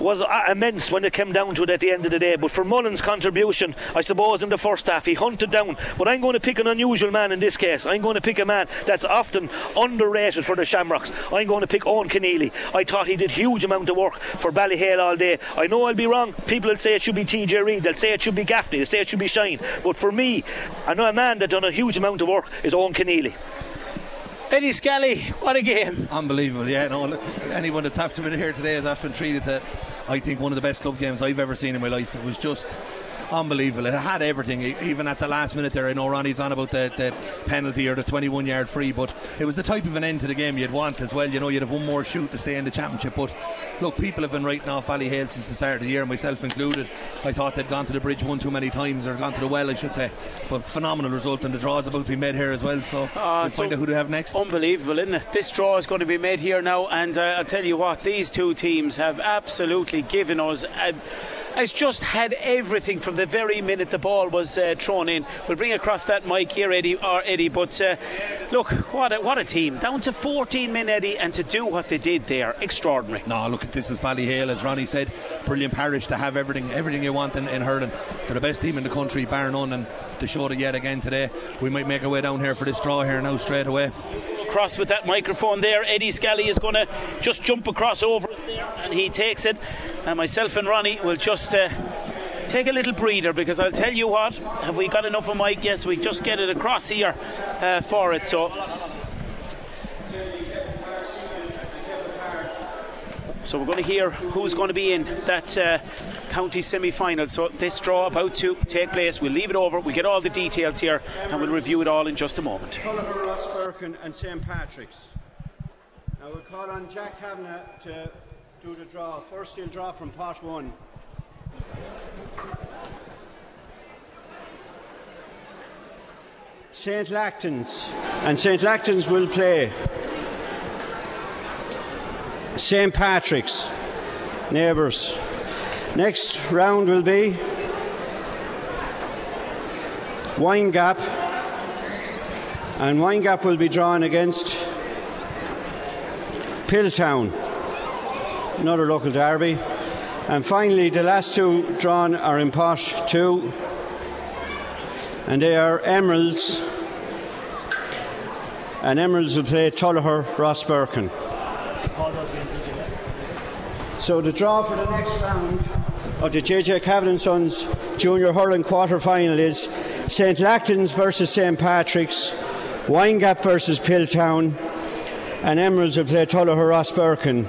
was immense when it came down to it at the end of the day. But for Mullins' contribution, I suppose in the first half, he hunted down. But I'm going to pick an unusual man in this case. I'm going to pick a man that's often underrated for the Shamrocks. I'm going to pick Owen Keneally. I thought he did huge amount of work for Ballyhale all day. I know I'll be wrong. People will say it should be TJ Reid. They'll say it should be Gaffney. They'll say it should be Shine. But for me, I know a man that done a huge amount of work is Owen Keneally. Eddie Scally, what a game. Unbelievable, yeah. No, look, anyone that's after been here today has been treated to, I think, one of the best club games I've ever seen in my life. It was just unbelievable. It had everything, even at the last minute there. I know Ronnie's on about the, the penalty or the 21 yard free, but it was the type of an end to the game you'd want as well. You know, you'd have one more shoot to stay in the championship. But look, people have been writing off Ballyhale since the start of the year, myself included. I thought they'd gone to the bridge one too many times, or gone to the well, I should say. But phenomenal result, and the draw is about to be made here as well. So Ah, we'll it's find out who they have next. Unbelievable, isn't it? This draw is going to be made here now, and uh, I'll tell you what, these two teams have absolutely given us. A, has just had everything from the very minute the ball was uh, thrown in. We'll bring across that mic here, Eddie. Or Eddie, but uh, look, what a, what a team! Down to 14 men, Eddie, and to do what they did there, extraordinary. No, look at this is Ballyhale, as Ronnie said, brilliant parish to have everything, everything you want in, in hurling. They're the best team in the country, bar none, and they showed it yet again today. We might make our way down here for this draw here now straight away. Across with that microphone there. Eddie Scally is going to just jump across over us there, and he takes it. And myself and Ronnie will just uh, take a little breather because I'll tell you what, have we got enough of mic? Yes, we just get it across here uh, for it. So. So we're going to hear who's going to be in that uh, county semi final. So this draw about to take place. We'll leave it over, we'll get all the details here, and we'll review it all in just a moment. Tullogher, Ross Birkin, and St Patrick's. Now we'll call on Jack Kavanagh to do the draw. First, he'll draw from part one. St Lachtain's, and St Lachtain's will play St Patrick's neighbours. Next round will be Windgap. And Windgap will be drawn against Piltown, another local derby. And finally, the last two drawn are in pot two, and they are Emeralds. And Emeralds will play Tullogher Rosbercon. So the draw for the next round of the JJ Cavan Sons Junior Hurling quarter final is St Lachtain's versus St Patrick's, Windgap versus Piltown, and Emeralds will play Tullogher Rosbercon.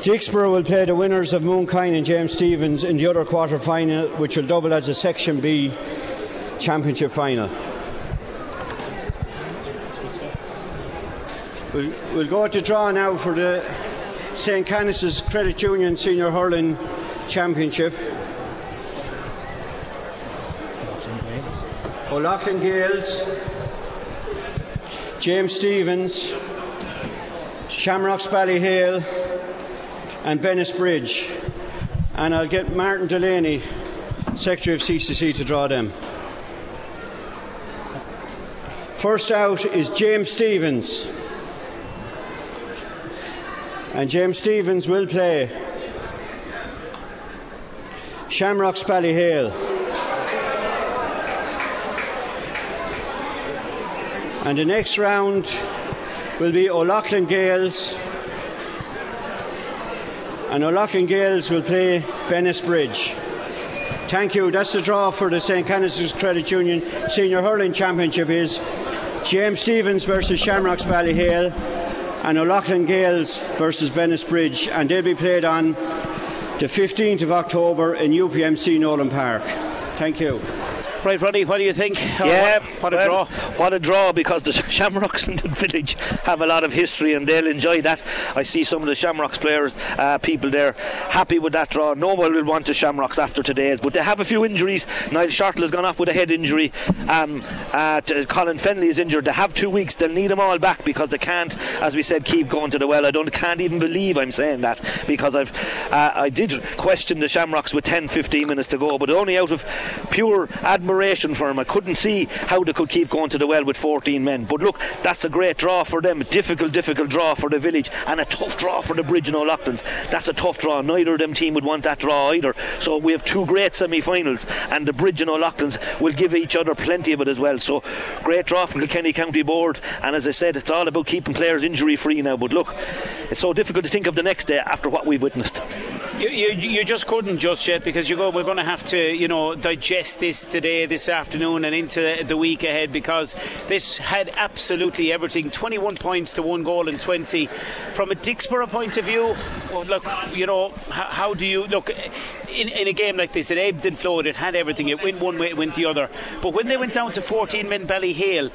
Dicksboro will play the winners of Mooncoin and James Stephens in the other quarter final, which will double as a Section B championship final. We'll, we'll go to draw now for the St. Canice's Credit Union Senior Hurling Championship. O'Loughlin Gales, James Stephens, Shamrocks Ballyhale, and Bennettsbridge. And I'll get Martin Delaney, Secretary of CCC, to draw them. First out is James Stephens. And James Stephens will play Shamrocks Ballyhale. And the next round will be O'Loughlin Gales. And O'Loughlin Gales will play Bennettsbridge. Thank you. That's the draw for the St. Canice's Credit Union Senior Hurling Championship is James Stephens versus Shamrocks Ballyhale and O'Loughlin Gales versus Bennettsbridge and they'll be played on the 15th of October in UPMC Nolan Park. Thank you. Right, Ronnie, what do you think? Yeah, what, what a well, draw. What a draw because the Shamrocks in the village have a lot of history and they'll enjoy that. I see some of the Shamrocks players, uh, people there, happy with that draw. No one will want the Shamrocks after today's, but they have a few injuries. Niall Shortall has gone off with a head injury. Um, uh, Colin Fennelly is injured. They have two weeks. They'll need them all back because they can't, as we said, keep going to the well. I don't can't even believe I'm saying that because I've uh, I did question the Shamrocks with 10, 15 minutes to go, but only out of pure admiration for them. I couldn't see how they could keep going to the well with 14 men. But look, that's a great draw for them. Difficult, difficult draw for the village, and a tough draw for the Bridge and O'Loughlin's. That's a tough draw. Neither of them team would want that draw either. So we have two great semi-finals, and the Bridge and O'Loughlin's will give each other plenty of it as well. So great draw from Kilkenny County Board. And as I said, it's all about keeping players injury free now. But look, it's so difficult to think of the next day after what we've witnessed. You, you, you just couldn't just yet because you go. We're going to have to, you know, digest this today, this afternoon, and into the week ahead because this had absolutely everything. 21 points to one goal and 20. From a Dicksboro point of view, look, you know, how, how do you look in, in a game like this? It ebbed and flowed. It had everything. It went one way, it went the other. But when they went down to 14 men, Ballyhale,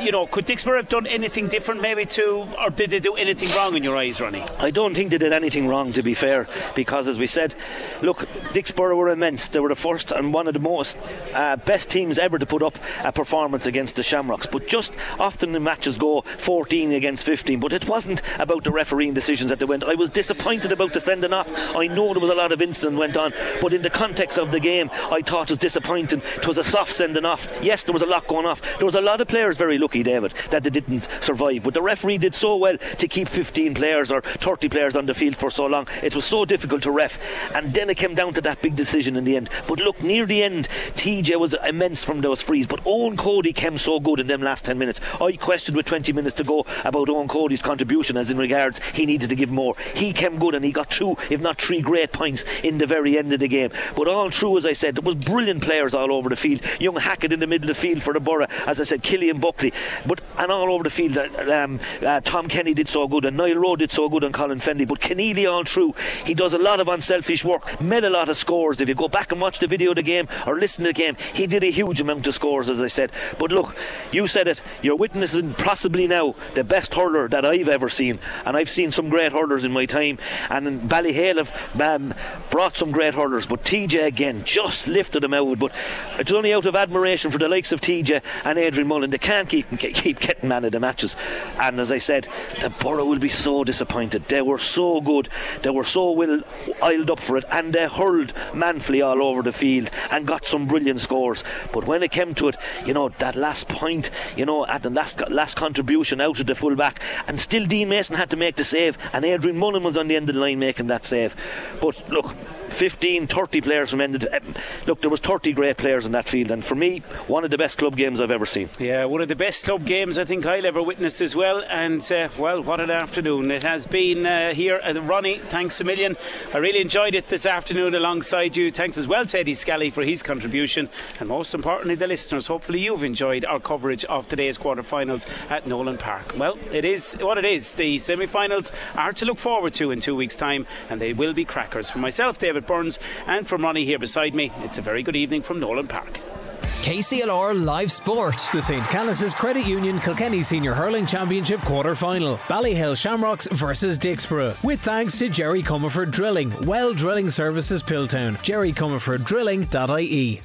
you know, could Dicksboro have done anything different, maybe to, or did they do anything wrong in your eyes, Ronnie? I don't think they did anything wrong, to be fair, because as we said, look, Dicksboro were immense. They were the first and one of the most uh, best teams ever to put up a performance against the Shamrocks. But just often the matches go 14 against 15. But it wasn't about the refereeing decisions that they went. I was disappointed about the sending off. I know there was a lot of incident went on, but in the context of the game, I thought it was disappointing. It was a soft sending off. Yes, there was a lot going off. There was a lot of players very lucky, David, that they didn't survive. But the referee did so well to keep 15 players or 30 players on the field for so long. It was so difficult to ref. And then it came down to that big decision in the end. But look, near the end, TJ was immense from those frees. But Eoin Cody came so good in them last 10 minutes. I questioned with 20 minutes to go about Eoin Cody's contribution as in regards he needed to give more. He came good and he got two, if not three, great points in the very end of the game. But all through, as I said, there was brilliant players all over the field. Young Hackett in the middle of the field for the Borough. As I said, Killian Buckley. but and all over the field. Um, uh, Tom Kenny did so good, and Niall Rowe did so good and Colin Fennelly. But Keneally all through, he does a lot of unselfish work, made a lot of scores. If you go back and watch the video of the game or listen to the game, he did a huge amount of scores, as I said. But look, you said it. You're witnessing possibly now the best hurler that I've ever seen, and I've seen some great hurlers in my time. And Ballyhale have um, brought some great hurlers, but TJ again just lifted him out. But it's only out of admiration for the likes of TJ and Adrian Mullen. They can't keep keep getting man of the matches. And as I said, the Borough will be so disappointed. They were so good, they were so well oiled up for it, and they hurled manfully all over the field and got some brilliant scores. But when it came to it, you know that last point, you know at the last last contribution out of the full back, and still Dean Mason had to make the save, and Adrian Mullen was on the end of the line making that save. But look, 15, 30 players from ended. Um, look, there was 30 great players in that field, and for me, one of the best club games I've ever seen. Yeah, one of the best club games I think I'll ever witness as well. And uh, well, what an afternoon it has been uh, here. at Ronnie, thanks a million. I really enjoyed it this afternoon alongside you. Thanks as well to Eddie Scally for his contribution, and most importantly, the listeners. Hopefully, you've enjoyed our coverage of today's quarter-finals at Nolan Park. Well, it is what it is. The semi-finals are to look forward to in two weeks' time, and they will be crackers. For myself, David. David And from Ronnie here beside me, it's a very good evening from Nolan Park. KCLR Live Sport. The St. Canice's Credit Union Kilkenny Senior Hurling Championship quarter final. Ballyhale Shamrocks versus Dicksboro. With thanks to Jerry Comerford Drilling, Well Drilling Services Piltown, jerrycomerforddrilling.ie.